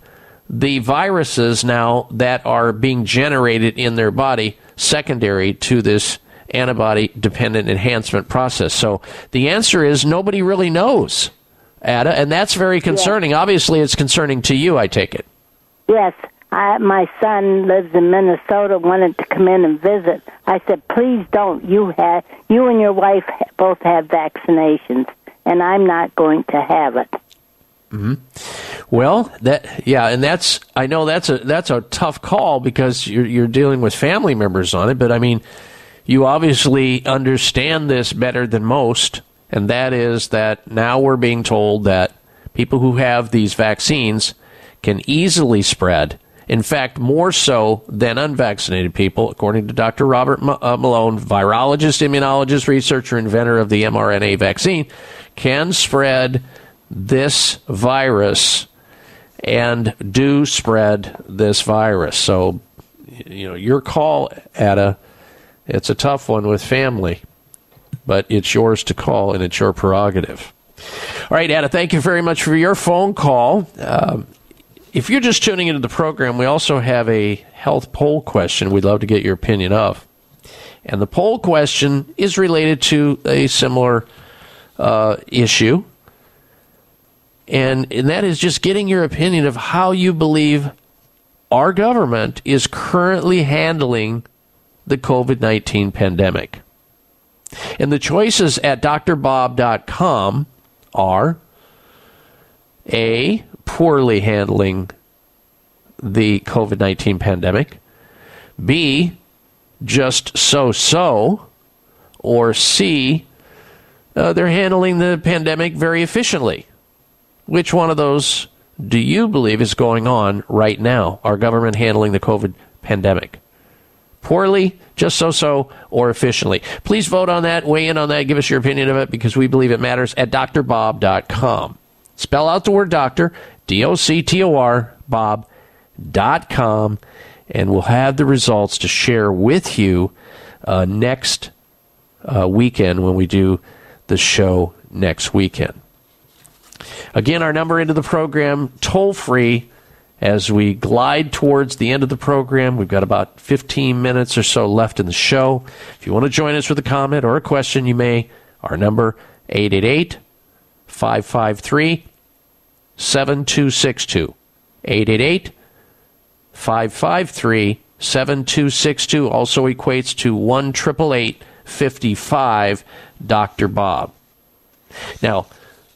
the viruses now that are being generated in their body secondary to this antibody dependent enhancement process. So the answer is nobody really knows, Ada, and that's very concerning. Obviously, it's concerning to you, I take it. Yes, I, my son lives in Minnesota. Wanted to come in and visit. I said, please don't. You have you and your wife both have vaccinations, and I'm not going to have it. hmm Well, that yeah, and that's I know that's a that's a tough call because you're you're dealing with family members on it, but I mean, you obviously understand this better than most, and that is that now we're being told that people who have these vaccines can easily spread. In fact, more so than unvaccinated people, according to Dr. Robert uh, Malone, virologist, immunologist, researcher, inventor of the mRNA vaccine, can spread this virus and do spread this virus. So, you know, your call, Ada, it's a tough one with family, but it's yours to call and it's your prerogative. All right, Ada, thank you very much for your phone call. Um, if you're just tuning into the program, we also have a health poll question we'd love to get your opinion of. And the poll question is related to a similar uh, issue. And, and that is just getting your opinion of how you believe our government is currently handling the COVID 19 pandemic. And the choices at drbob.com are A, poorly handling the COVID 19 pandemic, B, just so so, or C, uh, they're handling the pandemic very efficiently. Which one of those do you believe is going on right now? Our government handling the COVID pandemic? Poorly, just so so, or efficiently? Please vote on that, weigh in on that, give us your opinion of it because we believe it matters at drbob.com. Spell out the word doctor, D O C T O R, Bob, dot com, and we'll have the results to share with you uh, next uh, weekend when we do the show next weekend. Again, our number into the program, toll free, as we glide towards the end of the program. We've got about 15 minutes or so left in the show. If you want to join us with a comment or a question, you may. Our number, 888 553 7262. 888 553 7262 also equates to 1 55 Dr. Bob. Now,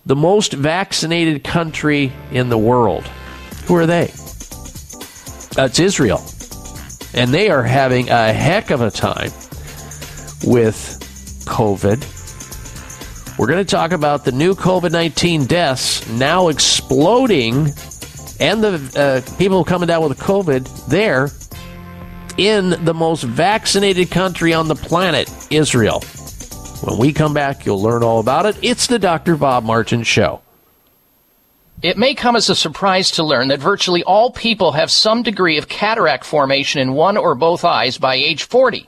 the most vaccinated country in the world, who are they? That's Israel. And they are having a heck of a time with COVID. We're going to talk about the new COVID 19 deaths now exploding and the uh, people coming down with COVID there in the most vaccinated country on the planet, Israel. When we come back, you'll learn all about it. It's the Dr. Bob Martin Show. It may come as a surprise to learn that virtually all people have some degree of cataract formation in one or both eyes by age 40.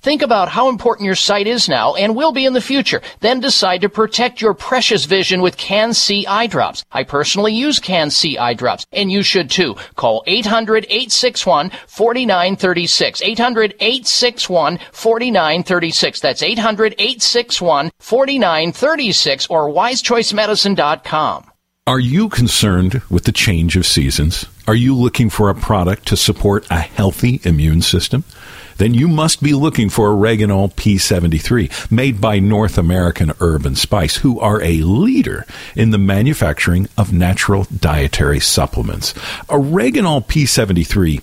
Think about how important your sight is now and will be in the future. Then decide to protect your precious vision with CAN-C eye drops. I personally use CAN-C eye drops, and you should too. Call 800-861-4936. 800-861-4936. That's 800-861-4936 or wisechoicemedicine.com. Are you concerned with the change of seasons? Are you looking for a product to support a healthy immune system? Then you must be looking for Oreganol P73, made by North American Herb and Spice, who are a leader in the manufacturing of natural dietary supplements. Oreganol P73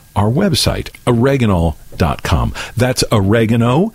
our website, oreganol.com. That's oregano.l.com.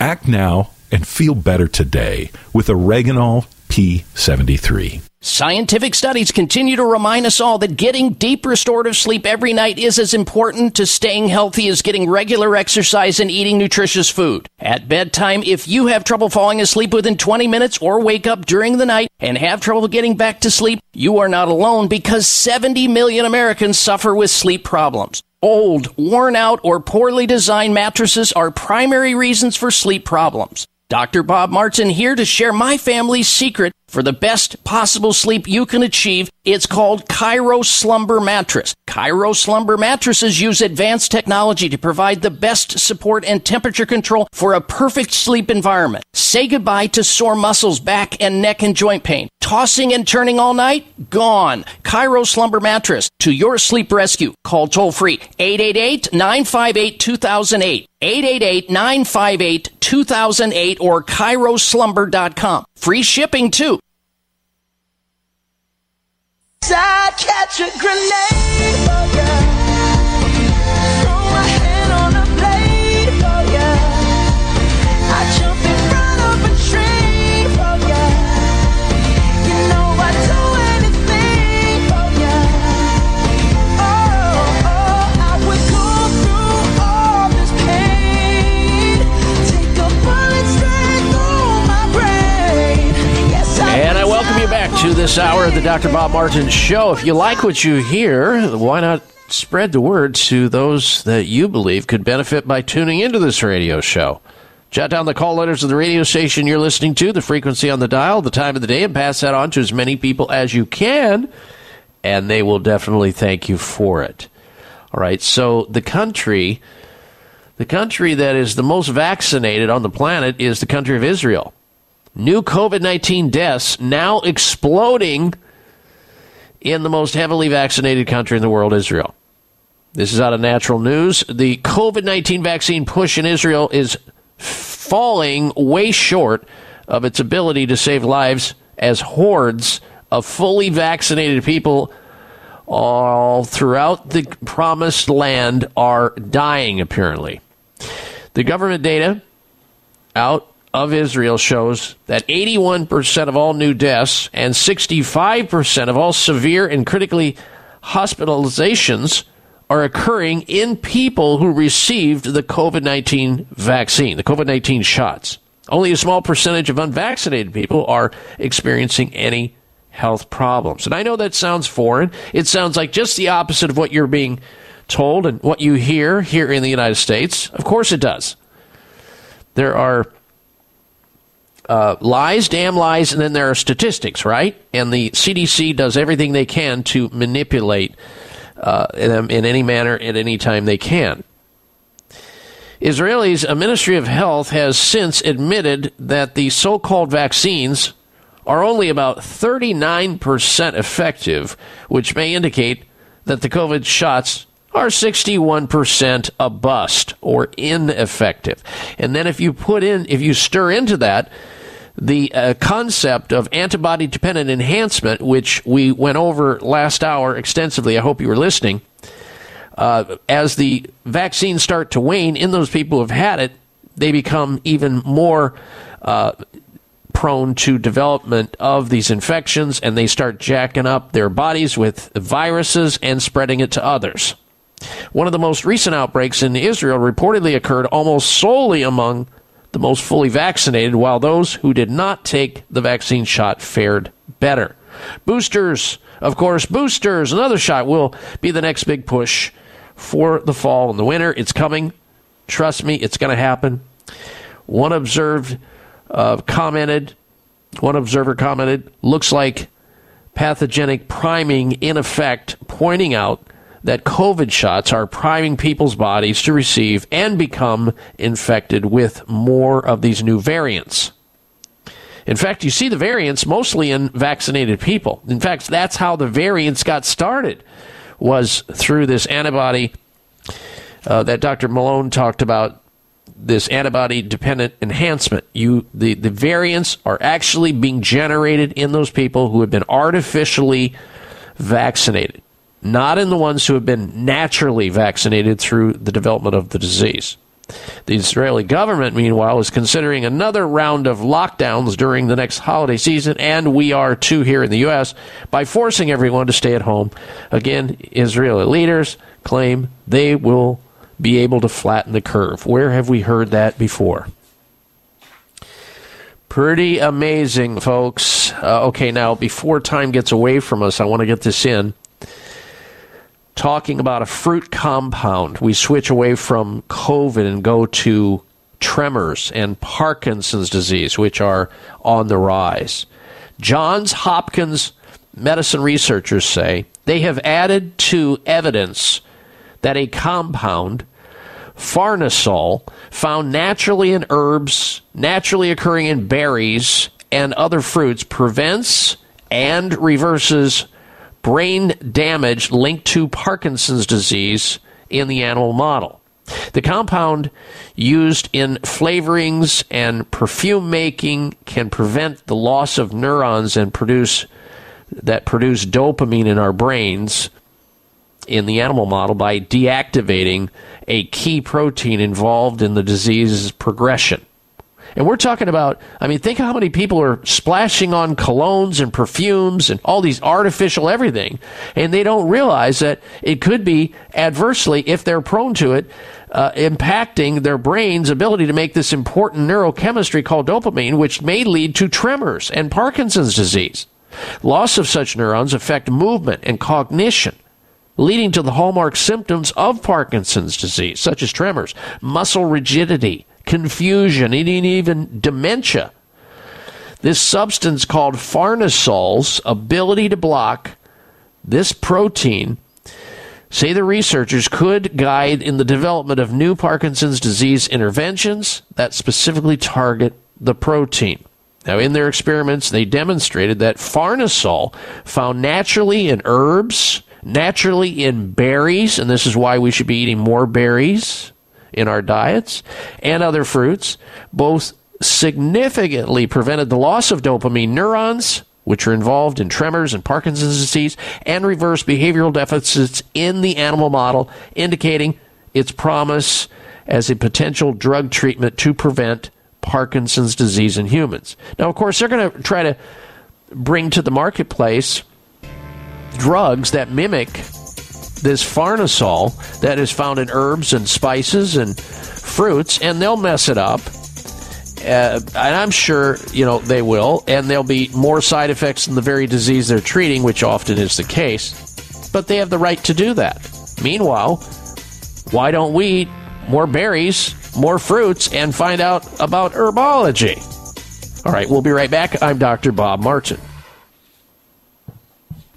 Act now and feel better today with Oreganol P73. Scientific studies continue to remind us all that getting deep restorative sleep every night is as important to staying healthy as getting regular exercise and eating nutritious food. At bedtime, if you have trouble falling asleep within 20 minutes or wake up during the night and have trouble getting back to sleep, you are not alone because 70 million Americans suffer with sleep problems. Old, worn out, or poorly designed mattresses are primary reasons for sleep problems. Dr. Bob Martin here to share my family's secret for the best possible sleep you can achieve. It's called Chiro Slumber Mattress. Chiro Slumber mattresses use advanced technology to provide the best support and temperature control for a perfect sleep environment. Say goodbye to sore muscles, back and neck and joint pain. Tossing and turning all night? Gone. Chiro Slumber Mattress to your sleep rescue. Call toll free 888-958-2008. 888-958-2008 or ChiroSlumber.com. Free shipping too. I catch a grenade oh, for this hour of the Dr. Bob Martin Show. If you like what you hear, why not spread the word to those that you believe could benefit by tuning into this radio show? Jot down the call letters of the radio station you're listening to, the frequency on the dial, the time of the day, and pass that on to as many people as you can, and they will definitely thank you for it. All right, so the country, the country that is the most vaccinated on the planet is the country of Israel. New COVID 19 deaths now exploding in the most heavily vaccinated country in the world, Israel. This is out of natural news. The COVID 19 vaccine push in Israel is falling way short of its ability to save lives as hordes of fully vaccinated people all throughout the promised land are dying, apparently. The government data out of Israel shows that 81% of all new deaths and 65% of all severe and critically hospitalizations are occurring in people who received the COVID 19 vaccine, the COVID 19 shots. Only a small percentage of unvaccinated people are experiencing any health problems. And I know that sounds foreign. It sounds like just the opposite of what you're being told and what you hear here in the United States. Of course it does. There are uh, lies, damn lies, and then there are statistics, right? And the CDC does everything they can to manipulate uh, them in any manner at any time they can. Israelis, a Ministry of Health has since admitted that the so called vaccines are only about 39% effective, which may indicate that the COVID shots are 61% a bust or ineffective. And then if you put in, if you stir into that, the uh, concept of antibody dependent enhancement, which we went over last hour extensively, I hope you were listening. Uh, as the vaccines start to wane in those people who have had it, they become even more uh, prone to development of these infections and they start jacking up their bodies with viruses and spreading it to others. One of the most recent outbreaks in Israel reportedly occurred almost solely among the most fully vaccinated, while those who did not take the vaccine shot fared better. Boosters, of course, boosters, another shot will be the next big push for the fall and the winter. It's coming. Trust me, it's going to happen. One observed uh, commented, one observer commented, looks like pathogenic priming in effect, pointing out that COVID shots are priming people's bodies to receive and become infected with more of these new variants. In fact, you see the variants mostly in vaccinated people. In fact, that's how the variants got started, was through this antibody uh, that Dr. Malone talked about. This antibody dependent enhancement. You the, the variants are actually being generated in those people who have been artificially vaccinated not in the ones who have been naturally vaccinated through the development of the disease. The Israeli government, meanwhile, is considering another round of lockdowns during the next holiday season, and we are too here in the U.S., by forcing everyone to stay at home. Again, Israeli leaders claim they will be able to flatten the curve. Where have we heard that before? Pretty amazing, folks. Uh, okay, now, before time gets away from us, I want to get this in talking about a fruit compound. We switch away from COVID and go to tremors and Parkinson's disease, which are on the rise. Johns Hopkins medicine researchers say they have added to evidence that a compound, farnesol, found naturally in herbs, naturally occurring in berries, and other fruits, prevents and reverses brain damage linked to Parkinson's disease in the animal model. The compound used in flavorings and perfume making can prevent the loss of neurons and produce that produce dopamine in our brains in the animal model by deactivating a key protein involved in the disease's progression. And we're talking about, I mean, think how many people are splashing on colognes and perfumes and all these artificial everything, and they don't realize that it could be adversely, if they're prone to it, uh, impacting their brain's ability to make this important neurochemistry called dopamine, which may lead to tremors and Parkinson's disease. Loss of such neurons affect movement and cognition, leading to the hallmark symptoms of Parkinson's disease, such as tremors, muscle rigidity, confusion, and even dementia. This substance called farnesol's ability to block this protein say the researchers could guide in the development of new Parkinson's disease interventions that specifically target the protein. Now, in their experiments, they demonstrated that farnesol, found naturally in herbs, naturally in berries, and this is why we should be eating more berries in our diets, and other fruits, both significantly prevented the loss of dopamine neurons, which are involved in tremors and Parkinson's disease, and reversed behavioral deficits in the animal model, indicating its promise as a potential drug treatment to prevent Parkinson's disease in humans. Now, of course, they're going to try to bring to the marketplace drugs that mimic this farnesol that is found in herbs and spices and fruits, and they'll mess it up. Uh, and I'm sure you know they will, and there'll be more side effects than the very disease they're treating, which often is the case. But they have the right to do that. Meanwhile, why don't we eat more berries, more fruits, and find out about herbology? All right, we'll be right back. I'm Dr. Bob Martin.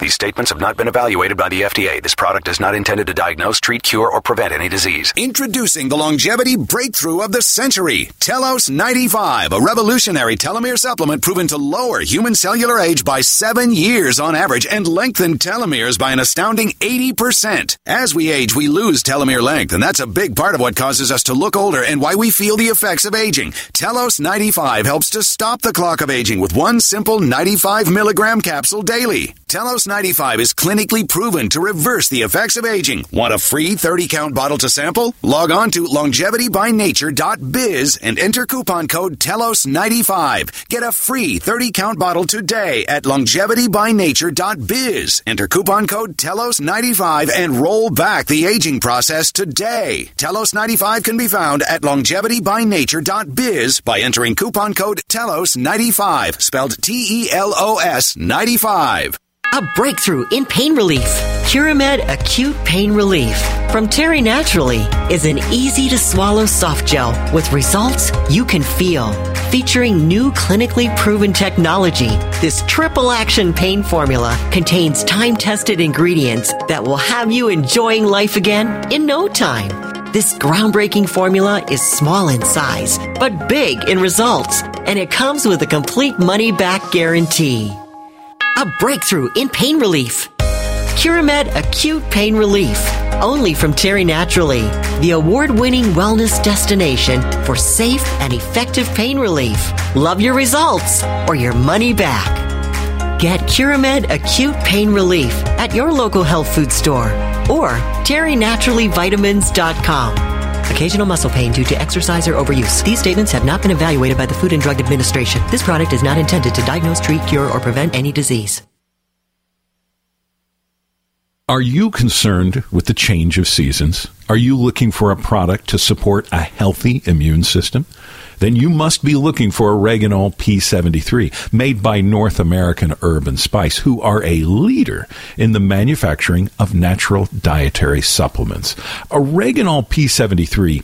These statements have not been evaluated by the FDA. This product is not intended to diagnose, treat, cure, or prevent any disease. Introducing the longevity breakthrough of the century, Telos 95, a revolutionary telomere supplement proven to lower human cellular age by seven years on average and lengthen telomeres by an astounding 80%. As we age, we lose telomere length, and that's a big part of what causes us to look older and why we feel the effects of aging. Telos 95 helps to stop the clock of aging with one simple 95 milligram capsule daily. Telos 95 is clinically proven to reverse the effects of aging. Want a free 30 count bottle to sample? Log on to longevitybynature.biz and enter coupon code TELOS95. Get a free 30 count bottle today at longevitybynature.biz. Enter coupon code TELOS95 and roll back the aging process today. TELOS95 can be found at longevitybynature.biz by entering coupon code TELOS95, spelled T E L O S 95. A breakthrough in pain relief. Curamed Acute Pain Relief from Terry Naturally is an easy to swallow soft gel with results you can feel. Featuring new clinically proven technology, this triple action pain formula contains time tested ingredients that will have you enjoying life again in no time. This groundbreaking formula is small in size, but big in results, and it comes with a complete money back guarantee. A breakthrough in pain relief. Curamed Acute Pain Relief. Only from Terry Naturally, the award winning wellness destination for safe and effective pain relief. Love your results or your money back. Get Curamed Acute Pain Relief at your local health food store or terrynaturallyvitamins.com. Occasional muscle pain due to exercise or overuse. These statements have not been evaluated by the Food and Drug Administration. This product is not intended to diagnose, treat, cure, or prevent any disease. Are you concerned with the change of seasons? Are you looking for a product to support a healthy immune system? Then you must be looking for Oreganol P73, made by North American Herb and Spice, who are a leader in the manufacturing of natural dietary supplements. Oreganol P73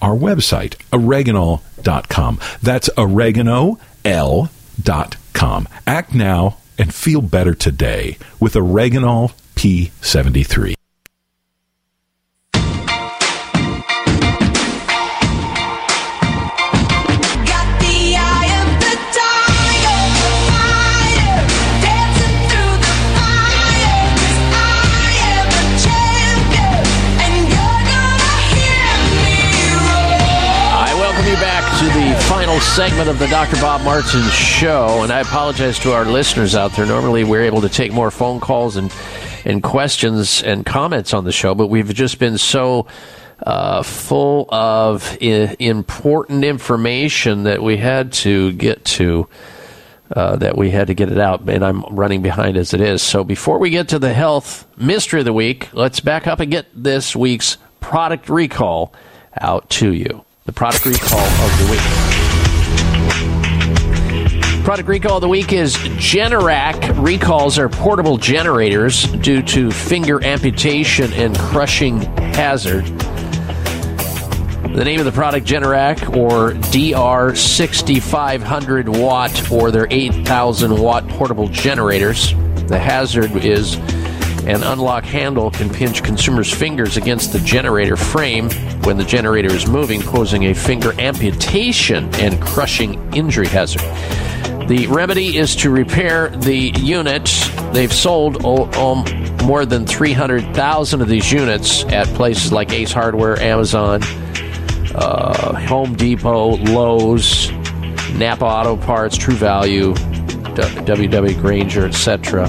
our website, oreganol.com. That's oregano.l.com. Act now and feel better today with Oreganol P73. Segment of the Dr. Bob Martin show, and I apologize to our listeners out there. Normally, we're able to take more phone calls and and questions and comments on the show, but we've just been so uh, full of I- important information that we had to get to. Uh, that we had to get it out, and I'm running behind as it is. So before we get to the health mystery of the week, let's back up and get this week's product recall out to you. The product recall of the week. Product recall of the week is Generac recalls our portable generators due to finger amputation and crushing hazard. The name of the product, Generac, or DR6500 watt, or their 8000 watt portable generators. The hazard is an unlock handle can pinch consumers' fingers against the generator frame when the generator is moving, posing a finger amputation and crushing injury hazard. The remedy is to repair the unit. They've sold um, more than 300,000 of these units at places like Ace Hardware, Amazon, uh, Home Depot, Lowe's, Napa Auto Parts, True Value, WW Grainger, etc.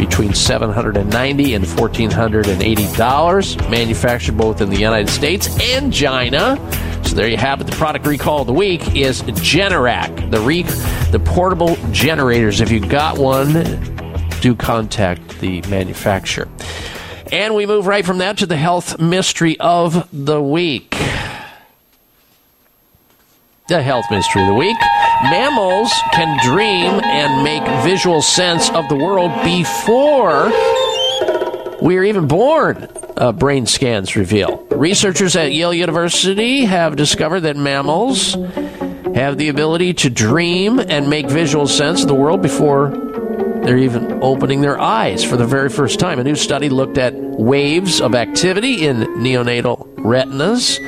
Between 790 and 1480 dollars, manufactured both in the United States and China. So there you have it. The product recall of the week is Generac, the re- the portable generators. If you got one, do contact the manufacturer. And we move right from that to the health mystery of the week. The health mystery of the week. Mammals can dream and make visual sense of the world before we are even born, uh, brain scans reveal. Researchers at Yale University have discovered that mammals have the ability to dream and make visual sense of the world before they're even opening their eyes for the very first time. A new study looked at waves of activity in neonatal retinas.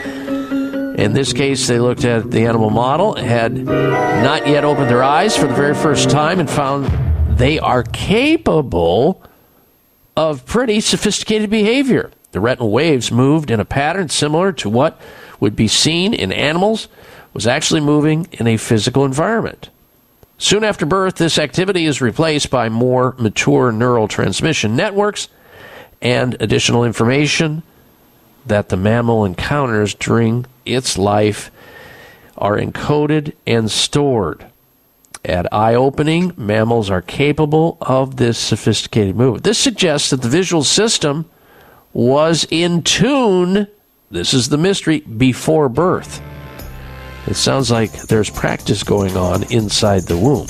In this case, they looked at the animal model, had not yet opened their eyes for the very first time, and found they are capable of pretty sophisticated behavior. The retinal waves moved in a pattern similar to what would be seen in animals, was actually moving in a physical environment. Soon after birth, this activity is replaced by more mature neural transmission networks and additional information that the mammal encounters during its life are encoded and stored. At eye opening, mammals are capable of this sophisticated movement. This suggests that the visual system was in tune, this is the mystery, before birth. It sounds like there's practice going on inside the womb.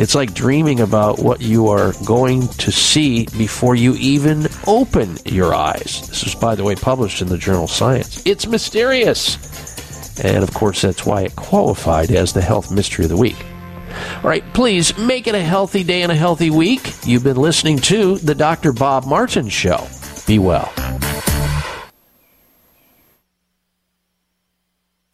It's like dreaming about what you are going to see before you even open your eyes. This is, by the way, published in the journal Science. It's mysterious. And of course, that's why it qualified as the health mystery of the week. All right, please make it a healthy day and a healthy week. You've been listening to the Dr. Bob Martin Show. Be well.